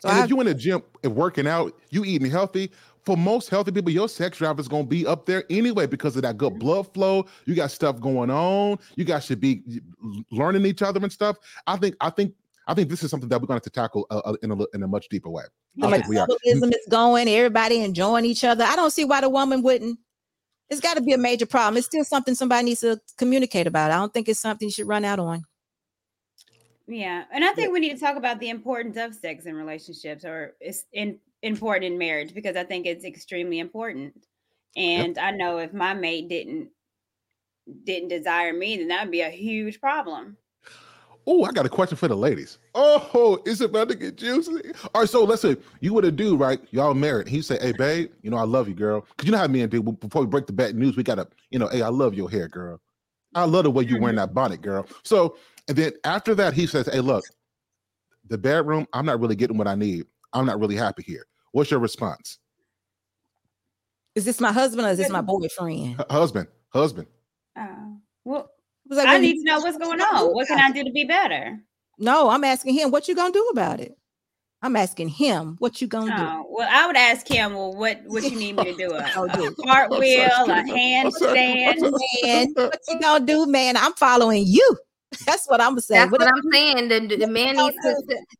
So and I, if you're in the gym and working out, you eating healthy. For most healthy people, your sex drive is gonna be up there anyway because of that good blood flow. You got stuff going on. You guys should be learning each other and stuff. I think, I think, I think this is something that we're going to have to tackle uh, uh, in a in a much deeper way. the I think we are. metabolism is going. Everybody enjoying each other. I don't see why the woman wouldn't. It's got to be a major problem. It's still something somebody needs to communicate about. I don't think it's something you should run out on. Yeah, and I think we need to talk about the importance of sex in relationships, or it's in, important in marriage because I think it's extremely important. And I know if my mate didn't didn't desire me, then that would be a huge problem. Oh, I got a question for the ladies. Oh, is it about to get juicy? All right, so let's say you would a dude, right? Y'all married. He say, "Hey, babe, you know I love you, girl." Cause you know how me and dude before we break the bad news, we gotta, you know, hey, I love your hair, girl. I love the way you mm-hmm. wearing that bonnet, girl. So, and then after that, he says, "Hey, look, the bedroom, I'm not really getting what I need. I'm not really happy here." What's your response, Is this my husband or is this my boyfriend? H- husband? Husband. Oh, well, was like, I need to know what's going on. What can I do to be better? No, I'm asking him, what you gonna do about it? I'm asking him, what you gonna do? Oh, well, I would ask him, well, what what you need me to do? A, Oh, a dude. cartwheel, a I'm sorry, I'm handstand. Man, what you gonna do, man? I'm following you. That's what I'm gonna. That's what Whatever I'm saying. The, the- the man needs to,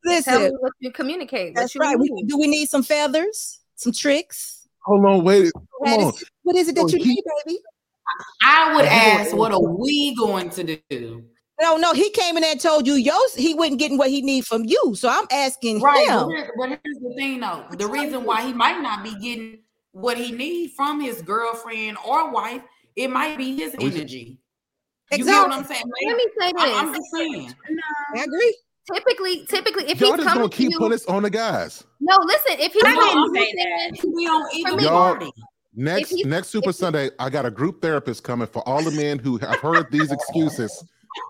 gonna to tell me what you communicate. What that's you right. We, need. do we need some feathers, some tricks? Hold on, wait. Come What on. is, what is it that So you he- need, baby? I would Are you gonna ask, what are we going to do? No, no, he came in there and told you yours he wasn't getting what he need from you. So I'm asking Right. him. But, here- but here's the thing though. The reason why he might not be getting what he needs from his girlfriend or wife, it might be his We- energy. You get what Exactly. I'm saying? Let me say this. I, am just saying. I agree. typically, typically, if Y'all he's just coming gonna to keep you, putting this on the guys. no, listen. If he's I coming didn't to say you that. saying- We on either Y'all- party. Next he's- next Super if he- Sunday, I got a group therapist coming for all the men who have heard these excuses.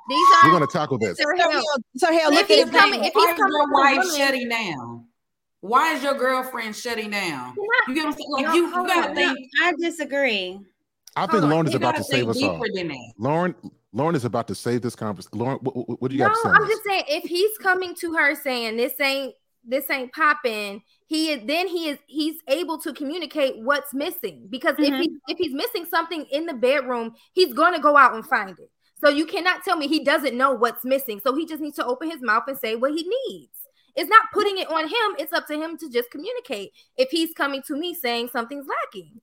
These are We're gonna tackle this. Sir So, Hill. hell, so hell, If look he's at coming- if he's Why is coming your from wife woman- shutting down? Why is your girlfriend shutting down? You're not- You get what I'm saying? Like you, you gotta on. think. I disagree. I think Lauren is about gotta save think us all. deeper than that. Lauren, Lauren is about to save this conversation. Lauren, what, what, what do you no, got to say? on I'm this? just saying if he's coming to her saying this ain't this ain't popping, he is then he is he's able to communicate what's missing because if Mhm. he if he's missing something in the bedroom, he's gonna go out and find it. So you cannot tell me he doesn't know what's missing. So he just needs to open his mouth and say what he needs. It's not putting it on him. It's up to him to just communicate. If he's coming to me saying something's lacking,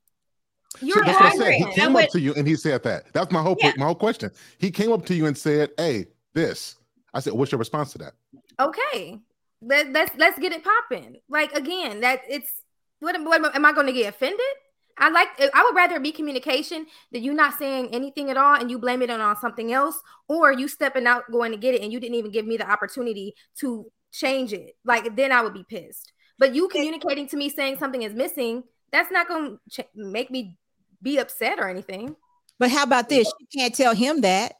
So you're that's what I I said. He came would- up to you and he said that. That's my whole Yeah. my whole question. He came up to you and said, "Hey, this." I said, "What's your response to that?" okay. Let, let's let's get it popping. Like again, that it's what, am- what am- am I going to get offended? I like I would rather be communication than you not saying anything at all and you blame it on something else, or you stepping out going to get it and you didn't even give me the opportunity to change it. Like then I would be pissed. But you communicating to me saying something is missing, that's not going to ch- make me be upset or anything. But how about this? You can't tell him that.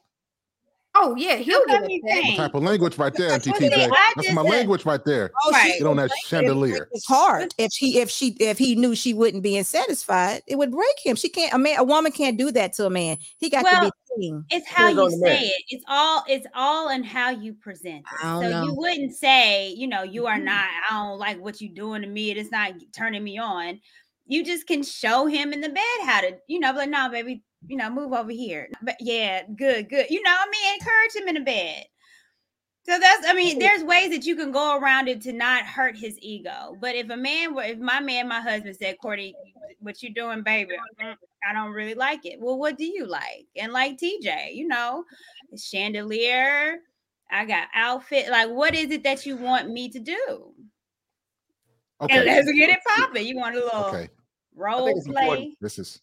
Oh yeah, he'll That's get what you upset. think. What type of language right there, That's what TTJ? it is. I That's my language right there. Oh, Right. Get on that would break it. chandelier. It's hard. If he if she if he knew she wouldn't be satisfied, it would break him. She can't. A man, a woman can't do that to a man. He got to be clean. It's how you say it. It's all it's all in how you present it. So know. you wouldn't say, you know, you are not, I don't like what you're doing to me. It is not turning me on. You just can show him in the bed how to, you know, like, no, baby, you know, move over here. But yeah, good, good. You know, I mean, encourage him in the bed. So that's, I mean, there's ways that you can go around it to not hurt his ego. But if a man were, if my man, my husband said, Courtney, what you doing, baby? I don't really like it. Well, what do you like? And like TJ, you know, chandelier. I got outfit. Like, what is it that you want me to do? And Okay. let's get it popping. You want a little Okay. Role play, This is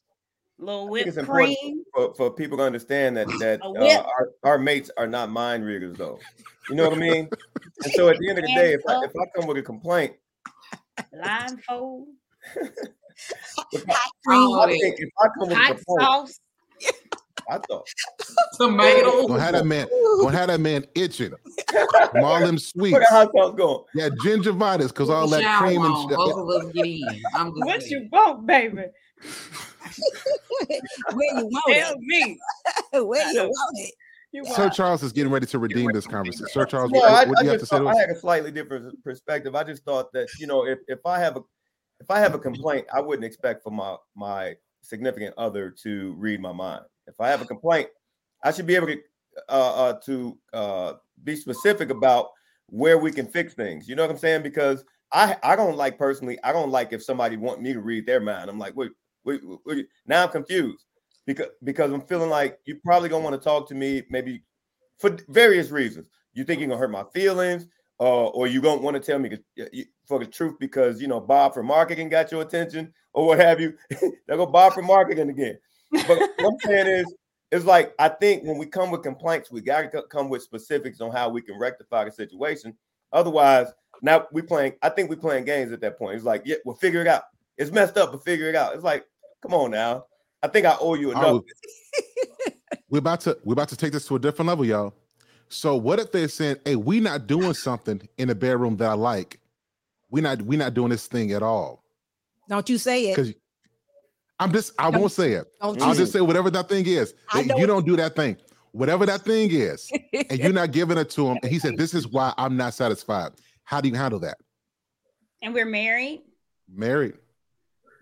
little I whipped cream. for, for people to understand that that uh, our, our mates are not mind readers though. You know what I mean? And so at the end of the day, if I, if I come with a complaint, blindfold, if I, I think if I come with a hot complaint, sauce. I thought Tomato. gonna have that man gonna have that man itching from all them sweets. look at how sauce going. Yeah, gingivitis because all that Shower cream and on. shit. Both of us get in. I'm just What saying. you want, baby? Where you want Tell it? me. Where you want it? Sir Charles is getting ready to redeem this conversation. Sir Charles, No, what, I, what I do you have to say? To I had a slightly different perspective. I just thought that you know if, if I have a if I have a complaint, I wouldn't expect for my my significant other to read my mind. If I have a complaint, I should be able to uh, uh, to uh, be specific about where we can fix things. You know what I'm saying? Because I I don't like personally. I don't like if somebody want me to read their mind. I'm like, wait, wait, wait, now I'm confused because because I'm feeling like you probably gonna want to talk to me maybe for various reasons. You think you're gonna hurt my feelings, uh, or you don't want to tell me for the truth because you know Bob from marketing got your attention or what have you. there go Bob from marketing again. But what I'm saying is, it's like I think when we come with complaints, we got to come with specifics on how we can rectify the situation. Otherwise, now we playing. I think we playing games at that point. It's like, yeah, we'll figure it out. It's messed up, but figure it out. It's like, come on now. I think I owe you I enough. Oh. was- we're about to we're about to take this to a different level, y'all. So what if they're saying, "Hey, we not doing something in the bedroom that I like. We not we not doing this thing at all." Don't you say it. Because I'm just I Don't- won't say it. Don't I'll you just say whatever that thing is. I That know you don't do that thing. Whatever that thing is, and you're not giving it to him. And he said, "This is why I'm not satisfied." How do you handle that? and we're married. Married,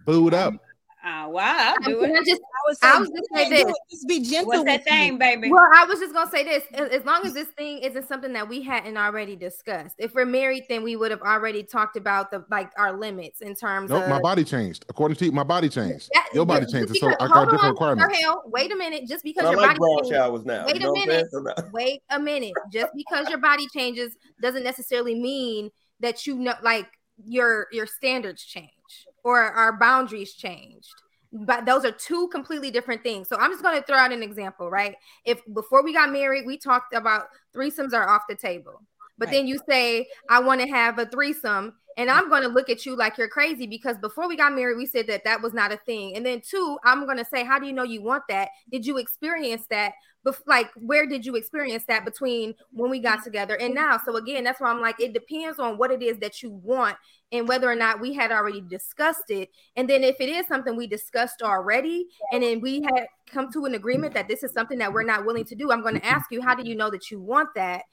booed up. Uh, wow, I'll do Can it. I just I would say, I was just say this. it, Just be gentle. What's that with me. thing, baby? Well, I was just gonna say this: as as long as this thing isn't something that we hadn't already discussed. If we're married, then we would have already talked about the like our limits in terms Nope, of my body changed. According to you, my body changed. That- Your body just changes, so I hold got different on, requirements. Sir Hale, wait a minute. Just because your like body brown changes, showers now. Wait you know a minute. saying? So now- wait a minute. Just because your body changes doesn't necessarily mean that you know like your your standards change or our boundaries changed. But those are two completely different things. So I'm just going to throw out an example, right? If before we got married, we talked about threesomes are off the table. But Right. then you say, I want to have a threesome. And I'm going to look at you like you're crazy because before we got married, we said that that was not a thing. And then, two, I'm going to say, How do you know you want that? Did you experience that? Bef- like, where did you experience that between when we got together and now? So, again, that's why I'm like, it depends on what it is that you want and whether or not we had already discussed it. And then, if it is something we discussed already, and then we had come to an agreement that this is something that we're not willing to do, I'm going to ask you, How do you know that you want that?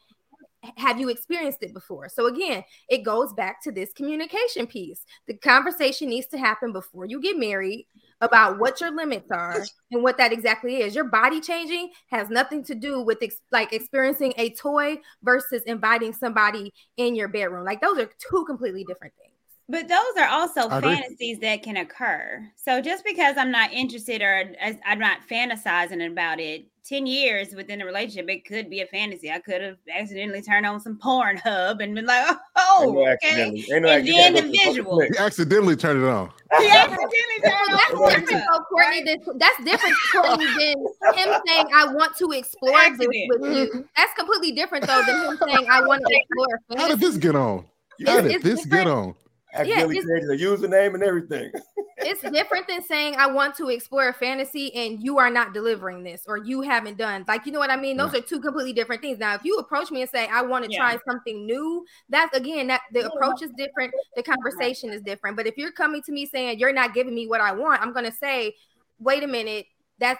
have you experienced it before? So again, it goes back to this communication piece. The conversation needs to happen before you get married about what your limits are and what that exactly is. Your body changing has nothing to do with ex- like experiencing a toy versus inviting somebody in your bedroom. Like those are two completely different things. But those are also I agree. fantasies that can occur. So just because I'm not interested or as I'm not fantasizing about it, 10 years within a relationship, it could be a fantasy. I could have accidentally turned on some Pornhub and been like, oh, Ain't oh, no okay. Ain't no And then the gotta go to visual. flick. You accidentally turned it on. He accidentally turned So on that's different, though, Courtney. than- That's different, Courtney, than him saying, "I want to explore this with you." Mm-hmm. That's completely different, though, than him saying, "I want to explore." How did this get on? You How gotta did it's this get on? Accidentally it's- change the username and everything. it's different than saying I want to explore a fantasy and you are not delivering this or you haven't done like you know what I mean. Those are two completely different things. Now, if you approach me and say I want to Yeah. try something new, that's again that the approach is different, the conversation is different. But if you're coming to me saying you're not giving me what I want, I'm gonna say, wait a minute, that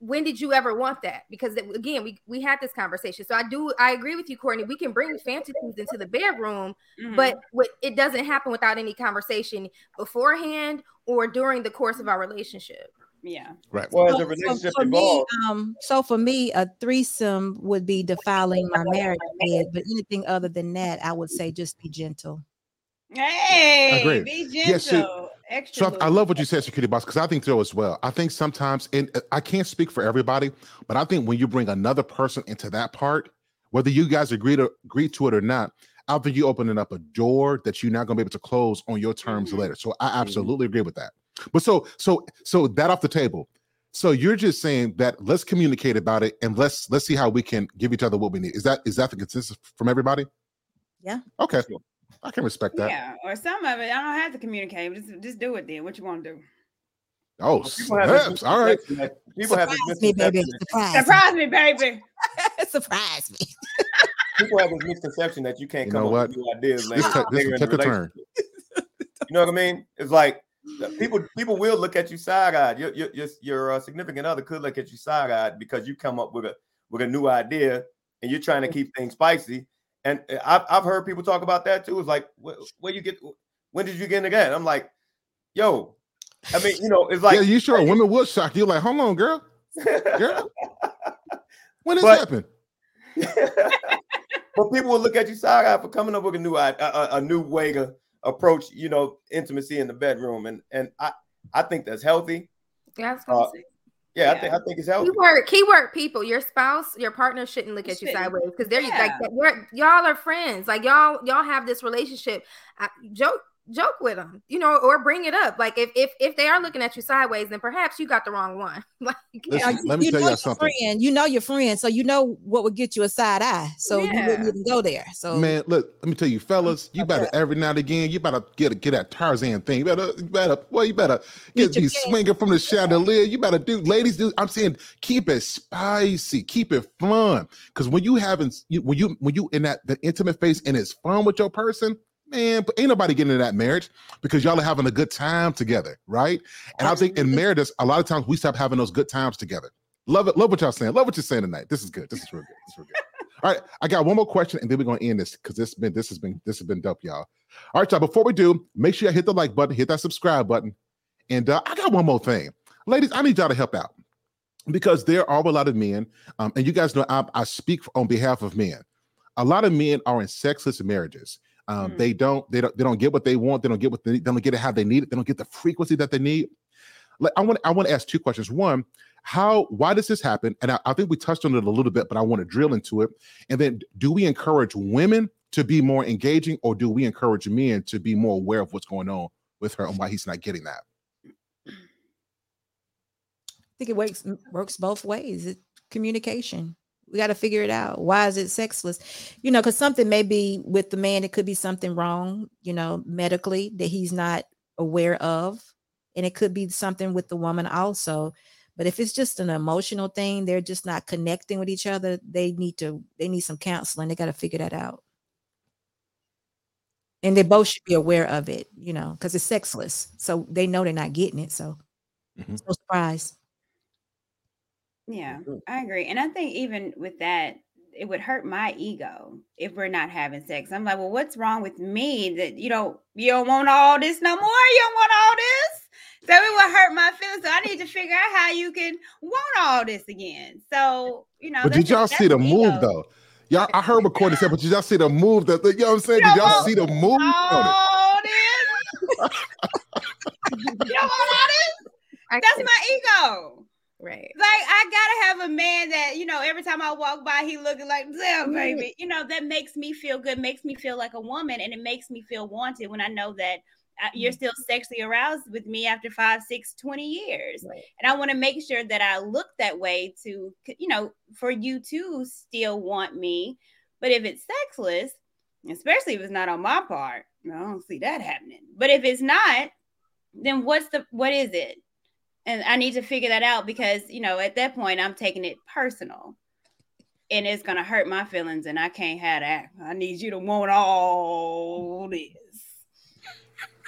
when did you ever want that? Because again, we we had this conversation. So I do I agree with you, Courtney. We can bring fantasies into the bedroom, Mhm. but what it doesn't happen without any conversation beforehand or during the course of our relationship. yeah. Right. Well, as So- the so relationship for me, um, so for me, a threesome would be defiling my marriage bed, but anything other than that, I would say just be gentle. Hey, Agreed. be gentle. Yeah, see, Extra. So I, I love what you said, security boss, because I think so as well. I think sometimes, and uh, I can't speak for everybody, but I think when you bring another person into that part, whether you guys agree to agree to it or not, I think you're opening up a door that you're not going to be able to close on your terms Mhm. later. So I absolutely agree with that. But so so so that off the table. So you're just saying that let's communicate about it and let's let's see how we can give each other what we need. Is that is that the consensus from everybody? Yeah. Okay. I can respect that. Yeah, or some of it, I don't have to communicate. Just, just do it then. What you want to do? Oh, people snaps. all right. misconception that- People have Surprise me, baby. Surprise. Surprise me, baby. Surprise me. people have this misconception that you can't You come know up with new ideas later. This took- this took a turn. You know what I mean? It's like people people will look at you side eyed. Your your your, your uh, significant other could look at you side eyed because you come up with a with a new idea and you're trying to keep things spicy. And uh, I've I've heard people talk about that too. It's like where, where you get when did you get into that? I'm like, yo, I mean, you know, it's like yeah, you sure women will shock you. Like, hold on, girl. Girl. When this But- happened? but people will look at you side eye for coming up with a new i- a, a, a new way to approach, you know, intimacy in the bedroom, and and I I think that's healthy. Yeah, I was gonna Uh, say. Yeah, I think I think it's healthy. Keyword, keyword people, your spouse, your partner shouldn't look at you Shouldn't. sideways because they're like Yeah. that. You're, y'all are friends. Like y'all, y'all have this relationship. I, joke, joke with them, you know, or bring it up. Like if if if they are looking at you sideways, then perhaps you got the wrong one. like Listen, Yeah, let me you tell know y'all your something. Friend, you know your friend, so you know what would get you a side eye. So you wouldn't even go there. So Man, look, let me tell you, fellas, you better every now and again, you better get get that Tarzan thing. You better, you better, well, you better get Meet your be swinging from the chandelier. You better do, ladies, do. I'm saying, keep it spicy, keep it fun. Because when you having, you, when you when you in that the intimate phase and it's fun with your person, man, but ain't nobody getting into that marriage because y'all are having a good time together, right? And I think in marriages, a lot of times we stop having those good times together. Love it, love what y'all saying. Love what you're saying tonight. This is good. This is real good. This is real good. All right, I got one more question, and then we're gonna end this because this been this has been this has been dope, y'all. All right, y'all. Before we do, make sure you hit the like button, hit that subscribe button, And uh, I got one more thing, ladies. I need y'all to help out because there are a lot of men, um, and you guys know I, I, speak on behalf of men. A lot of men are in sexless marriages. Um, mm. They don't, they don't, they don't get what they want. They don't get what they, they don't get it how they need it. They don't get the frequency that they need. Like, I want, I want to ask two questions. One, how, why does this happen? And I, I think we touched on it a little bit, but I want to drill into it. And then, do we encourage women to be more engaging, or do we encourage men to be more aware of what's going on with her and why he's not getting that? I think it works works both ways. It, communication. We got to figure it out. Why is it sexless? You know, because something may be with the man. It could be something wrong. You know, medically that he's not aware of, and it could be something with the woman also. But if it's just an emotional thing, they're just not connecting with each other. They need to. They need some counseling. They got to figure that out. And they both should be aware of it. You know, because it's sexless, so they know they're not getting it. So, mm-hmm. no surprise. Yeah, mm-hmm. I agree. And I think even with that, it would hurt my ego if we're not having sex. I'm like, well, what's wrong with me that you don't you don't want all this no more? You don't want all this? So it would hurt my feelings. So I need to figure out how you can want all this again. So you know. But did y'all see the ego. move though? Y'all, I heard McCoy said, but did y'all see the move that you know what I'm saying? Did y'all see the move? All this. you don't want all this? That's my ego. Right. Like I gotta have a man that, you know, every time I walk by, he looking like, damn, baby. You know, that makes me feel good, makes me feel like a woman, and it makes me feel wanted when I know that uh, you're mm. still sexually aroused with me after five, six, 20 years. Right. And I want to make sure that I look that way to, you know, for you to still want me. But if it's sexless, especially if it's not on my part, I don't see that happening. But if it's not, then what's the what is it? And I need to figure that out because you know at that point I'm taking it personal, and it's gonna hurt my feelings, and I can't have that. I need you to want all this.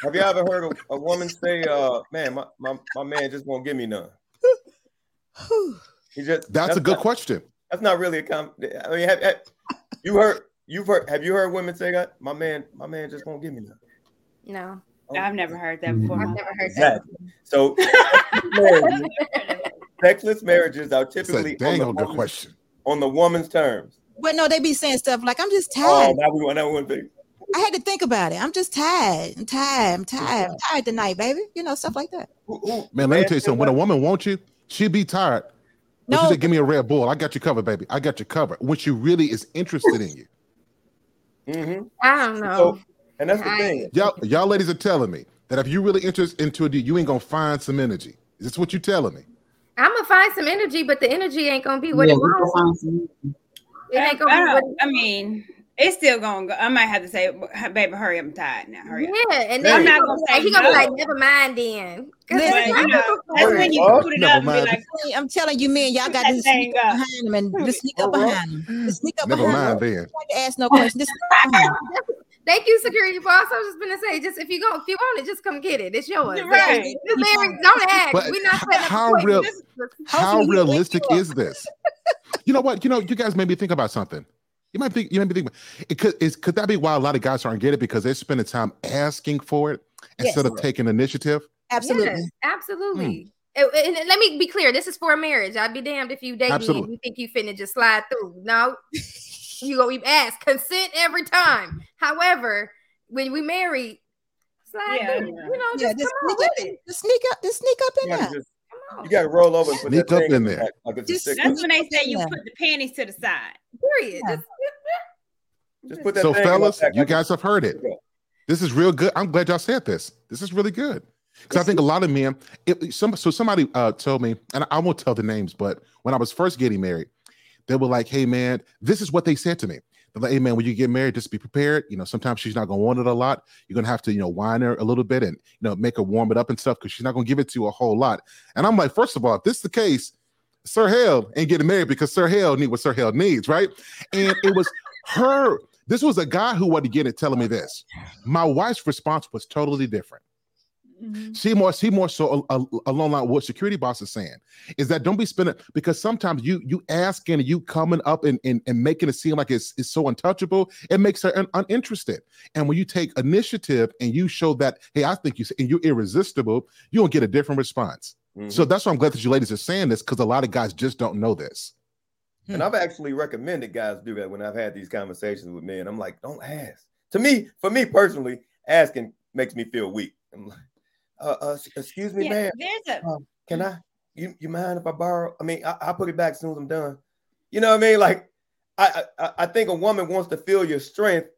Have you ever heard a, a woman say, uh, "Man, my, my, my man just won't give me none"? He just that's, that's a good not, question. That's not really a com. I mean, have, have, you heard? You've heard? Have you heard women say that? My man, my man just won't give me none. No. Oh. I've never heard that before. I've never heard exactly. that. So, sexless marriages are typically dang on the, good question on the woman's terms. But no, they be saying stuff like, "I'm just tired." Oh, now we want that one thing. I had to think about it. I'm just tired. I'm tired. I'm tired. I'm tired tonight, baby. You know, stuff like that. Man, let me tell you something. When a woman wants you, she be tired. No, she said, "Give me a Red Bull. I got you covered, baby. I got you covered." When she really is interested in you. Mm-hmm. I don't know. So, and that's the thing. Y'all, y'all ladies are telling me that if you really interested into it, you ain't gonna find some energy. Is this what you're telling me? I'm gonna find some energy, but the energy ain't gonna be what yeah, it wants. It ain't gonna be what I mean, it's still gonna go. I might have to say, baby, hurry up, I'm tired now. Hurry up. Yeah, and then I'm not gonna say he gonna no. be like, never mind then. But, you know, that's when you put it up and be like, I'm telling you, man, y'all got to sneak up behind him and just sneak up uh-huh. behind him. Just sneak up never behind mind him. then. to ask no questions. Just Thank you, security boss. I was just gonna say, just if you go, if you want it, just come get it. It's yours. Right. don't ask. But We're not setting how real, how realistic is this? you know what? You know, you guys made me think about something. You might think you might be thinking it could is could that be why a lot of guys aren't getting it because they're spending time asking for it instead yes, of taking initiative? Absolutely. Yes, absolutely. Hmm. And, and, let me be clear, this is for a marriage. I'd be damned if you date Absolutely. me and you think you finna just slide through. No, you go we ask consent every time. However, when we marry, slide yeah, through, yeah. you know, just, yeah, just, sneak up, just sneak up, just sneak up in there. You got to roll over and put sneak up in there. Like, just, that's when they say you put the panties to the side. Period. Just, just put that. So, fellas, you guys have heard it. This is real good. I'm glad y'all said this. This is really good because I think a lot of men. It, some so somebody uh, told me, and I won't tell the names, but when I was first getting married, they were like, "Hey, man, this is what they said to me." They're like, "Hey, man, when you get married, just be prepared. You know, sometimes she's not gonna want it a lot. You're gonna have to, you know, whine her a little bit and you know make her warm it up and stuff because she's not gonna give it to you a whole lot." And I'm like, first of all, if this is the case, Sir Hale ain't getting married because Sir Hale need what Sir Hale needs, right? And it was her. This was a guy who wanted to get it telling me this. My wife's response was totally different. Mm-hmm. See more, see more so uh, along like what security boss is saying is that don't be spending because sometimes you you asking you coming up and, and, and making it seem like it's, it's so untouchable, it makes her un- uninterested. And when you take initiative and you show that, hey, I think you and you're irresistible, you'll get a different response. Mm-hmm. So that's why I'm glad that you ladies are saying this because a lot of guys just don't know this. And I've actually recommended guys do that when I've had these conversations with men. I'm like, don't ask. To me, for me personally, asking makes me feel weak. I'm like, uh, uh excuse me, yeah, man. There's a uh, can I you you mind if I borrow? I mean, I, will put it back as soon as I'm done. You know what I mean? Like, I, I I think a woman wants to feel your strength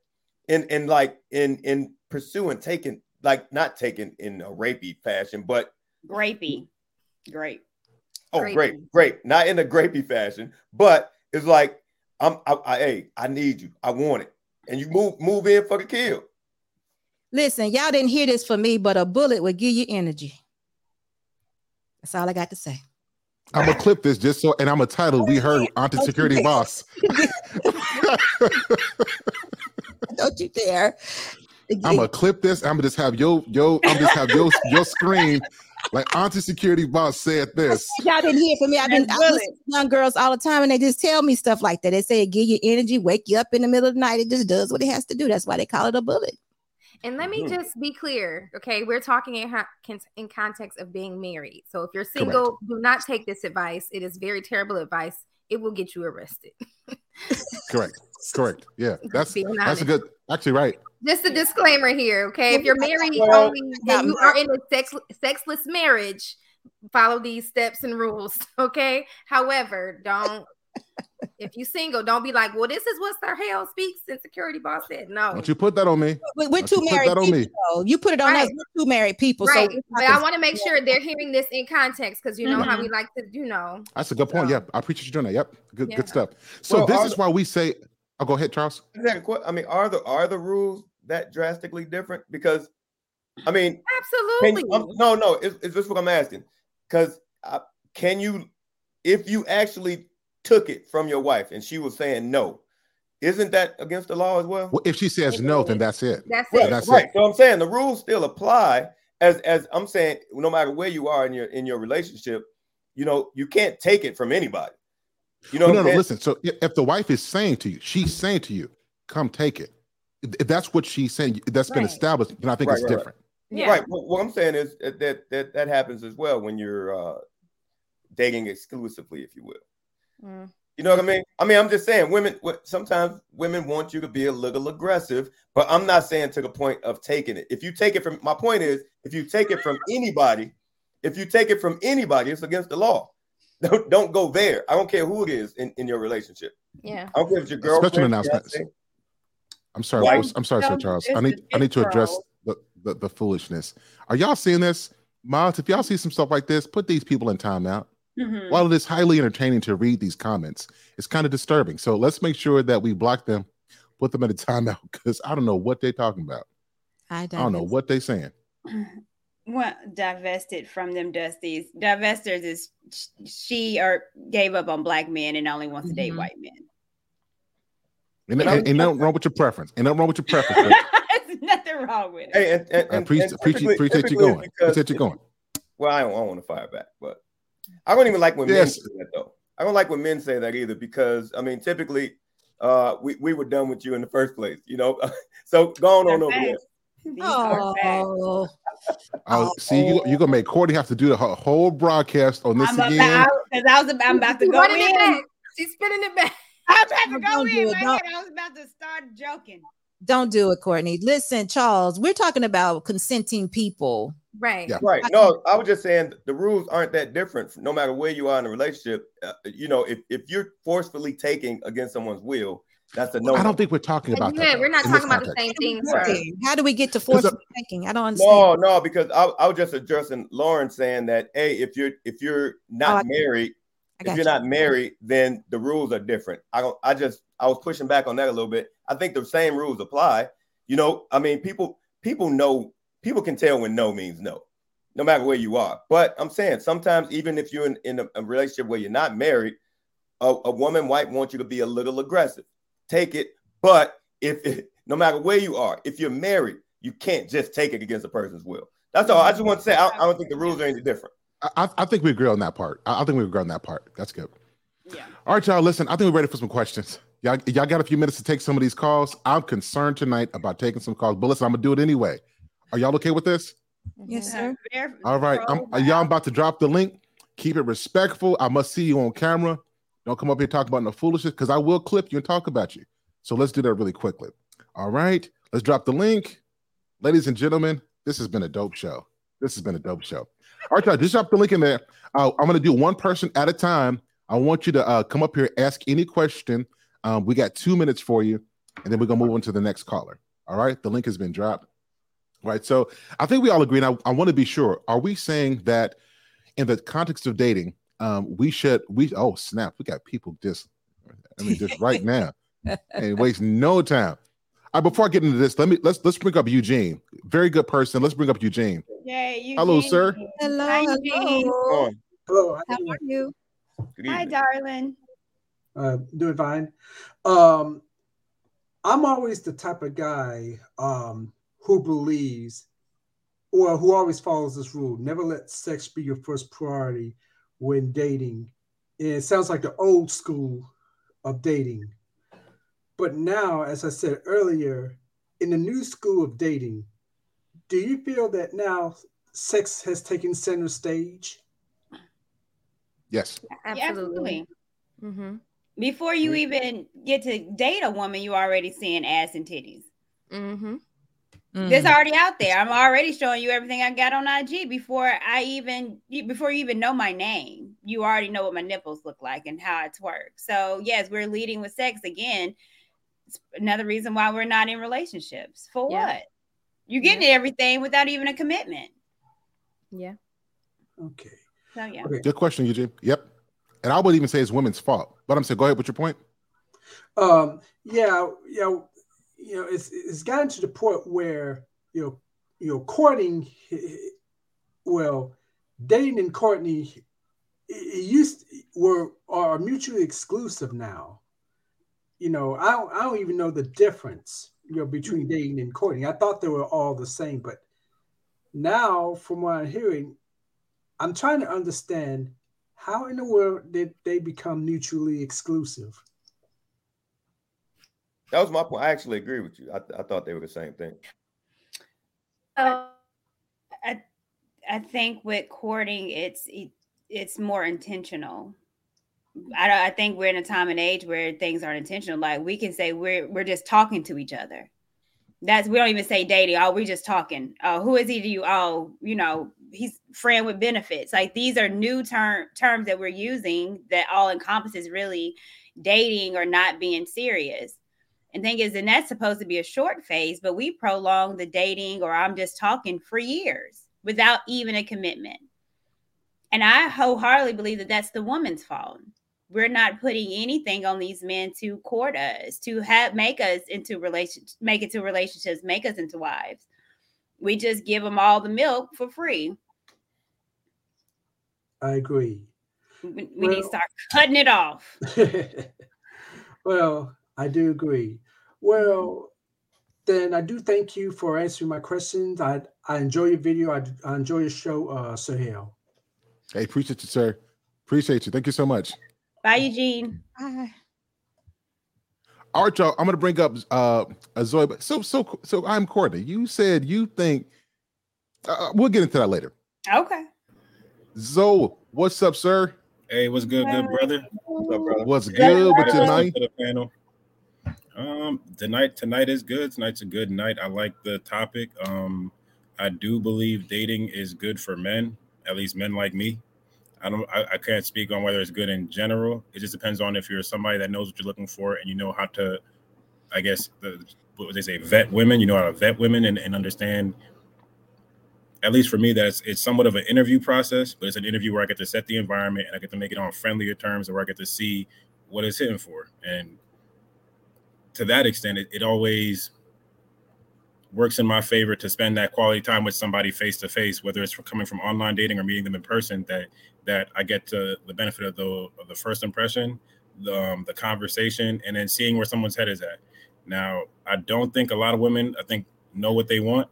in in like in in pursuing taking like not taking in a rapey fashion, but grapey, great. Oh, grapey. great, great. Not in a grapey fashion, but it's like I'm I, I hey, I need you. I want it. And you move move in for the kill. Listen, y'all didn't hear this for me, but a bullet will give you energy. That's all I got to say. I'm gonna clip this just so, and I'm a title. We heard oh, Auntie Security Boss. Don't you dare! I'm gonna clip this. I'm gonna just have yo yo. I'm just have your your screen like Auntie Security Boss said this. Y'all didn't hear from me. I've been I young girls all the time, and they just tell me stuff like that. They say it give you energy, wake you up in the middle of the night. It just does what it has to do. That's why they call it a bullet. And let me mm-hmm. just be clear, okay? We're talking in, in context of being married. So if you're single, Correct. do not take this advice. It is very terrible advice. It will get you arrested. Correct. Correct. Yeah, that's that's a good. Actually, right. Just a disclaimer here, okay? If you're married only and you are in a sex, sexless marriage, follow these steps and rules, okay? However, don't if you single, don't be like, well, this is what Sir Hale speaks and security boss said. No. Don't you put that on me. We're, we're two married people. Me. You put it on right. us. We're two married people. Right. So but I want to make sure they're hearing this in context because you know mm-hmm. how we like to, you know. That's a good point. So. Yep. I appreciate you doing that. Yep. Good, yeah. good stuff. So well, this is why we say, I'll oh, go ahead, Charles. I mean, are the are the rules that drastically different? Because I mean, absolutely. You, no, no, it's, it's just what I'm asking. Because uh, can you, if you actually took it from your wife and she was saying no, isn't that against the law as well? well if she says no, then that's it. That's right, it. That's right. It. So I'm saying the rules still apply as as I'm saying, no matter where you are in your in your relationship, you know, you can't take it from anybody. You know, no, no, no. Listen. So if the wife is saying to you, she's saying to you, "Come take it." If that's what she's saying, that's right. been established, then I think right, it's right, different. Yeah. Right. Well, what I'm saying is that that that happens as well when you're uh, dating exclusively, if you will. Mm. You know what I mean? I mean, I'm just saying, women. Sometimes women want you to be a little aggressive, but I'm not saying to the point of taking it. If you take it from, my point is, if you take it from anybody, if you take it from anybody, it's against the law. Don't don't go there. I don't care who it is in, in your relationship. Yeah. I don't care if it's your girlfriend. Special announcements. I'm sorry. Wife. I'm sorry, Sir Charles. I need I need to address the, the, the foolishness. Are y'all seeing this? Miles, if y'all see some stuff like this, put these people in timeout. Mm-hmm. While it is highly entertaining to read these comments, it's kind of disturbing. So let's make sure that we block them, put them at a timeout because I don't know what they're talking about. I, I don't know what they're saying. Well, divested from them dusties. Divestors is she or gave up on black men and only wants to date mm-hmm. white men. And, and, and nothing wrong with your preference. And nothing wrong with your preference. There's nothing wrong with it. Hey, and, and, I appreciate, appreciate, appreciate you going. Appreciate you going. Well, I don't, I don't want to fire back, but I don't even like when yes. men say that though. I don't like when men say that either because I mean, typically, uh, we, we were done with you in the first place, you know. so going on over there. Oh. oh, see, you you're gonna make Courtney have to do the whole broadcast on this I'm again. Because I was about, I'm about to go in. She's spinning it back. I'm about to go in. I was about to start joking. Don't do it, Courtney. Listen, Charles, we're talking about consenting people Right. Yeah. Right. No, I was just saying the rules aren't that different no matter where you are in a relationship. Uh, you know, if, if you're forcefully taking against someone's will, that's a no. I don't think we're talking about yeah, that. We're not talking about context. the same thing. How do we get to forceful thinking? I don't understand. No, no, because I, I was just addressing Lauren saying that hey, if you're if you're not oh, married, if you're you. not married, then the rules are different. I don't I just I was pushing back on that a little bit. I think the same rules apply. You know, I mean, people people know people can tell when no means no, no matter where you are. But I'm saying sometimes, even if you're in, in a, a relationship where you're not married, a, a, woman might want you to be a little aggressive. Take it. But if it, no matter where you are, if you're married, you can't just take it against a person's will. That's all. I just want to say I, I don't think the rules are any different. I, I think we agree on that part. I, I think we agree on that part. That's good. Yeah. All right, y'all. Listen, I think we're ready for some questions. Y'all, y'all got a few minutes to take some of these calls. I'm concerned tonight about taking some calls, but listen, I'm gonna do it anyway. Are y'all okay with this? Yes, sir. All right. I'm, pro- y'all I'm about to drop the link. Keep it respectful. I must see you on camera. Don't come up here talking about no foolishness because I will clip you and talk about you. So let's do that really quickly. All right. Let's drop the link. Ladies and gentlemen, this has been a dope show. This has been a dope show. All right, y'all, just drop the link in there. Uh, I'm going to do one person at a time. I want you to uh, come up here, ask any question. Um, we got two minutes for you, and then we're going to move on to the next caller. All right. The link has been dropped. All right. So I think we all agree. And I, I want to be sure. Are we saying that in the context of dating, um, we should, we, oh, snap, we got people just, I mean, just right now and waste no time. All right, before I get into this, let me let's let's bring up Eugene. Very good person. Let's bring up Eugene. Yay, Hello, Eugene. sir. Hello, Hi, Eugene. Hello. Hello, How are you? Good Hi, darling. uh, doing fine. Um, I'm always the type of guy um, who believes, or who always follows this rule: never let sex be your first priority when dating. And it sounds like the old school of dating, but now, as I said earlier, in the new school of dating, do you feel that now sex has taken center stage? Yes. Yeah, Absolutely. Mm-hmm. Before you even get to date a woman, you're already seeing ass and titties. Mm-hmm. It's already out there. I'm already showing you everything I got on IG before I even before you even know my name. You already know what my nipples look like and how it's work. So yes, we're leading with sex again. It's another reason why we're not in relationships. For Yeah. what? You're getting everything without even a commitment. Yeah. Okay. So yeah. Okay. Good question, Eugene. Yep. And I would even say it's women's fault. But I'm saying, go ahead with your point. Um, yeah, yeah, you know, it's it's gotten to the point where you know, you know, courting, well, dating and courting, it, used were are mutually exclusive now. You know, I don't, I don't even know the difference, you know, between mm-hmm. dating and courting. I thought they were all the same, but now, from what I'm hearing, I'm trying to understand how in the world did they become mutually exclusive. That was my point. I actually agree with you. I, I thought they were the same thing. I, I I think with courting, it's it, it's more intentional. I I think we're in a time and age where things aren't intentional. Like we can say we're we're just talking to each other. That's we don't even say dating. Oh, we're just talking. Oh, who is he to you? Oh, you know, he's friend with benefits. Like these are new term terms that we're using that all encompasses really dating or not being serious. And thing is, and that's supposed to be a short phase, but we prolong the dating or I'm just talking for years without even a commitment. And I wholeheartedly believe that that's the woman's fault. We're not putting anything on these men to court us, to have make us into relationships, make it to relationships, make us into wives. We just give them all the milk for free. I agree. We, we need to start cutting it off. well, I do agree. Well, then I do thank you for answering my questions. I I enjoy your video. I, I enjoy your show, uh, Sir Hale. Hey, appreciate you, sir. Appreciate you. Thank you so much. Bye, Eugene. Bye. All right, y'all. I'm gonna bring up uh a Zoe. But so so so I'm Courtney. You said you think uh, we'll get into that later. Okay. Zoe, what's up, sir? Hey, what's good, good brother? What's up, brother? What's good with your Welcome night? Um, tonight tonight is good. Tonight's a good night. I like the topic. Um, I do believe dating is good for men, at least men like me. I don't. I, I can't speak on whether it's good in general. It just depends on if you're somebody that knows what you're looking for and you know how to, I guess the what would they say vet women. You know how to vet women and, and understand. At least for me, that's it's somewhat of an interview process, but it's an interview where I get to set the environment and I get to make it on friendlier terms, where I get to see what it's hitting for. And to that extent, it, it always works in my favor to spend that quality time with somebody face to face, whether it's coming from online dating or meeting them in person. That that I get to the benefit of the of the first impression, the um, the conversation, and then seeing where someone's head is at. Now, I don't think a lot of women, I think, know what they want.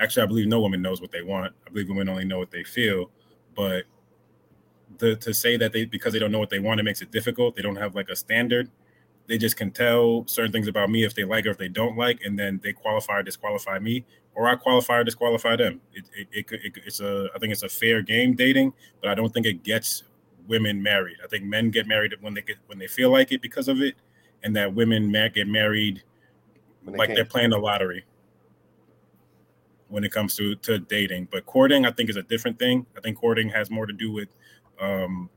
Actually, I believe no woman knows what they want. I believe women only know what they feel. But the, to say that they because they don't know what they want, it makes it difficult. They don't have like a standard. They just can tell certain things about me if they like or if they don't like, and then they qualify or disqualify me, or I qualify or disqualify them. It, it, it, it it's a I think it's a fair game dating, but I don't think it gets women married. I think men get married when they get when they feel like it because of it, and that women get married they like they're playing the lottery when it comes to to dating. But courting, I think, is a different thing. I think courting has more to do with um,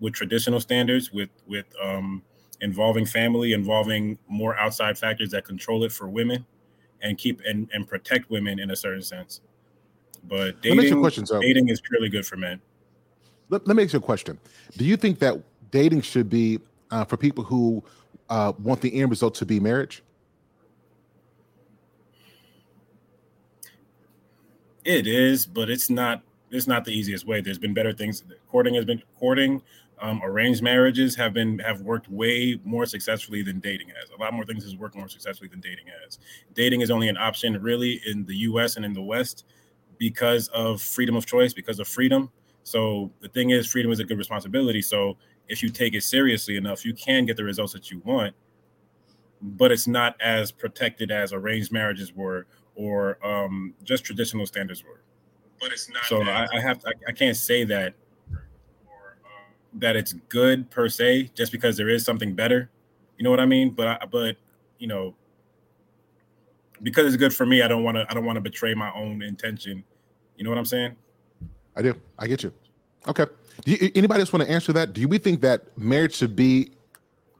with traditional standards, with with um, involving family, involving more outside factors that control it for women and keep and, and protect women in a certain sense. But dating, question, so. dating is purely good for men. Let, let me ask you a question. Do you think that dating should be uh, for people who uh, want the end result to be marriage? It is, but it's not. It's not the easiest way. There's been better things. Courting has been courting. Um, arranged marriages have been have worked way more successfully than dating has. A lot more things has worked more successfully than dating has. Dating is only an option really in the U.S. and in the West because of freedom of choice, because of freedom. So the thing is, freedom is a good responsibility. So if you take it seriously enough, you can get the results that you want, but it's not as protected as arranged marriages were or um, just traditional standards were. But it's not. So I, I, have I, I, can't say that that it's good per se just because there is something better. You know what I mean? But I, but you know because it's good for me, I don't want to I don't want to betray my own intention. You know what I'm saying? I do. I get you. Okay. Do you, anybody else want to answer that? Do we think that marriage should be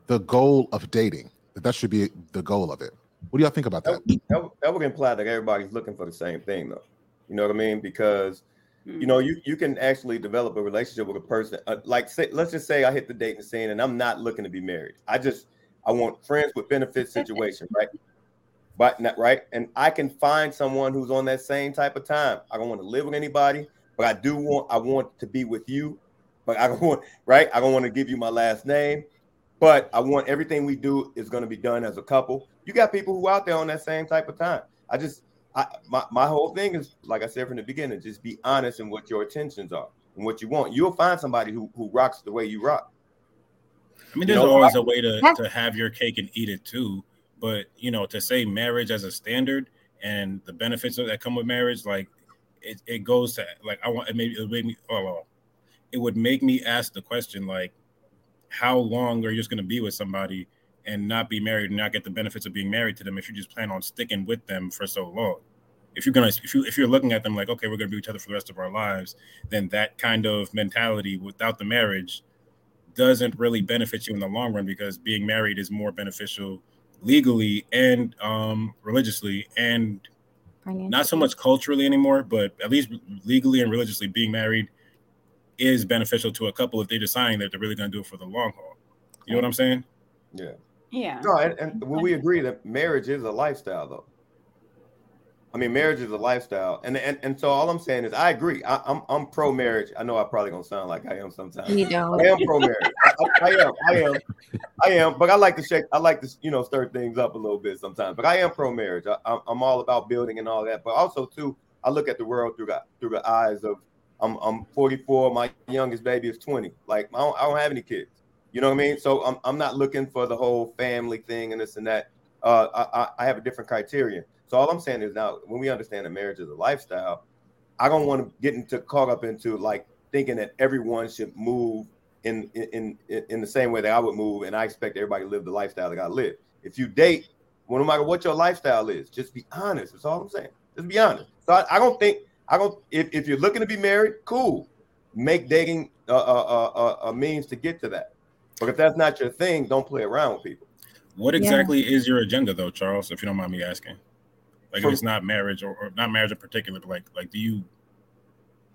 the goal of dating? That that should be the goal of it? What do y'all think about that? That, that would imply that everybody's looking for the same thing, though. You know what I mean? Because you know, you you can actually develop a relationship with a person. Uh, like, say, let's just say I hit the dating scene and I'm not looking to be married. I just I want friends with benefits situation, right? But not right, and I can find someone who's on that same type of time. I don't want to live with anybody, but I do want I want to be with you. But I don't want right. I don't want to give you my last name, but I want everything we do is going to be done as a couple you got people who are out there on that same type of time. I just I, my, my whole thing is like I said from the beginning, just be honest in what your intentions are and what you want. You'll find somebody who who rocks the way you rock. I mean, there's you know, always I, a way to, to have your cake and eat it too. But you know, to say marriage as a standard and the benefits that come with marriage, like it, it goes to like I want it maybe it made me oh it would make me ask the question like how long are you just gonna be with somebody and not be married and not get the benefits of being married to them if you just plan on sticking with them for so long. If you're gonna if you if you're looking at them like, okay, we're gonna be each other for the rest of our lives, then that kind of mentality without the marriage doesn't really benefit you in the long run because being married is more beneficial legally and um, religiously and not so much culturally anymore, but at least legally and religiously being married is beneficial to a couple if they're deciding that they're really going to do it for the long haul. You know what I'm saying? Yeah. Yeah. No, and, and we agree that marriage is a lifestyle, though. I mean, marriage is a lifestyle, and and, and so all I'm saying is, I agree. I, am I'm, I'm pro marriage. I know I probably gonna sound like I am sometimes. You don't. I am pro marriage. I, I, am. I am. I am. But I like to shake. I like to you know stir things up a little bit sometimes. But I am pro marriage. I, I'm all about building and all that. But also too, I look at the world through the through the eyes of I'm I'm 44. My youngest baby is 20. Like I don't, I don't have any kids. You know what I mean? So I'm, I'm not looking for the whole family thing and this and that. Uh, I, I have a different criterion. So all I'm saying is now when we understand that marriage is a lifestyle, I don't want to get into caught up into like thinking that everyone should move in in in, in the same way that I would move, and I expect everybody to live the lifestyle that I live. If you date, well, no matter what your lifestyle is, just be honest. That's all I'm saying. Just be honest. So I, I don't think I don't. If, if you're looking to be married, cool. Make dating a, a, a, a means to get to that. But if that's not your thing, don't play around with people. What exactly yeah. is your agenda, though, Charles? If you don't mind me asking, like if it's not marriage or, or, not marriage in particular, but like like do you?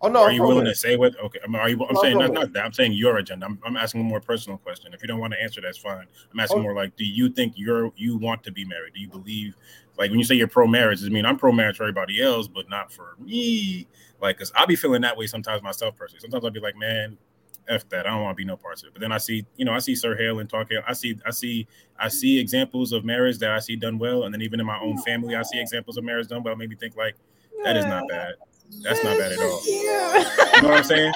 Oh no, are you willing to say what? Okay, I mean, are you? I'm no, saying not, not that. I'm saying your agenda. I'm, I'm asking a more personal question. If you don't want to answer, that's fine. I'm asking oh. more like, do you think you're you want to be married? Do you believe like when you say you're pro marriage? I mean I'm pro marriage for everybody else, but not for me. Like, cause I'll be feeling that way sometimes myself personally. Sometimes I'll be like, man, F that. I don't want to be no parts of it. But then I see, you know, I see Sir Hale and Talk Hale. I see, I see, I see examples of marriage that I see done well. And then even in my own family, I see examples of marriage done well. Maybe think like, That is not bad. That's not bad at all. You know what I'm saying?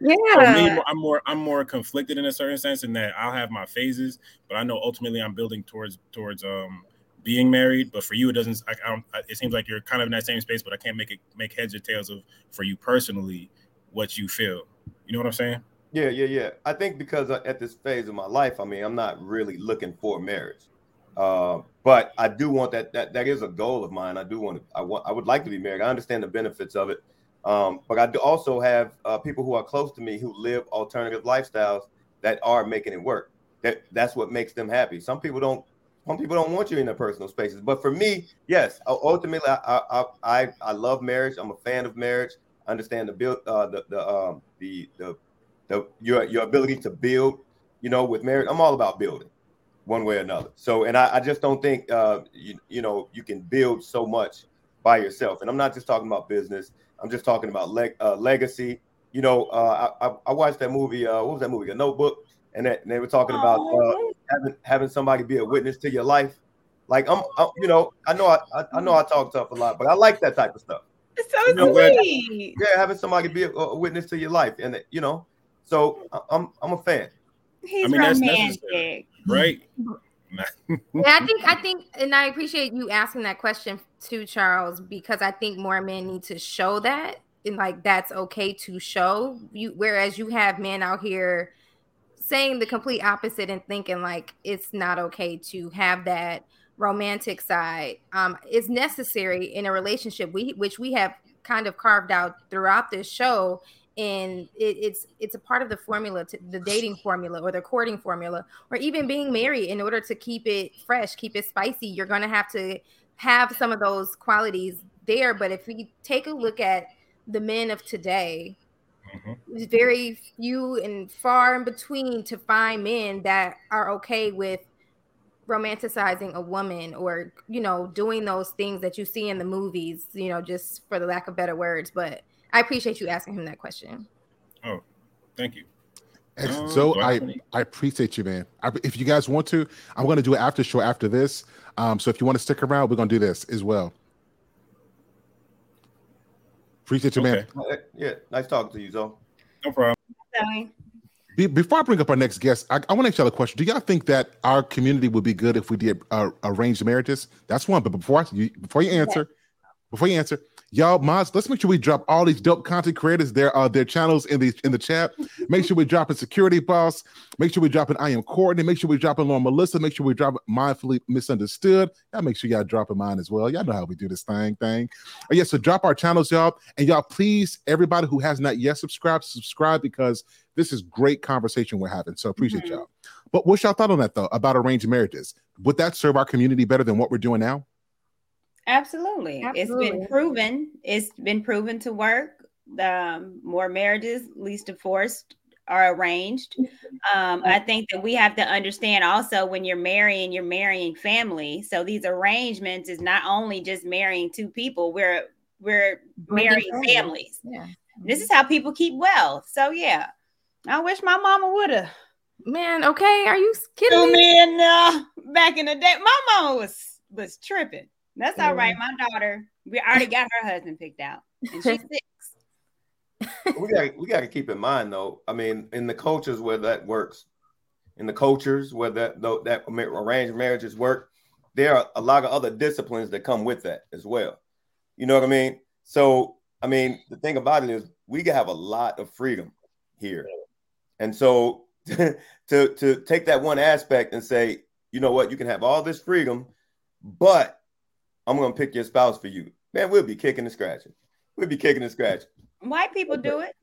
Yeah. For me, I'm more I'm more conflicted in a certain sense in that I'll have my phases, but I know ultimately I'm building towards towards um being married. But for you, it doesn't. I, I don't. It seems like you're kind of in that same space, but I can't make it make heads or tails of for you personally what you feel. You know what I'm saying? Yeah, yeah, yeah. I think because uh, at this phase of my life, I mean, I'm not really looking for marriage. Uh, but I do want that. That that is a goal of mine. I do want to. I want. I would like to be married. I understand the benefits of it. Um, but I do also have uh, people who are close to me who live alternative lifestyles that are making it work. That that's what makes them happy. Some people don't. Some people don't want you in their personal spaces. But for me, yes. Ultimately, I I I, I love marriage. I'm a fan of marriage. I understand the build uh, the the um, the the the your your ability to build. You know, with marriage, I'm all about building one way or another. So, and I, I just don't think uh, you, you know you can build so much by yourself. And I'm not just talking about business. I'm just talking about leg, uh, legacy. You know, uh, I, I watched that movie. Uh, what was that movie? A Notebook, and, that, and they were talking about uh, having having somebody be a witness to your life. Like I'm, I'm you know, I know I, I know I talk tough a lot, but I like that type of stuff. It's so You know, sweet. Yeah, having somebody be a, a witness to your life, and you know, so I- I'm I'm a fan. He's I mean, that's romantic. necessary. Right? Yeah, I think I think, and I appreciate you asking that question too, Charles, because I think more men need to show that, and like that's okay to show you. Whereas you have men out here saying the complete opposite and thinking like it's not okay to have that romantic side. Um, it's necessary in a relationship, we which we have kind of carved out throughout this show and it, it's it's a part of the formula to the dating formula or the courting formula or even being married in order to keep it fresh keep it spicy you're going to have to have some of those qualities there but if we take a look at the men of today Mhm. it's very few and far in between to find men that are okay with romanticizing a woman or you know doing those things that you see in the movies you know just for the lack of better words but i appreciate you asking him that question Oh, thank you. Um, So I I have any- I appreciate you, man. I, if you guys want to, I'm going to do an after show after this. Um, so if you want to stick around, we're going to do this as well. Appreciate you, man. Okay. Uh, Yeah, nice talking to you, Zoe. No problem. Zoe. Be, before I bring up our next guest, I, I want to ask y'all a question. Do y'all think that our community would be good if we did uh, arranged marriages? That's one. But before I, you, before you answer, before you answer, y'all, mods, let's make sure we drop all these dope content creators their uh, their channels in the in the chat. Make sure we drop a security boss. Make sure we drop an I am Courtney. Make sure we drop a Lauren Melissa. Make sure we drop mindfully misunderstood. Y'all make sure y'all drop a mine as well. Y'all know how we do this thing thing. Oh, yeah, so drop our channels, y'all, and y'all please, everybody who has not yet subscribed, subscribe because this is great conversation we're having. So appreciate Mhm. y'all. But what's y'all thought on that though about arranged marriages? Would that serve our community better than what we're doing now? Absolutely. it's been proven. It's been proven to work. Um, more marriages, least divorced, are arranged. Um, I think that we have to understand also when you're marrying, you're marrying family. So these arrangements is not only just marrying two people. We're we're marrying families. families. yeah This is how people keep wealth. So yeah, I wish my mama would have man okay are you kidding threw me in uh, back in the day. My mama was was tripping. That's all right. Mm-hmm. My daughter, we already got her husband picked out, and she's six. we got we got to keep in mind though. I mean, in the cultures where that works, in the cultures where that though that arranged marriages work, there are a lot of other disciplines that come with that as well. You know what I mean? So, I mean, the thing about it is we have a lot of freedom here, and so to to take that one aspect and say, you know what, you can have all this freedom, but I'm gonna pick your spouse for you. Man, we'll be kicking and scratching. We'll be kicking and scratching. White people do it.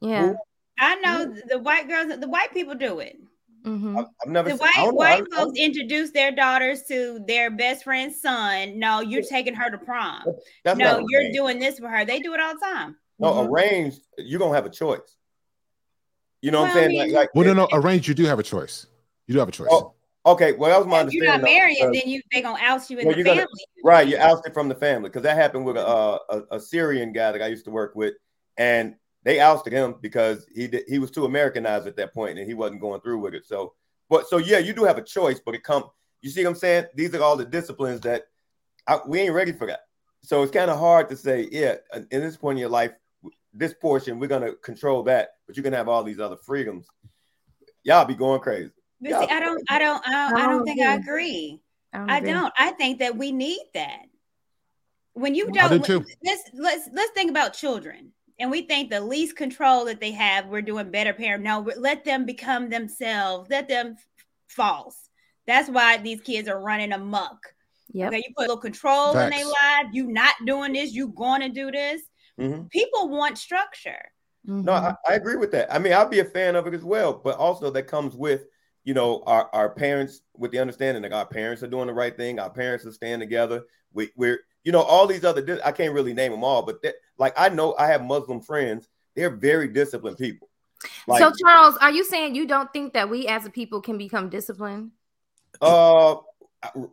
yeah I know the white girls, the white people do it. Mhm. I've, I've never The seen- I white don't white I- I- folks introduce their daughters to their best friend's son. No, you're taking her to prom. That's no, you're arranged. doing this for her. They do it all the time. no Mhm. arranged. You're gonna have a choice. You know what Well, I I'm saying? mean- like, like Well, no, no, arranged. You do have a choice. You do have a choice. Oh, okay. Well, that was my If you're not marrying, because- then you they gonna oust you in Well, the you're gonna- family. right, you're ousted from the family because that happened with a, a a Syrian guy that I used to work with, and they ousted him because he did, he was too Americanized at that point and he wasn't going through with it. So, but so yeah, you do have a choice, but it come. You see what I'm saying? These are all the disciplines that I, we ain't ready for that. so it's kind of hard to say, yeah, in this point in your life, this portion we're gonna control that, but you can have all these other freedoms. Y'all be going crazy. But see, I don't, I don't, I don't, I don't think I agree. I don't, I don't. I think that we need that. When you don't, do let's let's let's think about children, and we think the least control that they have, we're doing better parent. No, let them become themselves. Let them false. That's why these kids are running amok. Yeah. Okay, you put a little control Facts. in their life. You not doing this. You going to do this. Mm-hmm. People want structure. Mm-hmm. No, I, I, agree with that. I mean, I'll be a fan of it as well, but also that comes with, you know, our, our parents with the understanding that our parents are doing the right thing. Our parents are staying together. We, we're, you know, all these other, I can't really name them all, but that, like I know I have Muslim friends. They're very disciplined people. Like, so, Charles, are you saying you don't think that we as a people can become disciplined? Uh,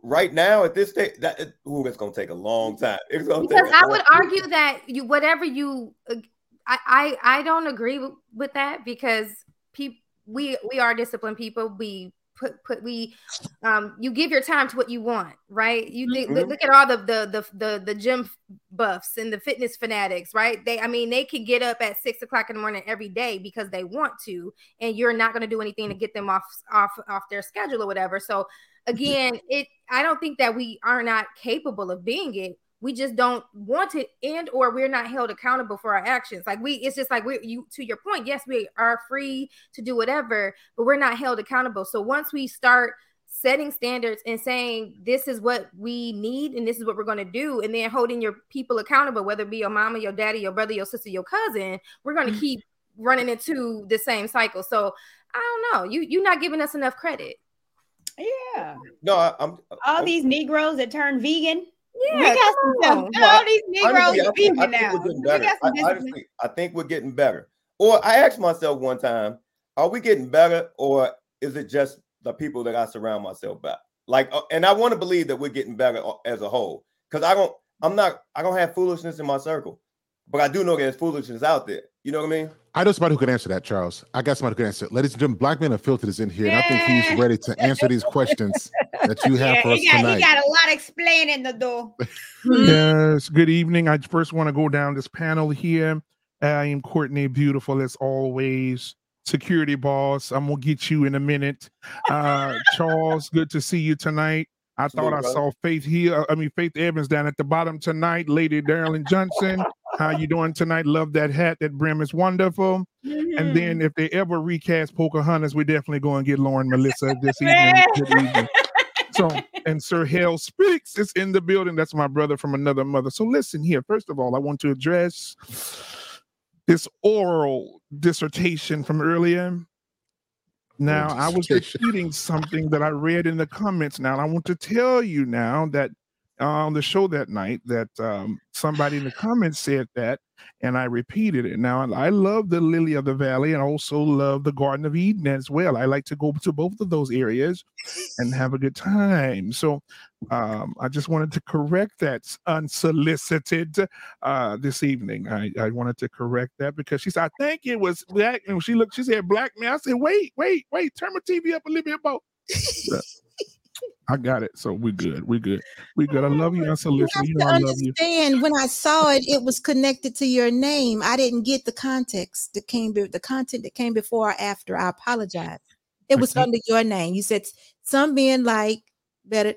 right now at this stage, that ooh, it's gonna take a long time. Because I would time. argue that you whatever you, I I, I don't agree with, with that because people we we are disciplined people. We put put we um you give your time to what you want right you mm-hmm. look, look at all the, the the the the gym buffs and the fitness fanatics right they i mean they can get up at six o'clock in the morning every day because they want to and you're not going to do anything to get them off off off their schedule or whatever so again, it I don't think that we are not capable of being it. We just don't want it, and or we're not held accountable for our actions. Like we, it's just like we you to your point. Yes, we are free to do whatever, but we're not held accountable. So once we start setting standards and saying this is what we need and this is what we're going to do and then holding your people accountable whether it be your mama your daddy your brother your sister your cousin we're going to mm-hmm. keep running into the same cycle so i don't know you you're not giving us enough credit yeah. No, I, am all I'm, these Negroes that turn vegan. Yeah, we got some stuff. No, all these Negroes honestly, vegan I, now. I, honestly, I think we're getting better. Or I asked myself one time, are we getting better, or is it just the people that I surround myself by? Like, uh, and I want to believe that we're getting better uh, as a whole. Because I don't, I'm not, I don't have foolishness in my circle, but I do know there's foolishness out there. You know what I mean? I know somebody who can answer that, Charles. I got somebody who can answer. it. Ladies and gentlemen, Black Men Unfiltered is in here, and I think he's ready to answer these questions that you have yeah, for us he got, tonight. He got a lot explaining to do. yes. Good evening. I first want to go down this panel here. I am Courtney, beautiful as always. Security boss. I'm gonna get you in a minute. Uh, Charles, good to see you tonight. I thought I saw Faith here. I mean Faith Evans down at the bottom tonight. Lady Darlene Johnson. How you doing tonight? Love that hat. That brim is wonderful. Mm-hmm. And then if they ever recast Pocahontas, we're definitely going to get Lauren Melissa this evening. So, and Sir Hale Speaks is in the building. That's my brother from another mother. So listen here. First of all, I want to address this oral dissertation from earlier. Now, I was repeating something that I read in the comments. Now, I want to tell you now that on the show that night that um, somebody in the comments said that, and I repeated it. Now, I love the Lily of the Valley and also love the Garden of Eden as well. I like to go to both of those areas and have a good time. So, um, I just wanted to correct that unsolicited uh, this evening. I, I wanted to correct that because she said, I think it was black. And she looked, she said, Black man. I said, Wait, wait, wait, turn my TV up a little bit more. I got it. So we're good. We're good. We're good. I love you, Uncle You, you know I love you. When I saw it, it was connected to your name. I didn't get the context that came be- the content that came before or after. I apologize. It was under your name. You said some men like better.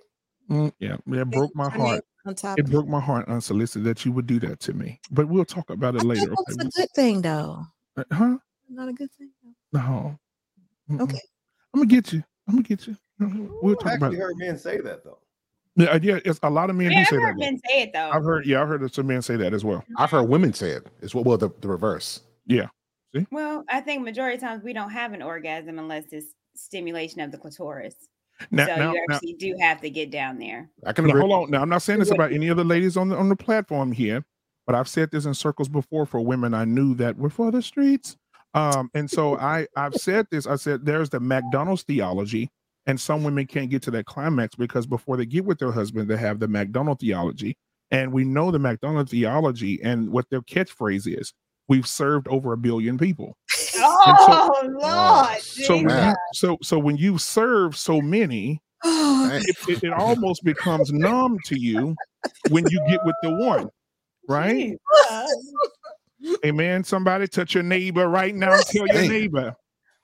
Mm, yeah, it broke my heart. On top it broke my heart unsolicited that you would do that to me. But we'll talk about it I later. That's okay? a good thing, though. Uh, huh? Not a good thing. No. Mm-mm. Okay. I'm gonna get you. I'm gonna get you. We'll talk about it. heard men say that though. Yeah, yeah, it's a lot of men yeah, do say I've that. Heard men say it though. I've heard, yeah, I've heard some men say that as well. I've heard women say it. It's what well the, the reverse. Yeah. See? Well, I think majority of times we don't have an orgasm unless it's stimulation of the clitoris. Now, so now, you actually now, do have to get down there. I can hold on. Now I'm not saying this about any of the ladies on the on the platform here, but I've said this in circles before for women I knew that were for the streets. Um, and so I I've said this. I said there's the McDonald's theology and some women can't get to that climax because before they get with their husband, they have the McDonald theology. And we know the McDonald theology and what their catchphrase is. We've served over a billion people. Oh so, Lord! So, so so when you serve so many, it, it, it almost becomes numb to you when you get with the one, right? Amen. Somebody touch your neighbor right now. and Tell your neighbor.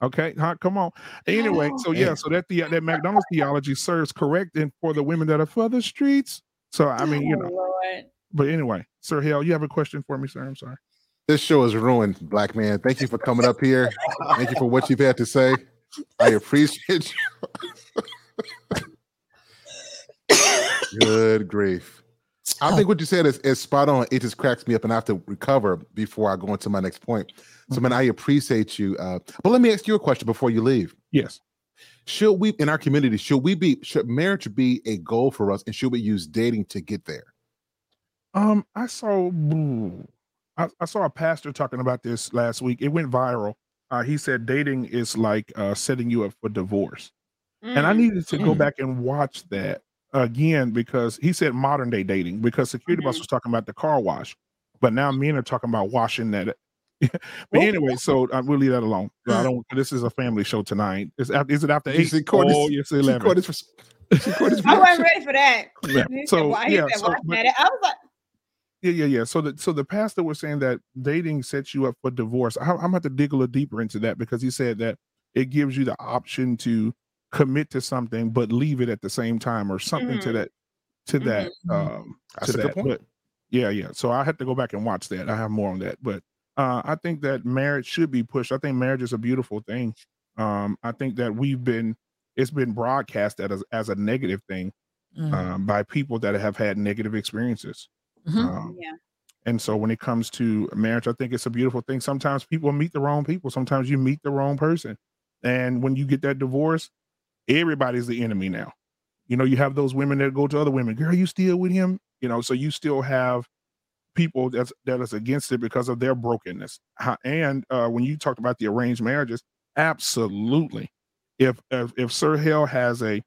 Okay, huh, come on. Anyway, so yeah, so that the that McDonald's theology serves correct and for the women that are for the streets. So I mean, you Oh, know, Lord. but anyway, Sir Hale, you have a question for me, sir? I'm sorry. This show is ruined, black man. Thank you for coming up here. Thank you for what you've had to say. I appreciate you. Good grief. I think oh. what you said is, is spot on. It just cracks me up, and I have to recover before I go into my next point. So, man, I appreciate you. Uh, but let me ask you a question before you leave. Yes. Should we, in our community, should we be, should marriage be a goal for us, and should we use dating to get there? Um, I saw I, I saw a pastor talking about this last week. It went viral. Uh, he said dating is like uh, setting you up for divorce. And I Mm. needed to go Mm. back and watch that again because he said modern day dating because security boss Mhm. was talking about the car wash, but now men are talking about washing that. but Oh. anyway, so I will leave that alone. I don't. This is a family show tonight. Is is it after Did you eight? see Courtney's- Oh, yes, She eleven. caught this for- she caught this I wasn't ready for that. Yeah, He said, so, "Why?" Yeah, so, "Watching but- I was like, Yeah, yeah, yeah. So the so the pastor was saying that dating sets you up for divorce. I, I'm gonna have to dig a little deeper into that because he said that it gives you the option to commit to something but leave it at the same time or something to Mhm. that to that Mhm. um That's to a good that. point. But yeah, yeah. So I had to go back and watch that. I have more on that, but uh, I think that marriage should be pushed. I think marriage is a beautiful thing. Um, I think that we've been it's been broadcast as as a negative thing Mm. um, by people that have had negative experiences. Mhm. Um, yeah. and so when it comes to marriage, I think it's a beautiful thing. Sometimes people meet the wrong people. Sometimes you meet the wrong person. And when you get that divorce, everybody's the enemy now. You know, you have those women that go to other women, girl, you still with him? You know, so you still have people that's that is against it because of their brokenness. And uh, when you talked about the arranged marriages, absolutely. If if, if Sir Hale has a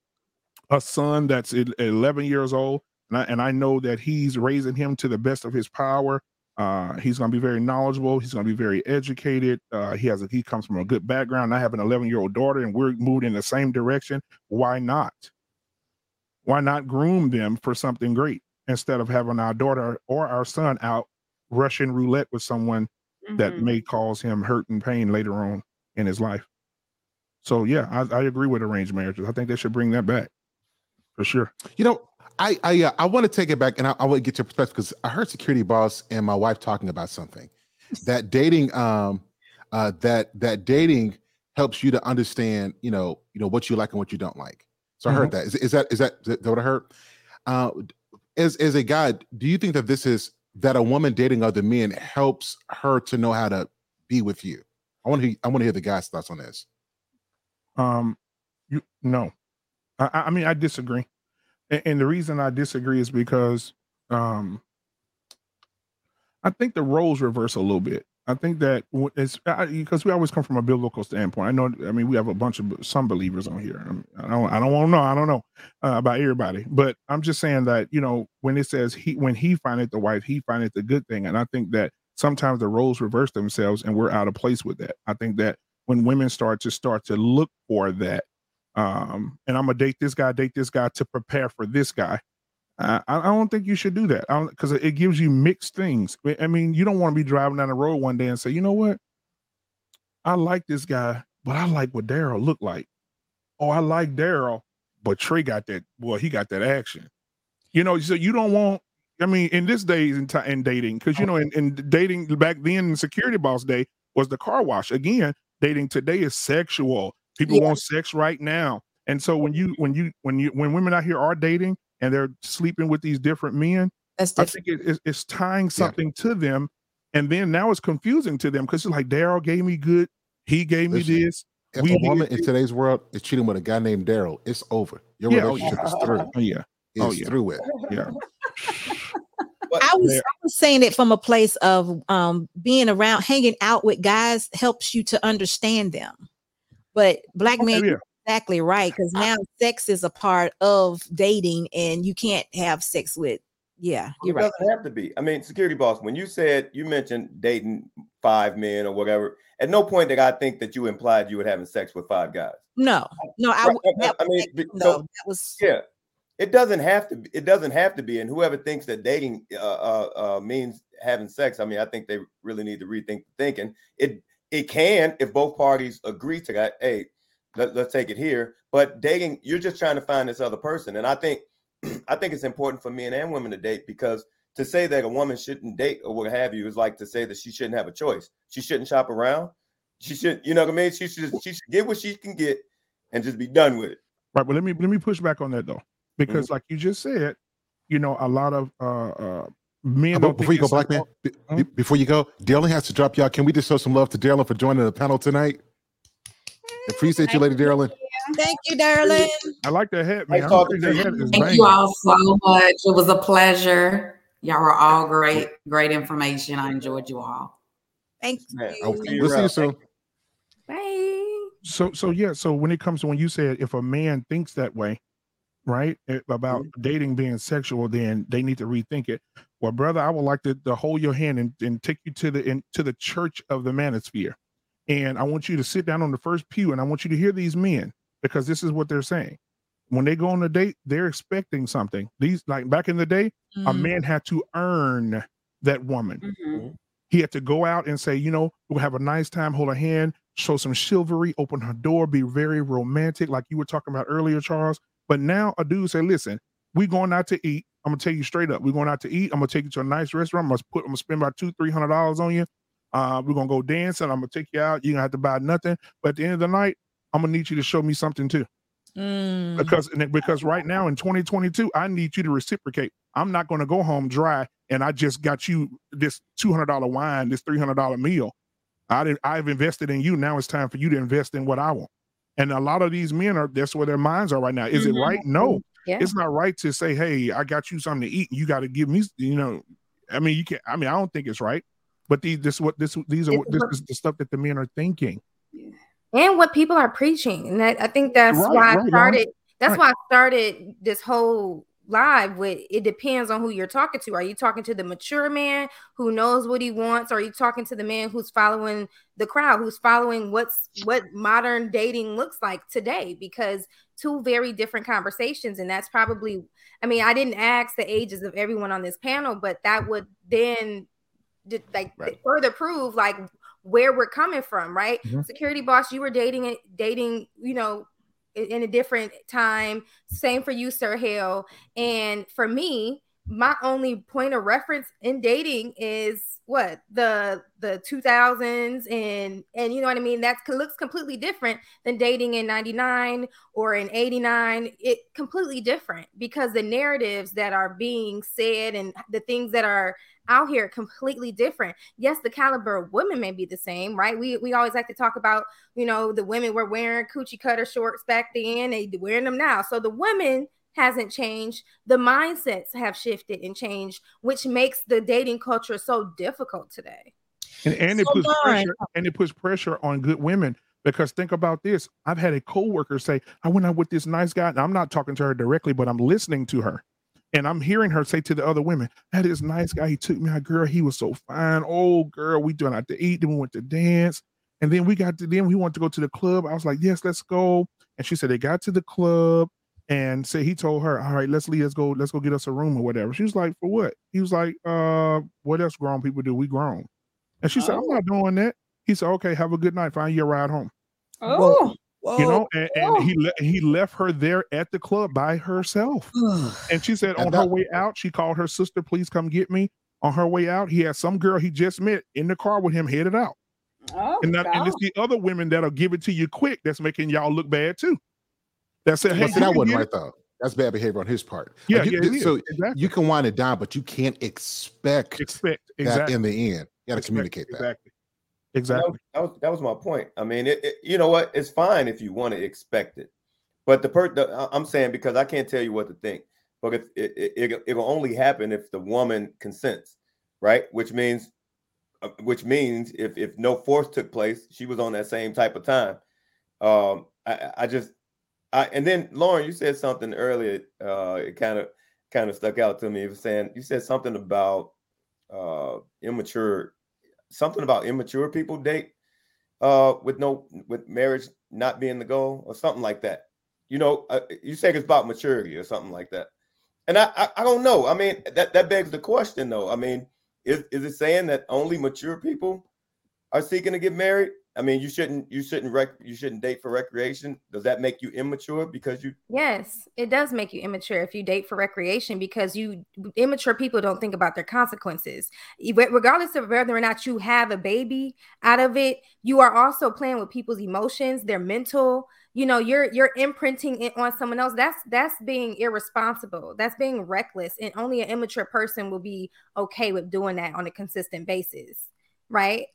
a son that's 11 years old and I, and I know that he's raising him to the best of his power. Uh, he's going to be very knowledgeable. He's going to be very educated. Uh, he has a, he comes from a good background. I have an 11 year old daughter, and we're moving in the same direction. Why not? Why not groom them for something great instead of having our daughter or our son out Russian roulette with someone that Mhm. may cause him hurt and pain later on in his life? So yeah, I, I agree with arranged marriages. I think they should bring that back for sure. You know, I I uh, I want to take it back, and I, I want to get your perspective because I heard security boss and my wife talking about something that dating um uh that that dating helps you to understand you know you know what you like and what you don't like. So I heard that. Is, is that is that is that what I heard? Uh, as as a guy, do you think that this is that a woman dating other men helps her to know how to be with you? I want to I want to hear the guy's thoughts on this. Um, you no, I, I mean I disagree, and, and the reason I disagree is because um, I think the roles reverse a little bit. I think that it's because we always come from a biblical standpoint. I know. I mean, we have a bunch of some believers on here. Um, I don't. I don't want to know. I don't know uh, about everybody, but I'm just saying that you know when it says he when he findeth the wife, he findeth the good thing, and I think that sometimes the roles reverse themselves, and we're out of place with that. I think that when women start to start to look for that, um, and I'm gonna date this guy, date this guy to prepare for this guy. I, I don't think you should do that because it gives you mixed things. I- mean, you don't want to be driving down the road one day and say, you know what? I like this guy, but I like what Daryl looked like. Oh, I like Daryl, but Trey got that. Well, he got that action. You know, so you don't want. I mean, in this days in, ti- in dating, because you know, in, in dating back then, in security boss day was the car wash. Again, dating today is sexual. People Yeah. want sex right now, and so when you when you when you when women out here are dating and they're sleeping with these different men, That's I think it, it's, it's tying something to them, and then now it's confusing to them because it's like Daryl gave me good, he gave me Listen, this. If We a did woman in today's world is cheating with a guy named Daryl, it's over. Your Yeah, oh, yeah. relationship is through. Oh yeah, oh, It's yeah. through it. yeah. I was, Yeah. I was saying it from a place of um, being around, hanging out with guys helps you to understand them. But black Okay, men, yeah. Exactly right because now sex is a part of dating, and you can't have sex with. Yeah, you're right. doesn't have to be. I mean, security boss, when you said you mentioned dating five men or whatever. At no point did I think that you implied you were having sex with five guys. No, no, I, Right, that, I mean, no, so that was yeah, it doesn't have to. Be, it doesn't have to be. And whoever thinks that dating uh, uh, uh, means having sex, I mean, I think they really need to rethink the thinking. It it can if both parties agree to that. Hey, let, let's take it here. But dating, you're just trying to find this other person, and I think I think it's important for men and women to date because to say that a woman shouldn't date or what have you is like to say that she shouldn't have a choice. She shouldn't shop around. She should, you know what I mean? She should she should get what she can get and just be done with it. Right, but let me let me push back on that though, Mm-hmm. because like you just said, you know, a lot of uh, uh men don't before you go, black man, so- be- Huh? be- before you go, Darlene has to drop y'all. Can we just show some love to Darlene for joining the panel tonight? Appreciate you, Lady Darlene. thank you, darling. I like that hat, man. I talking think to that hat Thank banging. you all so much. It was a pleasure. Y'all were all great, great information. I enjoyed you all. Thank Man, you. See we'll see you soon. Bye. So so yeah, so when it comes to when you said if a man thinks that way, right, about Mm-hmm. dating being sexual, then they need to rethink it. Well, brother, I would like to, to hold your hand and, and take you to the in, to the church of the manosphere. And I want you to sit down on the first pew and I want you to hear these men because this is what they're saying. When they go on a date, they're expecting something. These like back in the day, a Mhm. man had to earn that woman. Mhm. He had to go out and say, you know, we'll have a nice time, hold a hand, show some chivalry, open her door, be very romantic, like you were talking about earlier, Charles. But now a dude say, listen, we going out to eat. I'm gonna tell you straight up, we're going out to eat. I'm gonna take you to a nice restaurant. I'm gonna put, I'm gonna spend about two, three hundred dollars on you. Uh, we're gonna go dancing. I'm gonna take you out. You're gonna have to buy nothing. But at the end of the night, I'm gonna need you to show me something too Mm. because and because right now in 2022 i need you to reciprocate i'm not going to go home dry and i just got you this $200 wine this $300 meal i did, i've invested in you now it's time for you to invest in what i want and a lot of these men are that's where their minds are right now is Mhm. it right no Yeah. it's not right to say hey i got you something to eat and you got to give me you know i mean you can't i mean i don't think it's right but these this what this these are what this is the stuff that the men are thinking. And what people are preaching. And that, i think that's Right, why right, i started that's Right. why i started this whole live with it depends on who you're talking to. Are you talking to the mature man who knows what he wants? Or are you talking to the man who's following the crowd who's following what's what modern dating looks like today? Because two very different conversations. And that's probably i mean i didn't ask the ages of everyone on this panel but that would then d- like Right. further prove like where we're coming from right? Mhm. security boss you were dating it dating you know in, in a different time. Same for you sir hale. And for me my only point of reference in dating is what? The the 2000s and and you know what i mean? That looks completely different than dating in 99 or in 89 it completely different because the narratives that are being said and the things that are out here completely different. Yes the caliber of women may be the same right? We we always like to talk about you know the women were wearing coochie cutter shorts back then they wearing them now. So the women hasn't changed the mindsets have shifted and changed which makes the dating culture so difficult today. And, and it puts Lauren- pressure and it puts pressure on good women because think about this i've had a coworker say i went out with this nice guy and i'm not talking to her directly but i'm listening to her and i'm hearing her say to the other women I had this nice guy he took me out girl he was so fine oh girl we went out to eat then we went to dance and then we got to then we wanted to go to the club i was like yes let's go and she said they got to the club and said he told her all right let's leave let's go let's go get us a room or whatever she was like for what he was like uh what else grown people do we grown and she said, I'm Oh. not doing that. He said, Okay, have a good night. Find your ride home. Oh, Whoa. You know, and, and he le- he left her there at the club by herself. And she said And on her way out, she called her sister, please come get me. On her way out, he had some girl he just met in the car with him headed out. oh, And, that, and it's the other women that'll give it to you quick that's making y'all look bad too. That said, hey, see, that wasn't right though. That's bad behavior on his part. Yeah, Like, you- yeah, so exactly. you can wind it down, but you can't expect expect that in the end. You got to communicate that. exactly. Exactly. that was that was my point. I mean, it, it- you know what? It's fine if you want to expect it, but the per the, I'm saying because I can't tell you what to think, but it it, it it will only happen if the woman consents, right? Which means, uh, which means if if no force took place, she was on that same type of time. Um, I I- I just I and then Lauren, you said something earlier. Uh, it kind of kind of stuck out to me. It was saying you said something about uh immature something about immature people date uh with no with marriage not being the goal or something like that. You know, uh, you say it's about maturity or something like that. And I, I, I don't know. I mean, that that begs the question though. I mean, is is it saying that only mature people are seeking to get married? I mean, you shouldn't you shouldn't rec you shouldn't date for recreation. Does that make you immature because you Yes, it does make you immature if you date for recreation because you immature people don't think about their consequences. Regardless of whether or not you have a baby out of it, you are also playing with people's emotions, their mental, you know, you're you're imprinting it on someone else. That's that's being irresponsible. That's being reckless and only an immature person will be okay with doing that on a consistent basis. Right?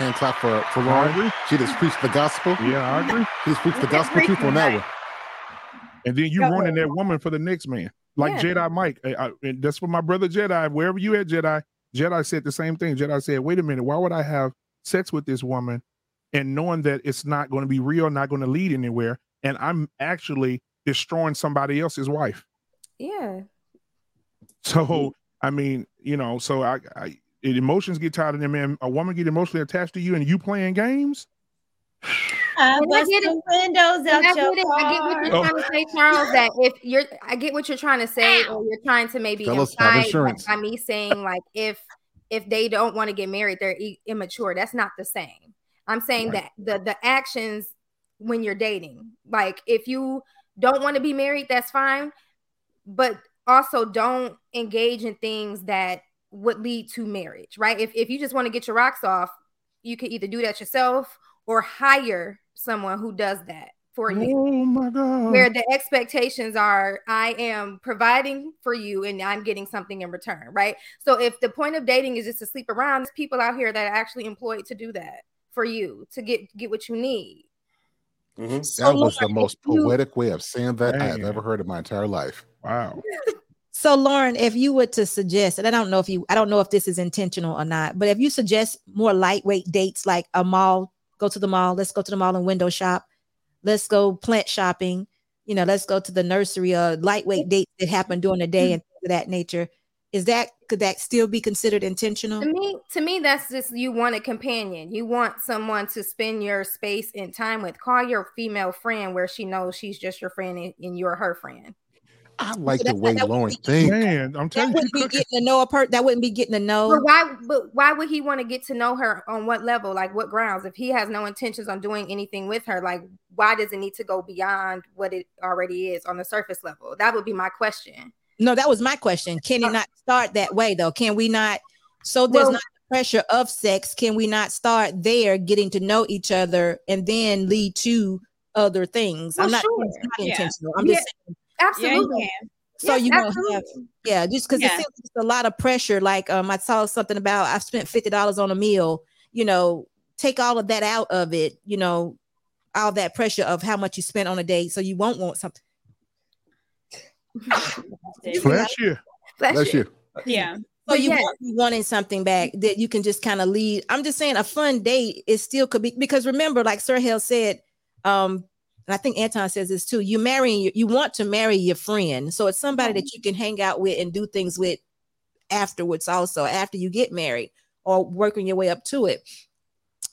Hand clap for, for I Lauren. agree. She just preached the gospel. Yeah, I agree. She just preached the gospel truth on that one. And then you Go running that woman for the next man, like Yeah. Jedi Mike. I, I, and that's what my brother Jedi. Wherever you at, Jedi. Jedi said the same thing. Jedi said, "Wait a minute, why would I have sex with this woman, and knowing that it's not going to be real, not going to lead anywhere, and I'm actually destroying somebody else's wife." Yeah. So I mean, you know, so I, I it, emotions get tired of them, man. A woman get emotionally attached to you, and you playing games. I And I get it. windows And out I your get, it. I get what you're Oh. trying to say, Charles. That if you're, I get what you're trying to say, or you're trying to maybe Fellas, have imply insurance. by me saying like if if they don't want to get married, they're i- immature. That's not the same. I'm saying Right. that the the actions when you're dating, like if you don't want to be married, that's fine, but also don't engage in things that would lead to marriage, right? If if you just want to get your rocks off, you could either do that yourself or hire someone who does that for you Oh my god! where the expectations are I am providing for you and I'm getting something in return, right? So if the point of dating is just to sleep around, there's people out here that are actually employed to do that for you to get get what you need. Mhm. So, That was the most if you- poetic way of saying that I have ever heard in my entire life. wow. So, Lauren, if you were to suggest, and I don't know if you, I don't know if this is intentional or not, but if you suggest more lightweight dates like a mall, go to the mall, let's go to the mall and window shop, let's go plant shopping, you know, let's go to the nursery, uh, lightweight dates that happen during the day and things of that nature. Is that could that still be considered intentional? To me, to me, that's just you want a companion. You want someone to spend your space and time with. Call your female friend where she knows she's just your friend and, and you're her friend. I like So the way not- Lauren thinks. Man, I'm That telling you, wouldn't be getting to know a part. That wouldn't be getting to know. But why? But why would he want to get to know her on what level? Like what grounds? If he has no intentions on doing anything with her, like why does it need to go beyond what it already is on the surface level? That would be my question. No, that was my question. Can it not start that way though? Can we not? So there's Well- not the pressure of sex. Can we not start there, getting to know each other, and then lead to other things? I'm not. sure. It's not Yeah. intentional. I'm Yeah. just saying. Yeah, you Absolutely. So Yes, you won't have. Yeah, just because Yeah. it seems like it's a lot of pressure. Like um, I saw something about I spent fifty dollars on a meal. You know, take all of that out of it. You know, all that pressure of how much you spent on a date, so you won't want something. Bless you. Bless Bless you. you. Yeah. So But you yes. won't be wanting something back that you can just kind of lead. I'm just saying a fun date is still could be because remember, like Sir Hale said, um, and I think Anton says this too. You marrying you want to marry your friend, so it's somebody that you can hang out with and do things with afterwards, also after you get married or working your way up to it.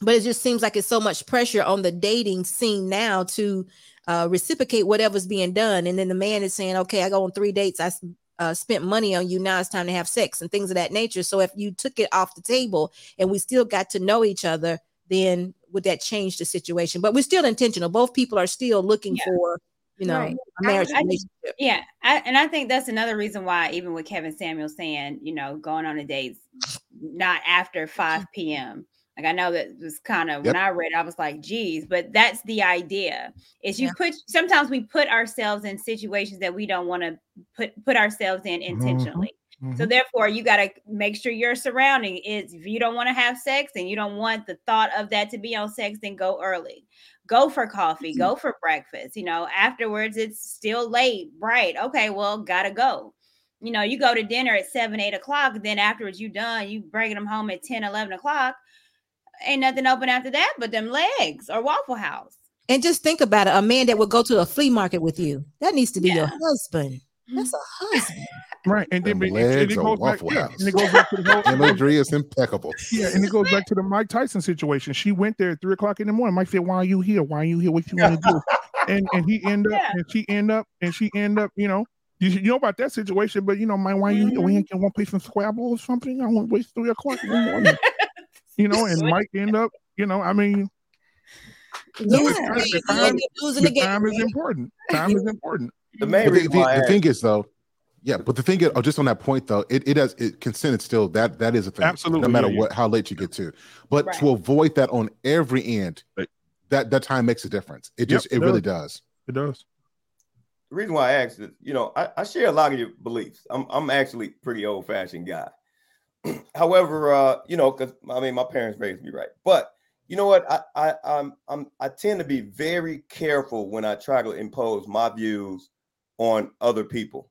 But it just seems like it's so much pressure on the dating scene now to uh, reciprocate whatever's being done, and then the man is saying, "Okay, I go on three dates. I uh, spent money on you. Now it's time to have sex and things of that nature. So if you took it off the table and we still got to know each other, then would that change the situation? But we're still intentional. Both people are still looking Yeah. for, you know, Right. a marriage I- I- relationship. Yeah, I, and I think that's another reason why, even with Kevin Samuel saying, you know, going on a date not after 5 p.m. Like I know that was kind of when I read, I was like, geez, but that's the idea. Is you put sometimes we put ourselves in situations that we don't want to put put ourselves in mm-hmm. intentionally. So mm-hmm. therefore, you got to make sure your surrounding is. If you don't want to have sex and you don't want the thought of that to be on sex, then go early. Go for coffee. Go mm-hmm. for breakfast. You know, afterwards it's still late. Right? Okay. Well, gotta go. You know, you go to dinner at seven, eight o'clock. Then afterwards you done. You bringing them home at 10, 11 o'clock. Ain't nothing open after that but them legs or Waffle House. And just think about it. A man that would go to a flea market with you, that needs to be your husband. That's a husband. Right, and then Them and- and legs it are goes back, yeah, and it goes back to the whole, Imagery is impeccable. yeah, and it goes back to the Mike Tyson situation. She went there at three o'clock in the morning. Mike said, "Why are you here? Why are you here? What you want to do?" And and he end up Yeah. and she end up and she end up. You know, you, you know about that situation, but you know, man, why you here? We mm-hmm. ain't want to play some Scrabble or something. I won't waste three o'clock in the morning. you know, and Mike end up. You know, I mean, Yeah, the time- the time- end up losing the the time is important. Time is important. The main the, reason the- the thing is, though, yeah, but the thing is, oh, just on that point, though, it, it does it consent is still that that is a thing, Absolutely, no matter yeah, yeah. what how late you get to. But Right. to avoid that on every end, Right. that that time makes a difference. It Yep, just it it really does. It does. the reason why I asked is, you know, I, I share a lot of your beliefs. I'm I'm actually pretty old fashioned guy. However, uh, you know, because I mean, my parents raised me right, but you know what? I I I'm, I'm I tend to be very careful when I try to impose my views on other people.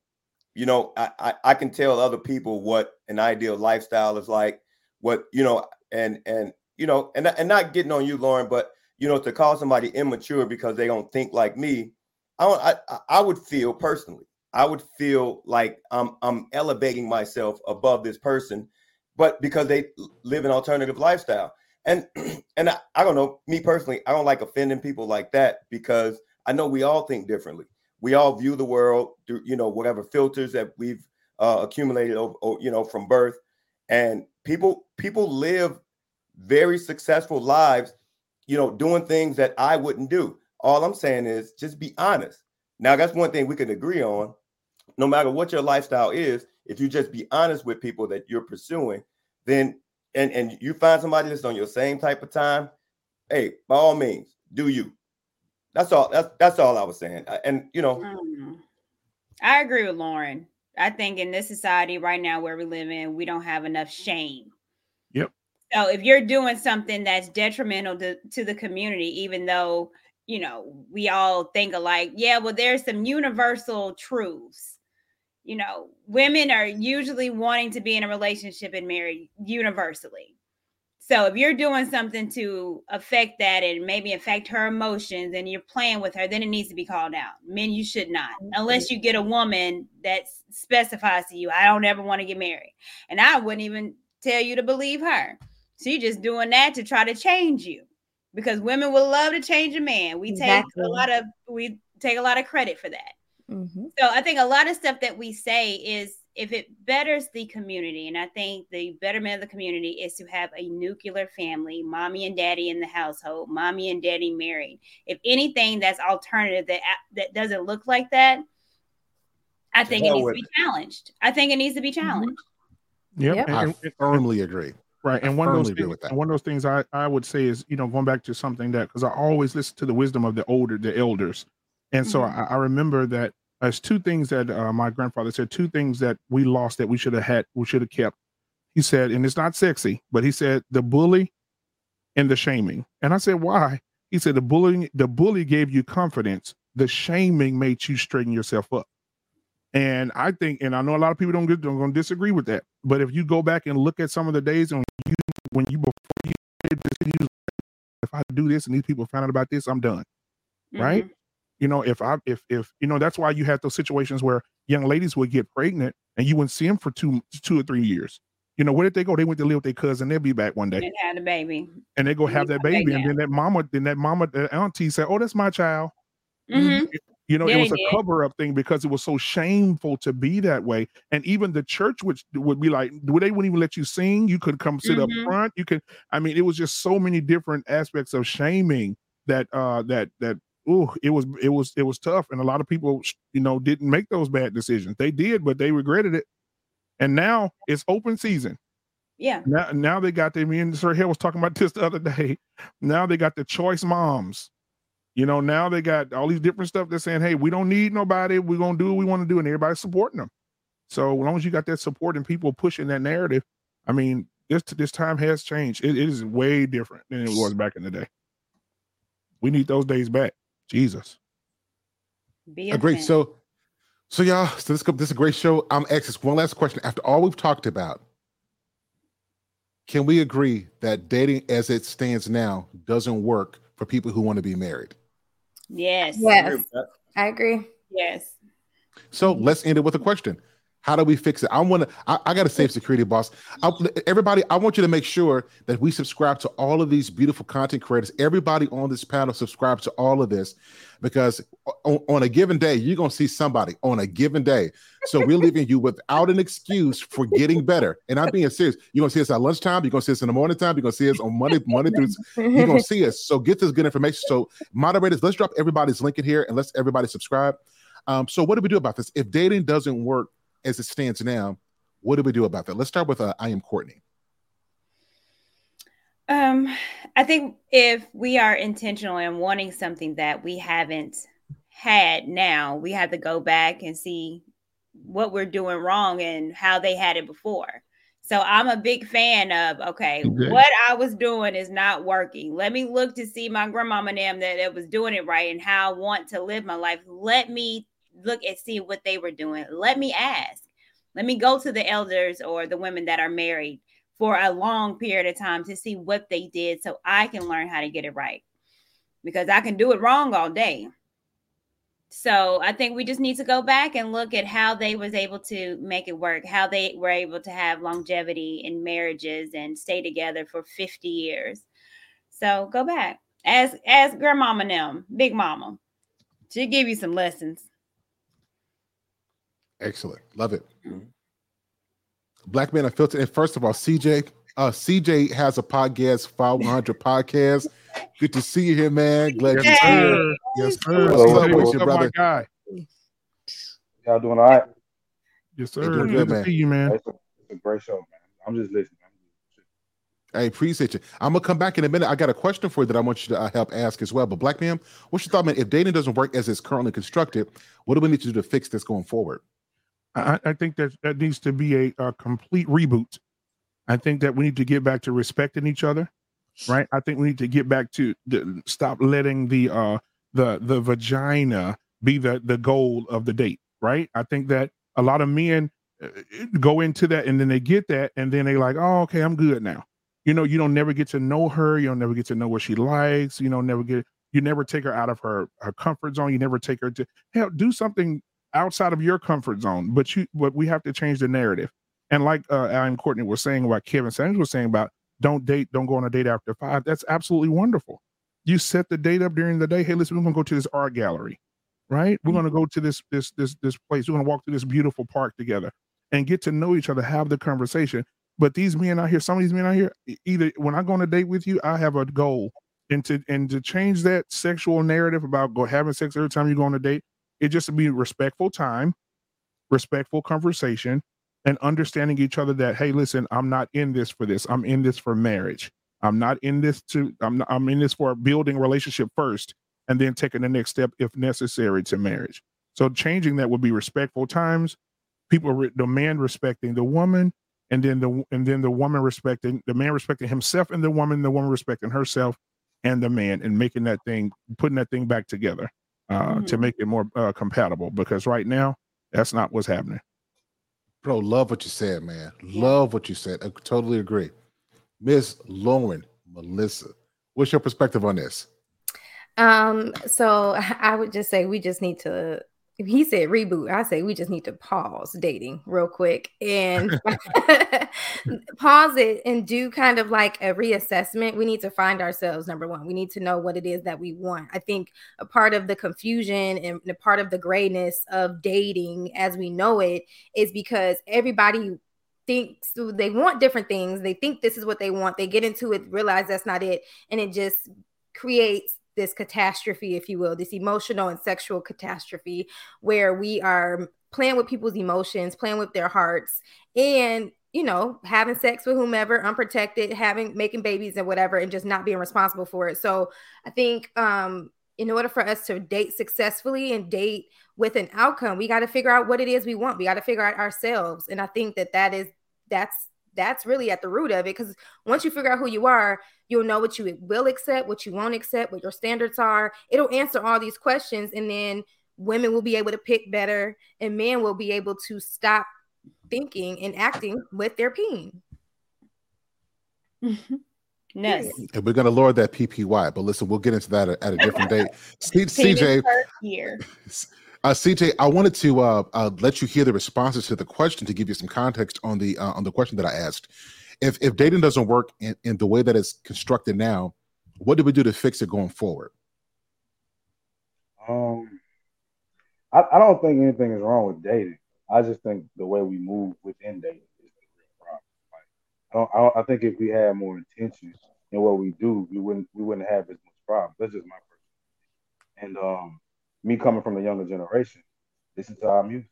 You know, I, I I can tell other people what an ideal lifestyle is like, what you know, and and you know, and and not getting on you, Lauren, but you know, to call somebody immature because they don't think like me, I don't, I I- would feel personally, I would feel like I'm I'm elevating myself above this person, but because they live an alternative lifestyle. And and I, I don't know, me personally, I don't like offending people like that because I know we all think differently. We all view the world through, you know, whatever filters that we've uh, accumulated over, you know, from birth. And people people live very successful lives, you know, doing things that I wouldn't do. All I'm saying is just be honest. Now, that's one thing we can agree on. No matter what your lifestyle is, if you just be honest with people that you're pursuing, then and and you find somebody that's on your same type of time, hey, by all means, do you. That's all. That's that's all I was saying. And you know, Mm. I agree with Lauren. I think in this society right now where we live in, we don't have enough shame. Yep. So if you're doing something that's detrimental to, to the community, even though you know we all think alike, yeah, well, there's some universal truths. You know, women are usually wanting to be in a relationship and married universally. So if you're doing something to affect that and maybe affect her emotions and you're playing with her, then it needs to be called out. Men, you should not, unless you get a woman that specifies to you, I don't ever want to get married. And I wouldn't even tell you to believe her. She just doing that to try to change you. Because women will love to change a man. We take Exactly. a lot of we take a lot of credit for that. Mhm. So I think a lot of stuff that we say is if it betters the community, and I think the betterment of the community is to have a nuclear family, mommy and daddy in the household, mommy and daddy married. If anything that's alternative that that doesn't look like that, I think it needs to be challenged. I think it needs to be challenged. Yep. Yep. and- I and- and- firmly agree. Right. I And one of those things, with that. and one of those things I, I would say is, you know, going back to something that because I always listen to the wisdom of the older, the elders. And so Mhm. I, I remember that as two things that uh, my grandfather said, two things that we lost that we should have had, we should have kept. He said, and it's not sexy, but he said the bully and the shaming. And I said, why? He said the bullying, the bully gave you confidence. The shaming made you straighten yourself up. And I think, and I know a lot of people don't get don't gonna disagree with that. But if you go back and look at some of the days when you when you before you if I do this and these people find out about this, I'm done. Right? You know, if I if if you know that's why you had those situations where young ladies would get pregnant and you wouldn't see them for two two or three years. You know, where did they go? They went to live with their cousin. They'll be back one day, And had a baby. and they go have that baby, and then that mama, then that mama, that auntie said, "Oh, that's my child." Mhm. You know, Yeah, it was a did. cover up thing because it was so shameful to be that way. And even the church would would be like, would they wouldn't even let you sing? You could come sit Mhm. up front. You could, I mean, it was just so many different aspects of shaming that uh that that oh it was it was it was tough. And a lot of people, you know, didn't make those bad decisions. They did, but they regretted it. And now it's open season. Yeah. Now, now they got them. Me and Sir Hale was talking about this the other day. Now they got the choice moms. You know, now they got all these different stuff. They're saying, "Hey, we don't need nobody. We're gonna do what we want to do," and everybody's supporting them. So as long as you got that support and people pushing that narrative, I mean, this this time has changed. It, it is way different than it was back in the day. We need those days back. Jesus. Be Uh, great. offended. So, so y'all, so this, this is a great show. I'm asking one last question. After all we've talked about, can we agree that dating as it stands now doesn't work for people who want to be married? yes. Yes, I agree. Yes. So let's end it with a question. How do we fix it? I want to. I, I got to save security, boss. I, everybody, I want you to make sure that we subscribe to all of these beautiful content creators. Everybody on this panel subscribe to all of this, because on, on a given day, you're gonna see somebody on a given day. So we're leaving you without an excuse for getting better. And I'm being serious. You're gonna see us at lunchtime. You're gonna see us in the morning time. You're gonna see us on Monday, Monday through. You're gonna see us. So get this good information. So moderators, let's drop everybody's link in here and let's everybody subscribe. Um, so what do we do about this? If dating doesn't work as it stands now, what do we do about that? Let's start with uh, I am Courtney. Um, I think if we are intentional and wanting something that we haven't had now, we have to go back and see what we're doing wrong and how they had it before. So I'm a big fan of okay, okay, what I was doing is not working. Let me look to see my grandmama and them that, that was doing it right and how I want to live my life. Let me look and see what they were doing. Let me ask. Let me go to the elders or the women that are married for a long period of time to see what they did so I can learn how to get it right. Because I can do it wrong all day. So I think we just need to go back and look at how they was able to make it work, how they were able to have longevity in marriages and stay together for 50 years. So go back. Ask ask grandmama them, big mama. She'll give you some lessons. Excellent. Love it. Mm-hmm. Black Man Unfiltered. And first of all, CJ, uh, CJ has a podcast, 500 podcast. Good to see you here, man. Glad you're here. Yes, sir. What's up with you, brother? Guy. Y'all doing all right? Yes, sir. Doing good, man. see you, man. It's a, it's a great show, man. I'm just listening. I appreciate you. I'm gonna come back in a minute. I got a question for you that I want you to uh, help ask as well. But Black Man, what's your thought, man? If dating doesn't work as it's currently constructed, what do we need to do to fix this going forward? I, I think that that needs to be a, a complete reboot. I think that we need to get back to respecting each other, right? I think we need to get back to the, stop letting the uh the the vagina be the the goal of the date, right? I think that a lot of men uh, go into that and then they get that and then they like, oh, okay, I'm good now. You know, you don't never get to know her. You don't never get to know what she likes. You know, never get you never take her out of her her comfort zone. You never take her to hell do something outside of your comfort zone. But you, but we have to change the narrative. And like uh, Alan Courtney was saying about Kevin Sanders was saying about don't date, don't go on a date after five. That's absolutely wonderful. You set the date up during the day. Hey, listen, we're gonna go to this art gallery, right? We're gonna go to this this this this place. We're gonna walk through this beautiful park together and get to know each other, have the conversation. But these men out here, some of these men out here, either when I go on a date with you, I have a goal, and to and to change that sexual narrative about go having sex every time you go on a date, it just be respectful time, respectful conversation, and understanding each other that hey, listen, I'm not in this for this. I'm in this for marriage. I'm not in this to. I'm not, I'm in this for building relationship first, and then taking the next step if necessary to marriage. So changing that would be respectful times. People, re- the man respecting the woman, and then the and then the woman respecting the man respecting himself, and the woman, the woman respecting herself and the man, and making that thing, putting that thing back together uh, mm-hmm. to make it more uh, compatible because right now that's not what's happening. Bro, love what you said, man. Love what you said. I totally agree. Miss Lauren, Melissa, what's your perspective on this? Um, so I would just say we just need to he said reboot, I say we just need to pause dating real quick and pause it and do kind of like a reassessment. We need to find ourselves, number one. We need to know what it is that we want. I think a part of the confusion and a part of the grayness of dating as we know it is because everybody thinks they want different things. They think this is what they want. They get into it, realize that's not it, and it just creates this catastrophe, if you will, this emotional and sexual catastrophe where we are playing with people's emotions, playing with their hearts, and you know, having sex with whomever, unprotected, having making babies and whatever, and just not being responsible for it. So I think um, in order for us to date successfully and date with an outcome, we got to figure out what it is we want. We got to figure out ourselves, and I think that that is that's that's really at the root of it because once you figure out who you are you'll know what you will accept what you won't accept what your standards are it'll answer all these questions and then women will be able to pick better and men will be able to stop thinking and acting with their peen Yes. And we're going to lower that PPY, but listen, we'll get into that at, a different date. C- CJ, here. Uh, CJ, I wanted to uh, uh, let you hear the responses to the question to give you some context on the uh, on the question that I asked. If if dating doesn't work in, in the way that it's constructed now, what do we do to fix it going forward? Um, I, I don't think anything is wrong with dating. I just think the way we move within dating is the real problem. Like, I don't, I don't. I think if we had more intention in what we do, we wouldn't we wouldn't have as much problems. That's just my personal. And um, me coming from the younger generation, listen to our music,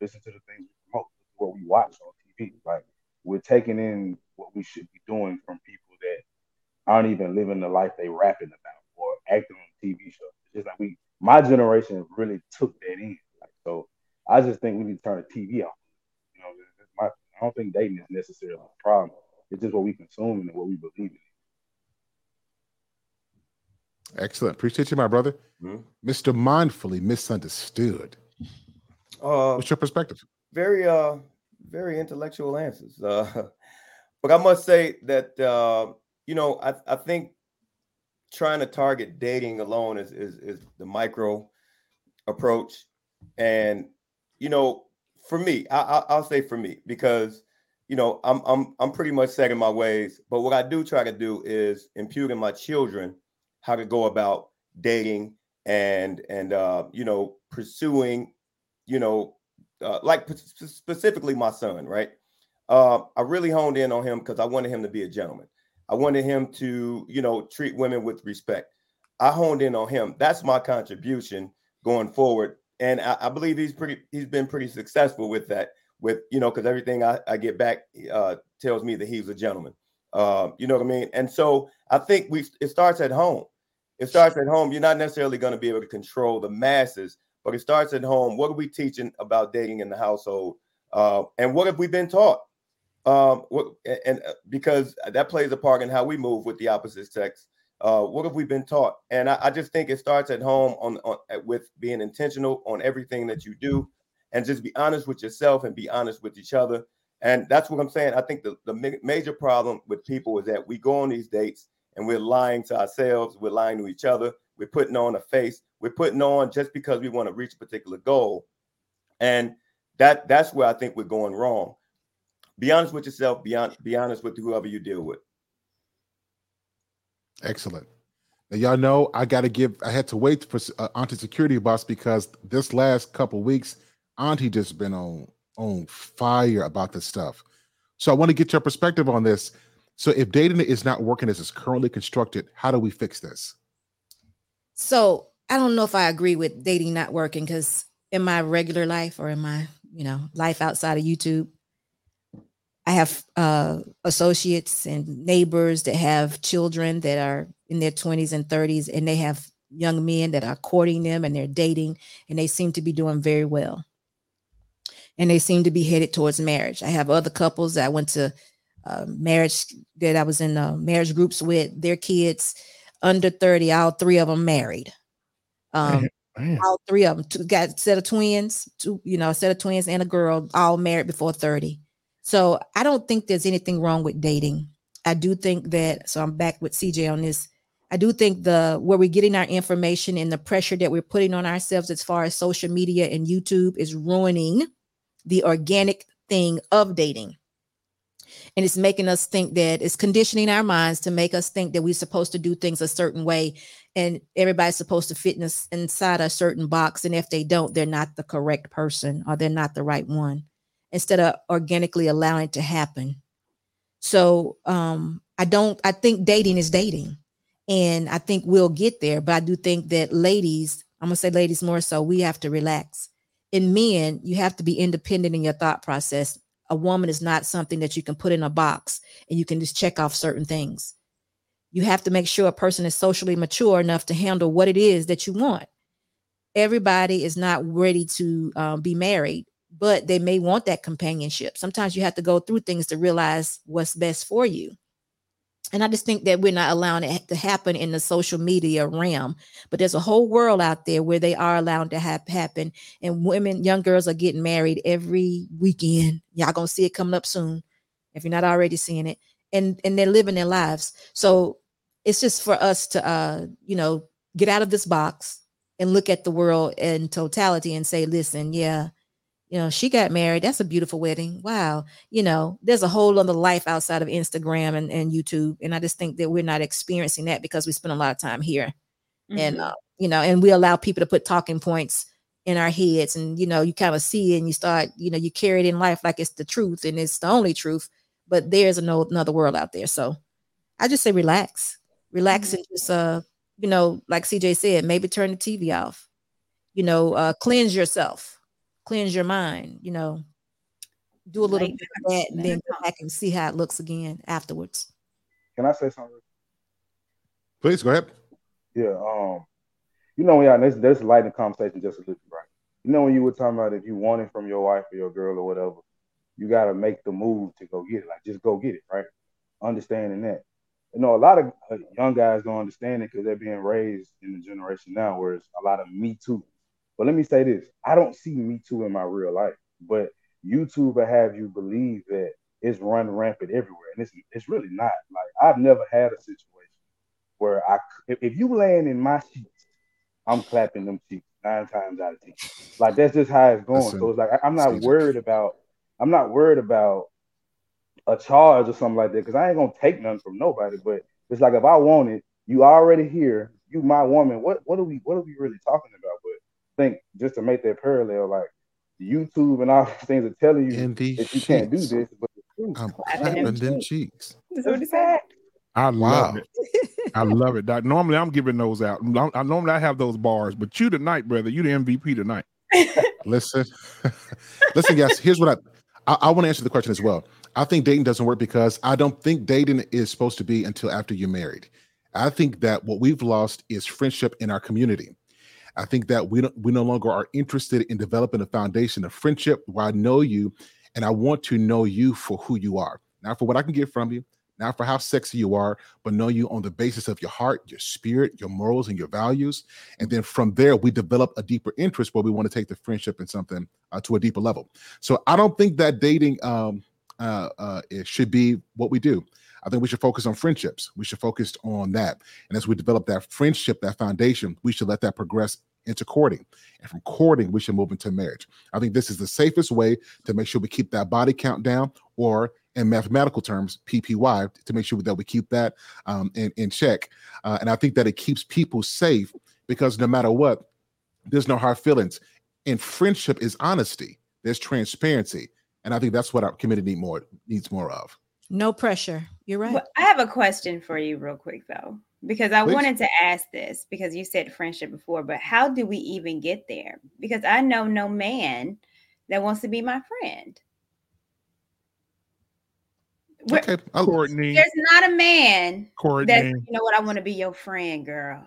listen to the things we promote, what we watch on TV. Like we're taking in what we should be doing from people that aren't even living the life they rapping about or acting on TV shows. It's just like we, my generation really took that in. Like, so I just think we need to turn the TV off. You know, my, I don't think dating is necessarily a problem. It's just what we consume and what we believe in. Excellent. Appreciate you, my brother. Mhm. Mr. Mindfully Misunderstood. Uh, What's your perspective? very uh very intellectual answers uh but i must say that uh you know i i think trying to target dating alone is is, is the micro approach and you know for me I, I i'll say for me because you know i'm i'm i'm pretty much set in my ways but what i do try to do is impute in my children how to go about dating and and uh you know pursuing you know uh, like p- specifically my son, right? Uh, I really honed in on him because I wanted him to be a gentleman. I wanted him to, you know, treat women with respect. I honed in on him. That's my contribution going forward, and I, I believe he's pretty. He's been pretty successful with that. With you know, because everything I, I get back uh, tells me that he's a gentleman. Uh, you know what I mean? And so I think we. It starts at home. It starts at home. You're not necessarily going to be able to control the masses, but it starts at home. What are we teaching about dating in the household? Uh, and what have we been taught? Um, what, and, uh, because that plays a part in how we move with the opposite sex. Uh, what have we been taught? And I, I just think it starts at home on, on with being intentional on everything that you do, and just be honest with yourself and be honest with each other. And that's what I'm saying. I think the, the major problem with people is that we go on these dates and we're lying to ourselves, we're lying to each other, we're putting on a face, we're putting on just because we want to reach a particular goal. And that that's where I think we're going wrong. Be honest with yourself, be, on, be honest with whoever you deal with. Excellent. Now, y'all know I got to give. I had to wait for uh, Auntie Security Boss because this last couple weeks, Auntie just been on on fire about this stuff. So I want to get your perspective on this. So if dating is not working as it's currently constructed, how do we fix this? So I don't know if I agree with dating not working because in my regular life or in my, you know, life outside of YouTube, I have uh, associates and neighbors that have children that are in their 20s and 30s, and they have young men that are courting them and they're dating, and they seem to be doing very well. And they seem to be headed towards marriage. I have other couples that I went to uh, marriage that I was in uh, marriage groups with, their kids under 30, all three of them married. Um, Man. all three of them two, got a set of twins, two, you know, a set of twins and a girl, all married before 30. So I don't think there's anything wrong with dating. I do think that, so I'm back with CJ on this. I do think the where we're getting our information and the pressure that we're putting on ourselves as far as social media and YouTube is ruining the organic thing of dating. And it's making us think that it's conditioning our minds to make us think that we're supposed to do things a certain way and everybody's supposed to fit in a- inside a certain box. And if they don't, they're not the correct person or they're not the right one instead of organically allowing it to happen. So um, I don't, I think dating is dating. And I think we'll get there. But I do think that ladies, I'm to say ladies more so, we have to relax. In men, you have to be independent in your thought process. A woman is not something that you can put in a box and you can just check off certain things. You have to make sure a person is socially mature enough to handle what it is that you want. Everybody is not ready to um, be married, but they may want that companionship. Sometimes you have to go through things to realize what's best for you. And I just think that we're not allowing it to happen in the social media realm. But there's a whole world out there where they are allowed to have happen. And women, young girls are getting married every weekend. Y'all gonna see it coming up soon if you're not already seeing it. And and they're living their lives. So it's just for us to uh, you know, get out of this box and look at the world in totality and say, listen, yeah, you know, she got married. That's a beautiful wedding. Wow. You know, there's a whole other life outside of Instagram and, and YouTube. And I just think that we're not experiencing that because we spend a lot of time here. Mm-hmm. And, uh, you know, and we allow people to put talking points in our heads. And, you know, you kind of see it and you start, you know, you carry it in life like it's the truth and it's the only truth. But there's another world out there. So I just say relax, relax mm-hmm. and just, uh, you know, like CJ said, maybe turn the TV off, you know, uh, cleanse yourself cleanse your mind, you know, do a little bit of that and then go back and see how it looks again afterwards. Can I say something? Please go ahead. Yeah, um, you know, yeah, let's let's lighten the conversation just a little bit, right? You know, when you were talking about if you want it from your wife or your girl or whatever, you gotta make the move to go get it. Like just go get it, right? Understanding that. You know, a lot of uh, young guys don't understand it because they're being raised in the generation now where it's a lot of me too. But let me say this: I don't see Me Too in my real life, but YouTube will have you believe that it's run rampant everywhere, and it's it's really not. Like I've never had a situation where I, if, if you land in my sheets, I'm clapping them cheeks nine times out of ten. Like that's just how it's going. So it's like I, am not worried about. I'm not worried about a charge or something like that because I ain't gonna take none from nobody. But it's like if I want it, you already here. You my woman. What what are we what are we really talking about? Think just to make that parallel, like YouTube and all these things are telling you that you cheeks. can't do this, but I'm clapping them cheeks. That's what he said. I love wow. it. I love it. Normally, I'm giving those out. I, normally I have those bars, but you tonight, brother, you the MVP tonight. listen, listen, guys. Here's what I I, I want to answer the question as well. I think dating doesn't work because I don't think dating is supposed to be until after you're married. I think that what we've lost is friendship in our community. I think that we we no longer are interested in developing a foundation of friendship where I know you and I want to know you for who you are, not for what I can get from you, not for how sexy you are, but know you on the basis of your heart, your spirit, your morals, and your values. And then from there, we develop a deeper interest where we want to take the friendship and something uh, to a deeper level. So I don't think that dating um, uh, uh, it should be what we do. I think we should focus on friendships. We should focus on that. And as we develop that friendship, that foundation, we should let that progress into courting. And from courting, we should move into marriage. I think this is the safest way to make sure we keep that body count down, or in mathematical terms, PPY, to make sure that we keep that um, in, in check. Uh, and I think that it keeps people safe because no matter what, there's no hard feelings. And friendship is honesty, there's transparency. And I think that's what our community need more needs more of. No pressure. You're right. Well, I have a question for you, real quick, though, because I Please. wanted to ask this because you said friendship before, but how do we even get there? Because I know no man that wants to be my friend. Okay, Courtney. There's not a man Courtney. that you know what I want to be your friend, girl.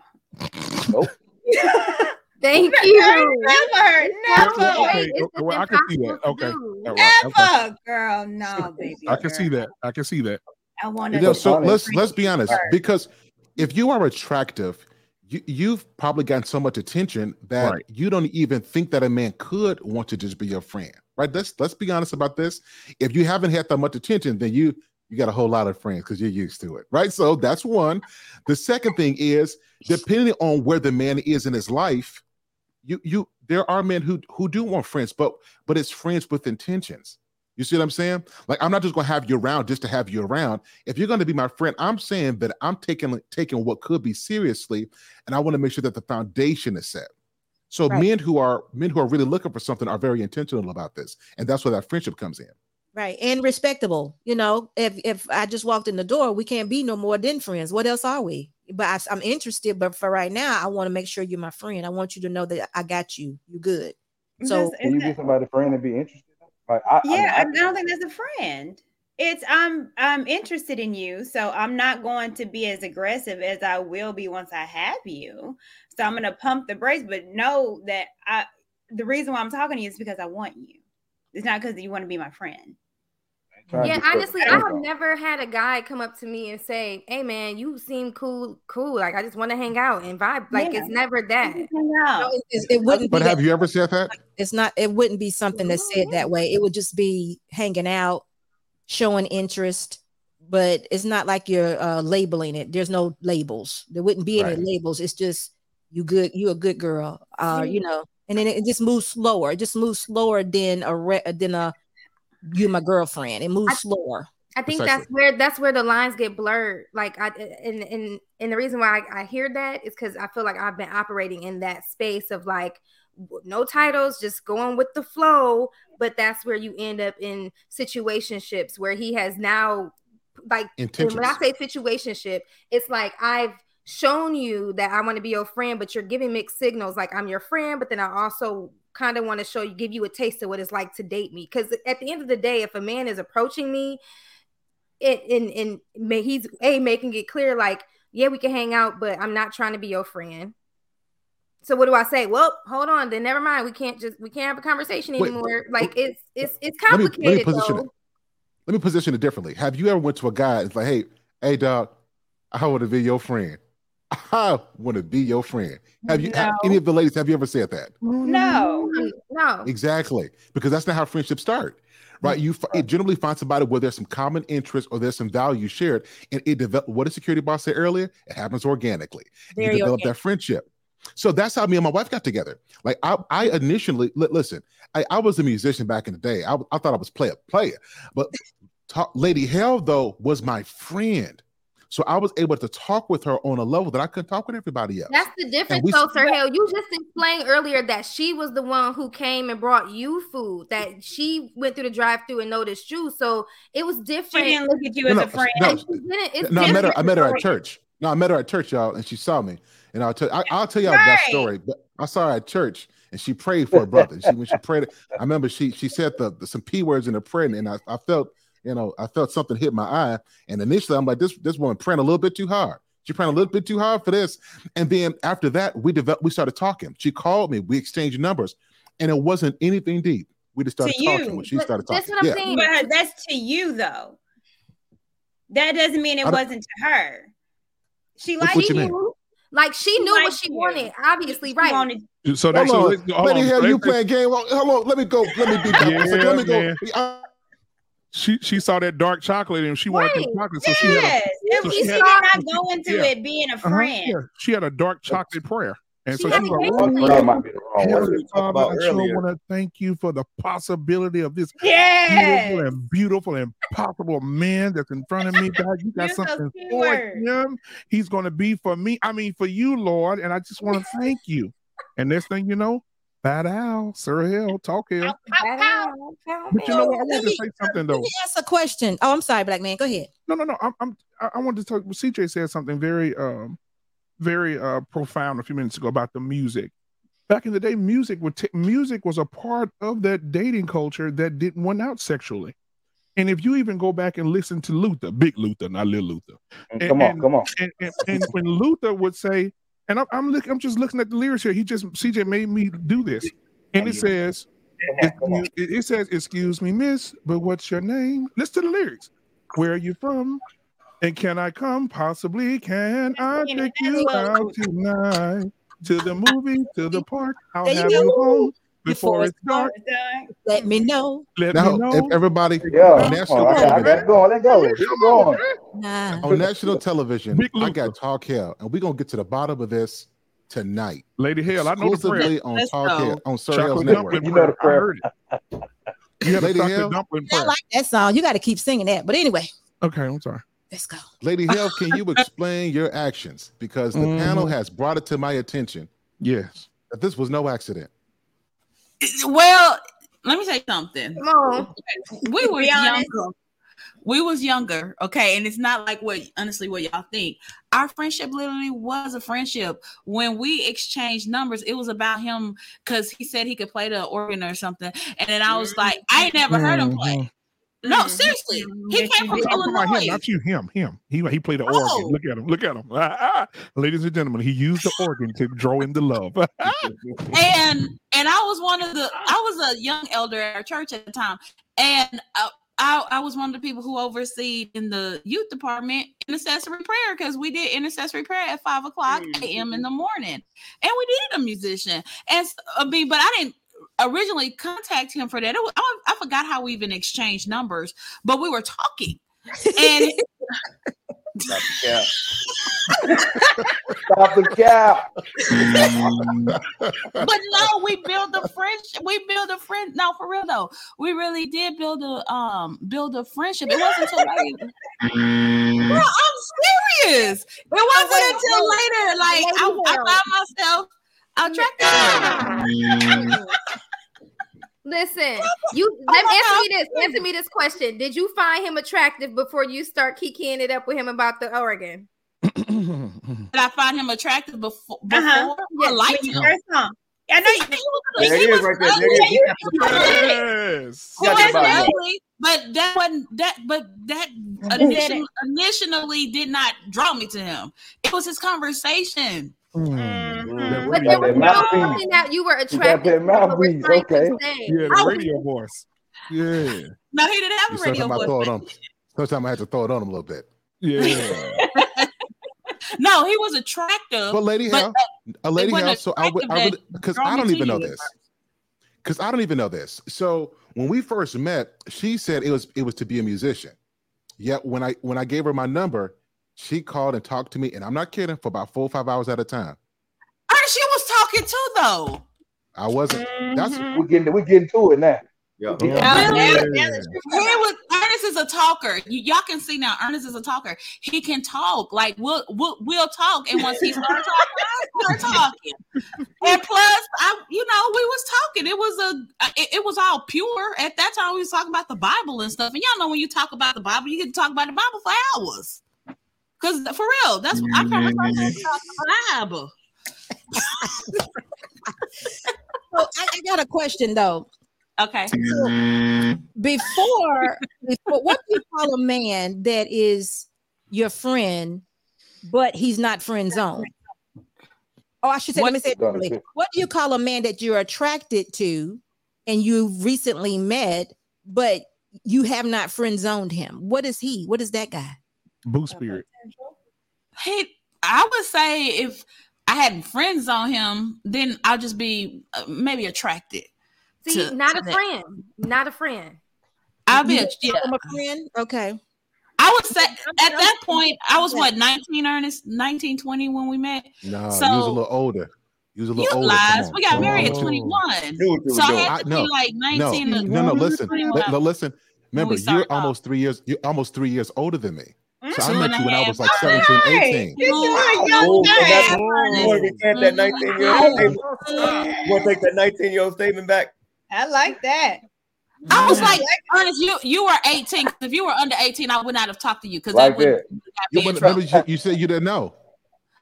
Nope. Thank you. Never, never. Okay, well, I can see that. Okay. Never, okay. girl. No, baby. I can girl. see that. I can see that. I want to. so let's let's be honest, because if you are attractive, you, you've probably gotten so much attention that right. you don't even think that a man could want to just be your friend. Right? Let's let's be honest about this. If you haven't had that much attention, then you you got a whole lot of friends because you're used to it, right? So that's one. The second thing is depending on where the man is in his life, you you there are men who who do want friends, but but it's friends with intentions. You see what I'm saying? Like I'm not just gonna have you around just to have you around. If you're gonna be my friend, I'm saying that I'm taking taking what could be seriously, and I want to make sure that the foundation is set. So right. men who are men who are really looking for something are very intentional about this, and that's where that friendship comes in. Right and respectable. You know, if if I just walked in the door, we can't be no more than friends. What else are we? But I, I'm interested. But for right now, I want to make sure you're my friend. I want you to know that I got you. You good. So can you get somebody friend and be interested? Like, I, yeah, I, I, I don't think that's a friend. It's I'm I'm interested in you, so I'm not going to be as aggressive as I will be once I have you. So I'm gonna pump the brakes, but know that I the reason why I'm talking to you is because I want you. It's not because you want to be my friend. Yeah, honestly, I have never had a guy come up to me and say, "Hey, man, you seem cool, cool. Like I just want to hang out and vibe." Like yeah. it's never that. No, it, it, wouldn't. But have that. you ever said that? It's not. It wouldn't be something that's said that way. It would just be hanging out, showing interest. But it's not like you're uh, labeling it. There's no labels. There wouldn't be any right. labels. It's just you good, you a good girl, uh, you know, and then it just moves slower. It just moves slower than a re- than a you my girlfriend. It moves I- slower. I think Precisely. that's where that's where the lines get blurred. Like I and and and the reason why I, I hear that is because I feel like I've been operating in that space of like no titles, just going with the flow. But that's where you end up in situationships where he has now like and when I Intentions. say situationship, it's like I've shown you that I want to be your friend, but you're giving mixed signals. Like I'm your friend, but then I also kind of want to show you, give you a taste of what it's like to date me. Because at the end of the day, if a man is approaching me, it and and may, he's a making it clear, like yeah, we can hang out, but I'm not trying to be your friend. So what do I say? Well, hold on, then never mind. We can't just we can't have a conversation Wait, anymore. like it's it's it's Let me let complicated. me position though. it. Let me position it differently. Have you ever went to a guy and it's like, hey, hey, dog, I want to be your friend. I want to be your friend. Have you? have- No. any of the ladies? Have you ever said that? No. No. Exactly, because that's not how friendships start, right? You fi- it generally find somebody where there's some common interest or there's some value shared, and it develop. What did security boss say earlier? It happens organically. And Very you develop organic. that friendship. So that's how me and my wife got together. Like I, I initially li- listen. I, I was a musician back in the day. I, I thought I was player player, but talk, Lady Hale though was my friend. So I was able to talk with her on a level that I couldn't talk with everybody else. That's the difference, we- though, Sir Hale. You just explained earlier that she was the one who came and brought you food. That she went through the drive-through and noticed you. So it was different. She different. didn't look at you No, as no, a friend. no. And she didn't- it's no, I met her. I met her at church. No, I met her at church, y'all, and she saw me. And I'll tell I, I'll tell y'all that story. But I saw her at church, and she prayed for her brother. And she when she prayed, I remember she she said the, the- some p words in the prayer, and I, I felt you know I felt something hit my eye. And initially, I'm like, this this woman praying a little bit too hard. She praying a little bit too hard for this. And then after that, we developed. We started talking. She called me. We exchanged numbers, and it wasn't anything deep. We just started talking when she But started talking. that's what I'm Yeah. saying. But that's to you though. That doesn't mean it wasn't to her. She What- liked what you mean? Like she She knew what she you. wanted, obviously, She right? wanted- So that's Hold on, let's- hold Lady on. Hale, you Let's- playing game? Hold on, let me go. Let me be. Yeah, let me go. man. I- She she saw that dark chocolate and she wanted Right. the chocolate, so she had a Yes. so she she had- did not go into Yeah. it being a uh-huh, friend. yeah, she had a dark chocolate prayer, and She so she a was great like, one. That might be the wrong That's word. what we Heavenly Father, I sure want to thank you for the possibility of this Yes. beautiful and beautiful and possible man that's in front of me. God, you got You're so something for him. He's going to be for me. I mean, for you, Lord. And I just want to thank you. And next thing you know, Bad Al, Sir Hale, talk here. Pow, pow, pow. But you know what? I Let want to me- say something though. Let though. me ask a question. Oh, I'm sorry, black man. Go ahead. No, no, no. I'm, I'm I, I wanted to talk. CJ said something very, um, very uh, profound a few minutes ago about the music. Back in the day, music would ta- music was a part of that dating culture that didn't went out sexually. And if you even go back and listen to Luther, big Luther, not little Luther, Mm, Come on, come on. and, and, and when Luther would say, and I'm I'm, look, I'm just looking at the lyrics here. He just CJ made me do this, and it says, Come on, come on. it, it says, "Excuse me, Miss, but what's your name?" Listen to the lyrics. Where are you from? And can I come? Possibly. Can I take you out tonight to the movie, to the park? I'll have you home Before before it's it's dark. Let me know. Let Now, me know. if everybody Yeah, on national come on, I got, I got television, it going. Let go. Keep going. Nah. on national television, I got Talk Hale, and we're gonna get to the bottom of this tonight. Lady Hale, I know the prayer. Exclusively on Let's Talk go. Hale on Sir Hale's Network. You know prayer. the I prayer. heard it. You have a Lady chocolate Hale? dumpling I like that song. You got to keep singing that. But anyway, Okay, I'm sorry. let's go. Lady Hale, can you explain your actions? Because the panel Mhm. has brought it to my attention Yes. that this was no accident. Well, let me say something. Come on. We were younger. We was younger, okay, and it's not like what honestly what y'all think. Our friendship literally was a friendship. When we exchanged numbers, it was about him because he said he could play the organ or something, and then I was like, I ain't never heard him mm-hmm. play. No, Mhm. seriously, he came from I'm talking about him, not you. Him, him. He he played the Oh. organ. Look at him. Look at him. Ah, ah. Ladies and gentlemen, he used the organ to draw in the love. and and I was one of the I was a young elder at our church at the time, and uh, I I was one of the people who oversee in the youth department intercessory prayer because we did intercessory prayer at five o'clock a.m. in the morning, and we needed a musician. And I mean, but I didn't originally contact him for that. It was, I, I forgot how we even exchanged numbers, but we were talking, and Dr. Cap. Stop the cap. but no, we build a friendship. We build a friend. No, for real though, we really did build a um build a friendship. It wasn't until later. Bro, I'm serious. It wasn't until later. Like I, I found myself attracted. Listen, you let me answer me this. Answer me this question. Did you find him attractive before you start kikiing it up with him about the Oregon? Did I find him attractive before? before? Uh-huh. I liked him. First song. I know He was, There he it is was right there. ugly. There it is. He was Yes. He Got was that body. ugly, but that wasn't that. But that initially, initially did not draw me to him. It was his conversation. Mm-hmm. But there was no mouthpiece. something that you were You attracted that to. but we're mouthpiece, to okay. say. Yeah, the radio voice. Yeah. No, he didn't have You a radio sometimes I throw voice. it on. Sometimes I had to throw it on him a little bit. Yeah. No, he was attractive. But Lady but Hale, a Lady wasn't So I would, I would, because I don't even know this. Because I don't even know this. So when we first met, she said it was it was to be a musician. Yet when I when I gave her my number, she called and talked to me, and I'm not kidding, for about four or five hours at a time. Ernest, she was talking too, though. I wasn't. That's mm-hmm. we're getting we're getting to it now. Yeah. Really? Yeah. He was, Ernest is a talker. You, y'all can see now. Ernest is a talker. He can talk. Like we'll we'll, we'll talk, and once he starts talking, I start talking. And plus, I you know we was talking. It was a it, it was all pure at that time. We was talking about the Bible and stuff. And y'all know when you talk about the Bible, you get to talk about the Bible for hours. Cause for real, that's I promise I can talk the Bible. So I, I got a question though. Okay. Mm-hmm. Before, before, what do you call a man that is your friend, but he's not friend zone? Oh, I should say, let me say it What- differently. What do you call a man that you're attracted to and you've recently met, but you have not friend zoned him? What is he? What is that guy? Boo spirit. He, I would say if I hadn't friends on him, then I'll just be uh, maybe attracted. See, to- not to a that. friend. Not a friend. I'll be a, yeah. call him a friend? Okay. I would say at that point I was what 19 Ernest 19 20 when we met. no. you was a little older. You was a You little older. Lies. We got Come married on. at 21. Knew So I doing. had I- to no, be like 19 No, to no, no. Listen, 21. li- li- listen. Remember, you're started almost three years. You're almost three years older than me. So I met you when I was like 17, 18. You're doing a young Oh, so that's- man. You want to recant that 19 year old statement? You want to take that 19 year old statement back? I like that. I was like, honest, you you were 18. If you were under 18, I would not have talked to you because Right that would there. You, be in but trouble. remember, you, you said you didn't know.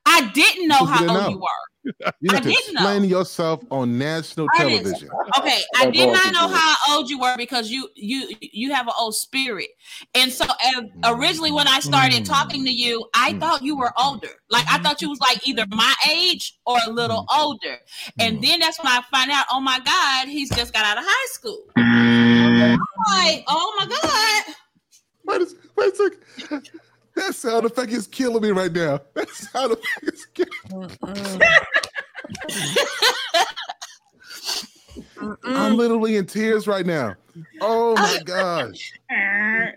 I didn't know how didn't old know. you were. You I need to didn't know. explain yourself on national Ernest, television. Okay, I did not she know how old you were because you you you have an old spirit, and so uh, originally when I started talking to you, I Mm. thought you were older. Like I thought you was like either my age or a little Mm. older, and then that's when I find out, oh my God, he's just got out of high school. I'm like, oh my God. Wait a, wait a second. That sound effect is killing me right now. That sound effect is killing me. I'm literally in tears right now. Oh my gosh.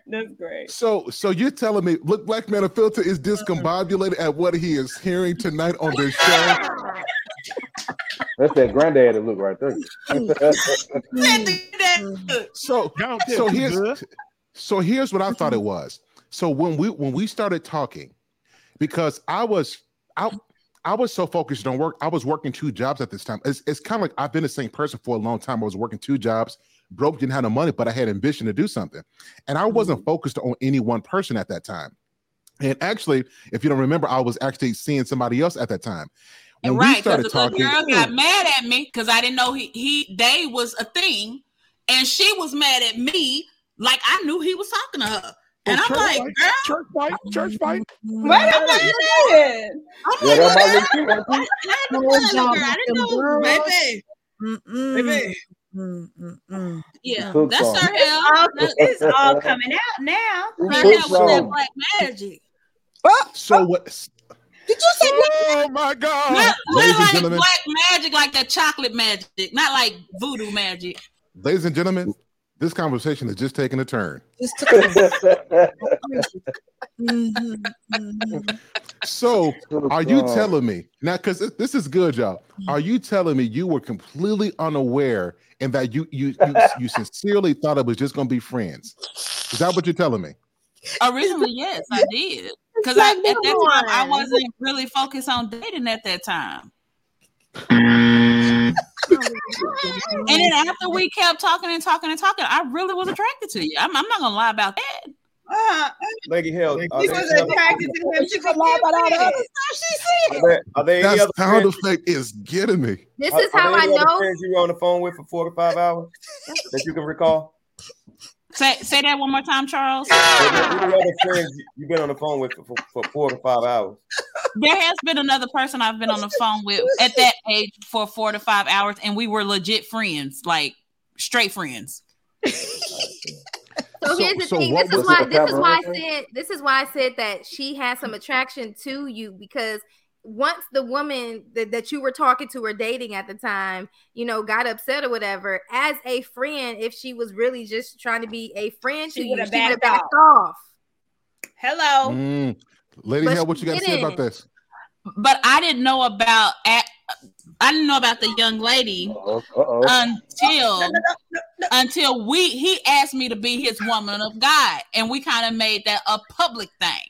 That's great. So so you're telling me look Black Man Unfiltered is discombobulated at what he is hearing tonight on this show. That's that granddaddy look right there. So so here's so here's what I thought it was. So when we when we started talking, because I was I I was so focused on work, I was working two jobs at this time. It's, it's kind of like I've been the same person for a long time. I was working two jobs, broke, didn't have no money, but I had ambition to do something. And I wasn't mm-hmm. focused on any one person at that time. And actually, if you don't remember, I was actually seeing somebody else at that time. When right, because started the talking, girl got mad at me because I didn't know he he they was a thing, and she was mad at me like I knew he was talking to her, and I'm like, fight, girl, church fight, church fight. Wait a minute. I'm Yeah, like, that might what? look cute, right. I had to tell the girl, I didn't know, baby, Mm-mm. baby. Mm-mm. Yeah, Cook that's song. her hell. All, it's all coming out now. Who her cook hell with that black magic. Oh, so oh. what Did you say Oh my God. Not, Ladies not and like gentlemen. black magic, like that chocolate magic, not like voodoo magic. ladies and gentlemen, this conversation has just taken a turn. just took a-. So, are you telling me now? Because this is good, y'all. Mm-hmm. Are you telling me you were completely unaware and that you you you, you sincerely thought it was just going to be friends? Is that what you're telling me? Originally, yes, I did. Because Like, at that time, I wasn't really focused on dating at that time. Mm. And then after we kept talking and talking and talking, I really was attracted to you. I'm, I'm not gonna lie about that. Uh, Lady Hale, are she there, was attracted to him. She could lie about all the other stuff she said. are there, are there That sound effect is getting me. This are, is are how there I any other know. friends you were on the phone with for four to five hours that you can recall? Say say that one more time, Charles. Are other friends you've been on the phone with for, for, for four to five hours? There has been another person I've been on the phone with at that age for four to five hours, and we were legit friends, like straight friends. So So- here's the so thing. This is why. This is why I said. This is why I said that she has some attraction to you because once the woman that, that you were talking to or dating at the time, you know, got upset or whatever, as a friend, if she was really just trying to be a friend She to you, would've she would have backed backed off. Hello. Mm. Lady But Hale, what you got to say about this? But I didn't know about at, I didn't know about the young lady Uh oh. until until we he asked me to be his woman of God, and we kind of made that a public thing.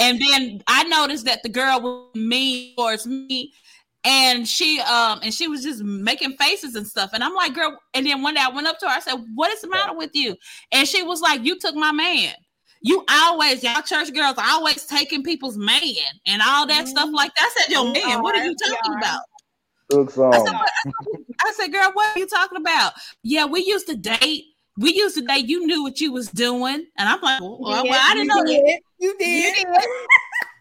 And then I noticed that the girl was mean towards me, and she um and she was just making faces and stuff. And I'm like, girl. And then one day I went up to her. I said, "What is the matter with you?" And she was like, "You took my man." You always, y'all church girls, always taking people's man and all that stuff like that. I said, "Your We man, what are are, you talking are. about?" Good I said, I said, girl, what are you talking about? Yeah, we used to date. We used to date. You knew what you was doing. And I'm like, well, well, Yes, I didn't you know that. did. You You did. did.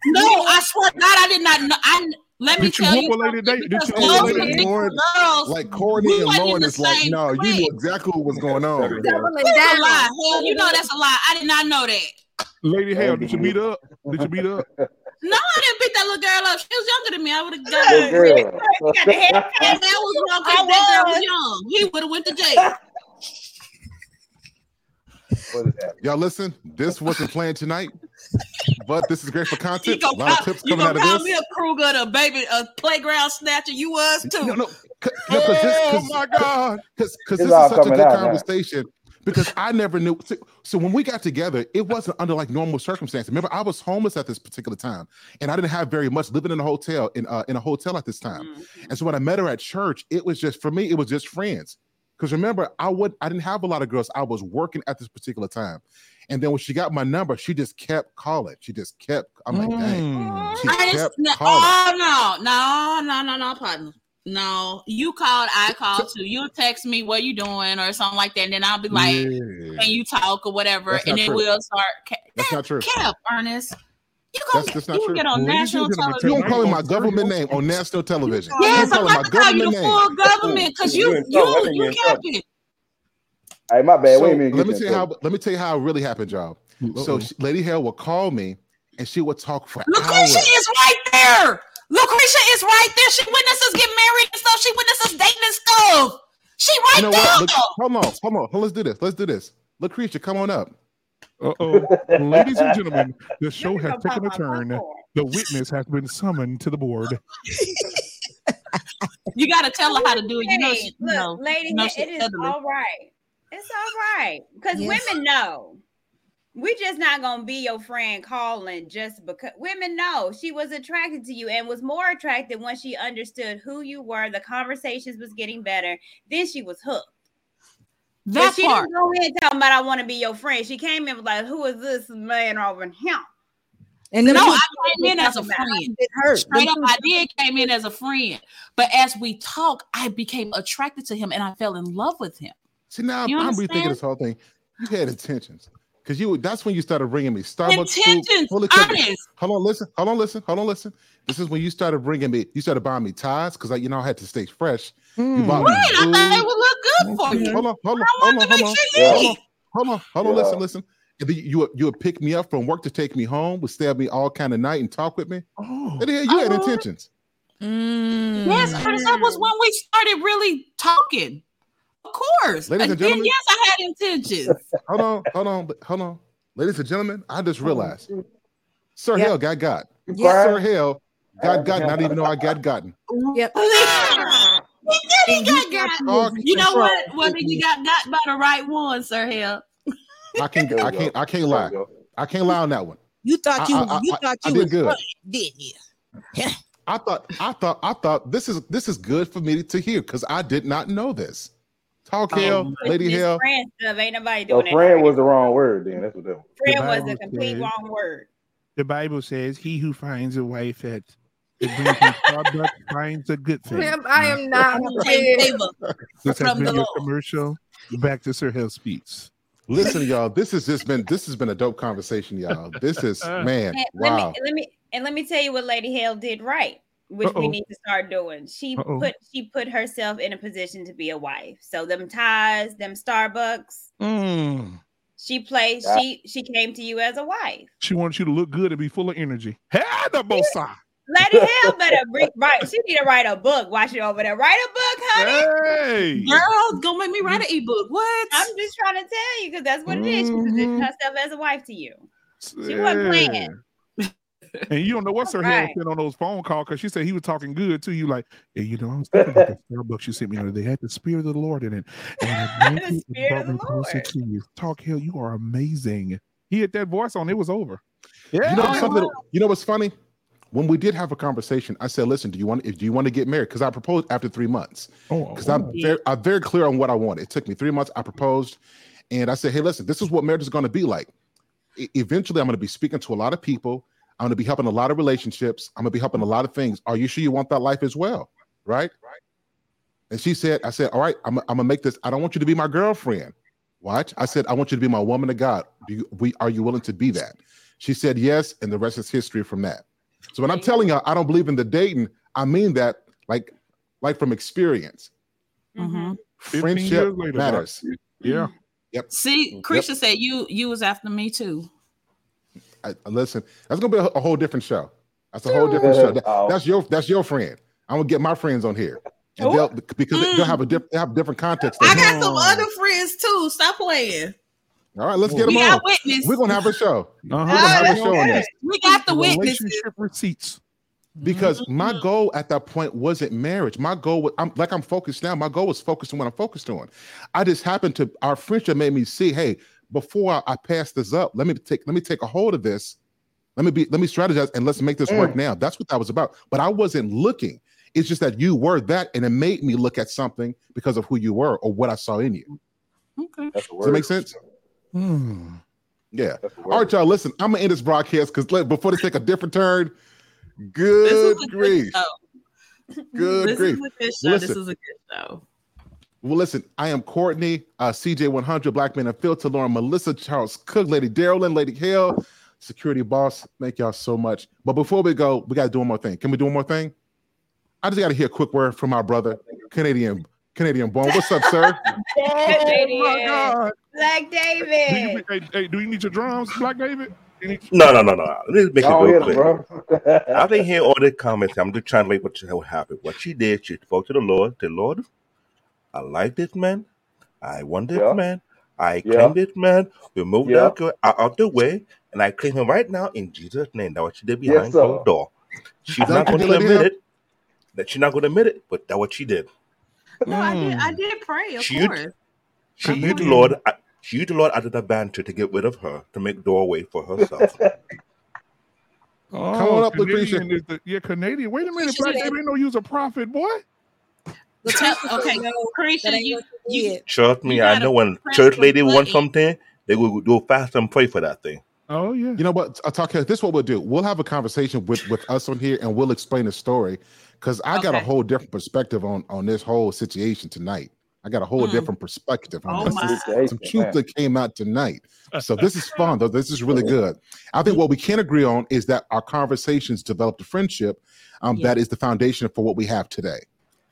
No, I swear to God, I did not know. I let me Did you tell whoop you, a lady something, date? Did you those whoop a lady? Lauren, girls. Like Courtney and wasn't Lauren is like, same no, you clique. knew exactly what was going on. Lady Hale. Doubling That's a lie. Hale, you know that's a lie. I did not know that. Lady Hale, did you meet up? Did you meet up? No, I didn't beat that little girl up. She was younger than me. I would have Good got her. girl. You got the head And that was wrong because that girl was. was young. He would have went to jail. What is? Y'all listen, this wasn't planned tonight, but this is great for content. A gonna lot of call, tips you coming out gonna of call me a Kruger, a baby, a playground snatcher? You was too. No, no, c- no, because this, Oh my God. because this is such a good out now. conversation. Because I never knew. So, so when we got together, it wasn't under like normal circumstances. Remember, I was homeless at this particular time, and I didn't have very much living in a hotel in uh, in a hotel at this time. Mm-hmm. And so when I met her at church, it was just for me, it was just friends. Because remember, I would I didn't have a lot of girls. I was working at this particular time, and then when she got my number, she just kept calling. She just kept. I'm like, dang. Mm. She I kept no, calling. oh no, no, no, no, no, partner. No, you called, I called too. You'll text me what you doing or something like that, and then I'll be like, Yeah. "Can you talk or whatever?" That's and not then true. we'll start. Ca- That's not true. Cap, Ernest. You gonna That's- that's not you true. get on Ladies national gentlemen, You television? don't call me my government name on national television. Yes, I'm calling my about to call you the name. full government because You you in trouble. You think you you in trouble. Hey, my bad. So we ain't even let me tell you how. Let me tell you how it really happened, y'all. So Uh-oh. she, Lady Hale would call me, and she would talk for Lucretia hours. is right there. Lucretia is right there. She witnesses get married and stuff. She witnesses dating and stuff. She right You know there. what? Look, hold on, hold on. Let's do this. Let's do this. Lucretia, come on up. Uh-oh. Ladies and gentlemen, the show has taken a turn. The witness has been summoned to the board. You got to tell her how to do it. You know, Hey, she, you look, know, lady, you know it she is elderly. all right. It's all right because Yes. women know. We just not gonna be your friend calling just because women know she was attracted to you and was more attracted when she understood who you were. The conversations was getting better. Then she was hooked. But that she part. didn't go in talking about I want to be your friend. She came in with like, who is this man over here? And then No, I came in as a friend. get hurt. Straight up, I did came in as a friend. But as we talk, I became attracted to him and I fell in love with him. See now, You I'm rethinking this whole thing. You had intentions, because you. That's when you started bringing me Starbucks food. Intentions, fully cooked- honest. Hold on, listen. Hold on, listen. Hold on, listen. This is when you started bringing me. You started buying me ties because, like, you know, I had to stay fresh. You Mm. bought me Right, I thought it would look good for you. Hold on, hold on, I hold on, hold on, sure hold on, hold on, hold on. Yeah. Listen, listen. And then you would you would pick me up from work to take me home, would stay at me all kind of night and talk with me. Oh, And then you had Oh. intentions. Mm. Yes, Ernest, that was when we started really talking. Of course. Ladies and Again, gentlemen. yes, I had intentions. Hold on, hold on, hold on. Ladies and gentlemen, I just realized Sir Yep. Hale got God. Yeah. Sir Hale got gotten. I didn't even know I got gotten. Yep. He did, he got got. Talk You know control. what? Well, you got got by the right one, Sir Hale. I can't. There I can't. I can't lie. I can't lie on that one. You thought you I- I- you I- thought I you did was good. funny, didn't you? I thought. I thought. I thought this is this is good for me to hear because I did not know this. Talk Hale, Oh, Lady This Hale. friend stuff ain't nobody So doing friend that. was the wrong word. Then that's what that was. friend The was a complete says- wrong word. The Bible says, "He who finds a wife at the drinking Starbucks finds a good thing." Ma'am, I am not. Hey, kidding. favor. This has from been the your commercial. Back to Sir Hale speaks. Listen, y'all. This has just been. This has been a dope conversation, y'all. This is man. And let Wow. me let me and let me tell you what Lady Hale did right, which we Uh-oh. need to start doing. She Uh-oh. put she put herself in a position to be a wife. So them ties, them Starbucks, Mm. she played. Yeah. She she came to you as a wife. She wants you to look good and be full of energy. Hey, the bossa. Lady Hale better bring, write. She need to write a book. Watch it over there. Write a book, honey. Hey. Girl, gonna make me write an ebook. What? I'm just trying to tell you because that's what it is. She positioned Mhm. herself as a wife to you. She wasn't playing. And you don't know what Sir Hale Right. said on those phone calls because she said he was talking good to you. Like, hey, you know, I was thinking about the Starbucks you sent me. You know, they had the Spirit of the Lord in it. And it The and Spirit brought of the me closer Lord. to you. Talk Hale, you are amazing. He had that voice on, it was over. Yeah. You know something. You know what's funny? When we did have a conversation, I said, "Listen, do you want? If do you want to get married? Because I proposed after three months. Oh, Because I'm very, I'm very clear on what I want. It took me three months. I proposed, and I said, "Hey, listen, this is what marriage is going to be like. E- eventually, I'm going to be speaking to a lot of people. I'm going to be helping a lot of relationships. I'm going to be helping a lot of things. Are you sure you want that life as well? Right? Right. And she said, I said, all right, I'm, I'm gonna make this. I don't want you to be my girlfriend. Watch. I said, I want you to be my woman of God. Do you, we, are you willing to be that? She said yes, and the rest is history from that. So when I'm telling y'all, I don't believe in the dating. I mean that like, like from experience. Mhm. Friendship later, Doc. matters. Yeah. Yep. See, Christian said you you was after me too. I, I- listen, that's gonna be a, a whole different show. That's a whole different show. That- Oh. that's your that's your friend. I'm gonna get my friends on here, and they'll because they'll have a different they have different context. I got some other friends too. Stop playing. All right, let's get them We on. got witness. We're gonna have a show. Uh-huh. We're have a show on this We got the witnesses. Relationship receipts. because Mm-hmm. my goal at that point wasn't marriage. My goal was I'm like I'm focused now. My goal was focused on what I'm focused on. I just happened to our friendship made me see, hey, before I, I pass this up, let me take let me take a hold of this. Let me be let me strategize and let's make this work now. That's what that was about. But I wasn't looking. It's just that you were that, and it made me look at something because of who you were or what I saw in you. Okay. Does that make sense? Hmm. Yeah. That's All right, y'all. Listen, I'm gonna end this broadcast because before they take a different turn. Good is a good grief. Good This grief. is a good show. This is a good show. Well, listen, I am Courtney, uh, CJ100, Black Man Unfiltered, Lauren, Melissa, Charles Cook, Lady Darlene, Lady Hale, Security Boss. Thank y'all so much. But before we go, we got to do one more thing. Can we do one more thing? I just got to hear a quick word from our brother, Canadian Canadian born. What's up, sir? Oh, my God. Black Do you, David. hey, hey, do you need your drums, Black David? No, no, no, no. Let me make it real hit quick. bro. I've been hearing all the comments. I'm just trying to make what, what happened. What she did, she spoke to the Lord. The Lord, I like this man. I want this Yeah. man. I Yeah. claim this man. Remove Yeah. that girl out of the way, and I claim him right now in Jesus' name. That's what she did behind sir. closed door. She's not going to admit it. That she's not going to admit it, but that's what she did. No, I did. Mm. I did pray, of She used- course. She I'm used the Lord. She used the Lord out of the banter to get rid of her, to make doorway for herself. Oh, Come on up, Lucretia. Canadian is the, yeah, Canadian. Wait a minute, Lucretia Black said- David ain't no use a prophet, boy. But tell, okay, No, Christian, you, you you. Trust me, You I know when church the lady want something, they will do fast and pray for that thing. Oh yeah. You know what? I'll talk here. This is what we'll do. We'll have a conversation with with us on here, and we'll explain the story because I got a whole different perspective on on this whole situation tonight. I got a whole Mm. different perspective on Oh this. my. Is some truth that came out tonight. So this is fun, though. This is really good. I think what we can agree on is that our conversations developed a friendship um, Yeah. that is the foundation for what we have today,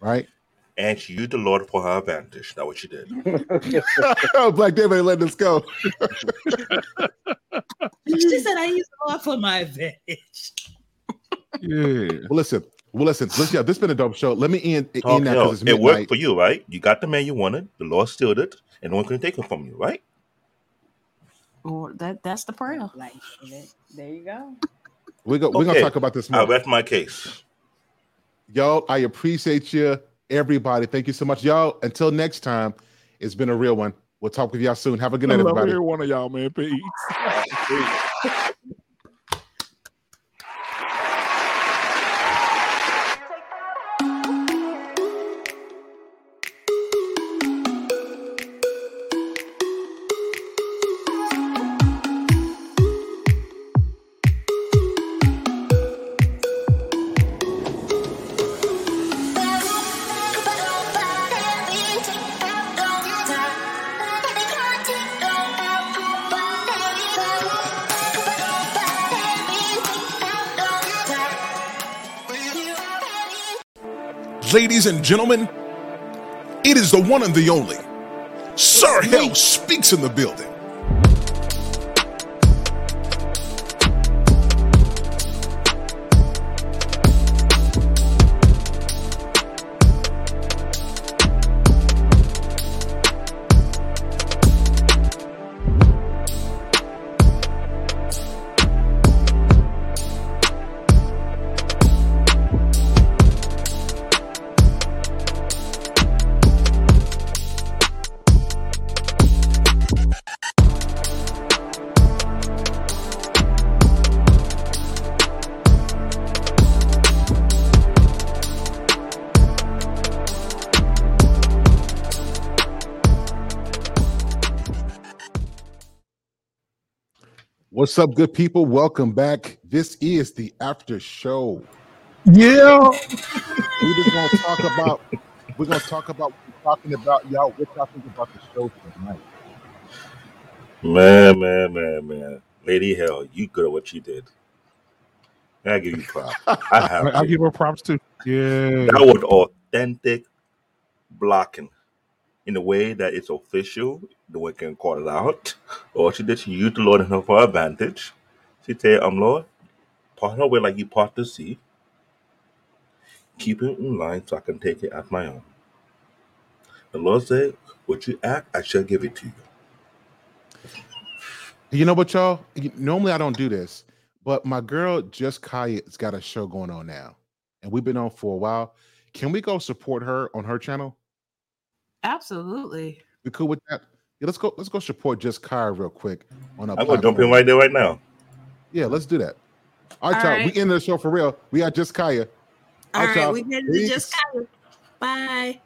right? And she used the Lord for her advantage. That's what she did. Black David ain't letting us go. She said I used the Lord for my advantage. Yeah. Well, listen. Well, listen. Let's, yeah, this has been a dope show. Let me end, Talk end now hell. because it's It worked for you, right? You got the man you wanted. The Lord stilled it, and no one can take it from you, right? Or that that's the prayer. Like, there you go. We're gonna we're gonna talk about this I more. rest my case. Y'all, I appreciate you, everybody. Thank you so much, y'all. Until next time, it's been a real one. We'll talk with y'all soon. Have a good I night, love everybody. every one of y'all, man. Peace. Ladies and gentlemen, it is the one and the only. Sir Hale speaks in the building. What's up, good people? Welcome back. This is the after show. Yeah. we're just gonna talk about we're gonna talk about talking about, y'all. What y'all think about the show tonight? Man, man, man, man. Lady Hale, you good at what you did. I give you props. I have I, I to. give her props too. Yeah. That was authentic blocking in a way that it's official. The way can call it out. Or she she used the Lord in her for advantage. She said, um, Lord, part her way like you part the sea. Keep it in line so I can take it at my own. The Lord said, What you ask, I shall give it to you. You know what, y'all? Normally I don't do this, but my girl Just Kaya's got a show going on now, and we've been on for a while. Can we go support her on her channel? Absolutely. We cool with that? Yeah, let's go. Let's go support Just Kaya real quick on a I'm gonna jump in right there right now. Yeah, let's do that. All right, All y'all. We end the show for real. We got Just Kaya. All right, y'all. we did it Peace. just kind of bye.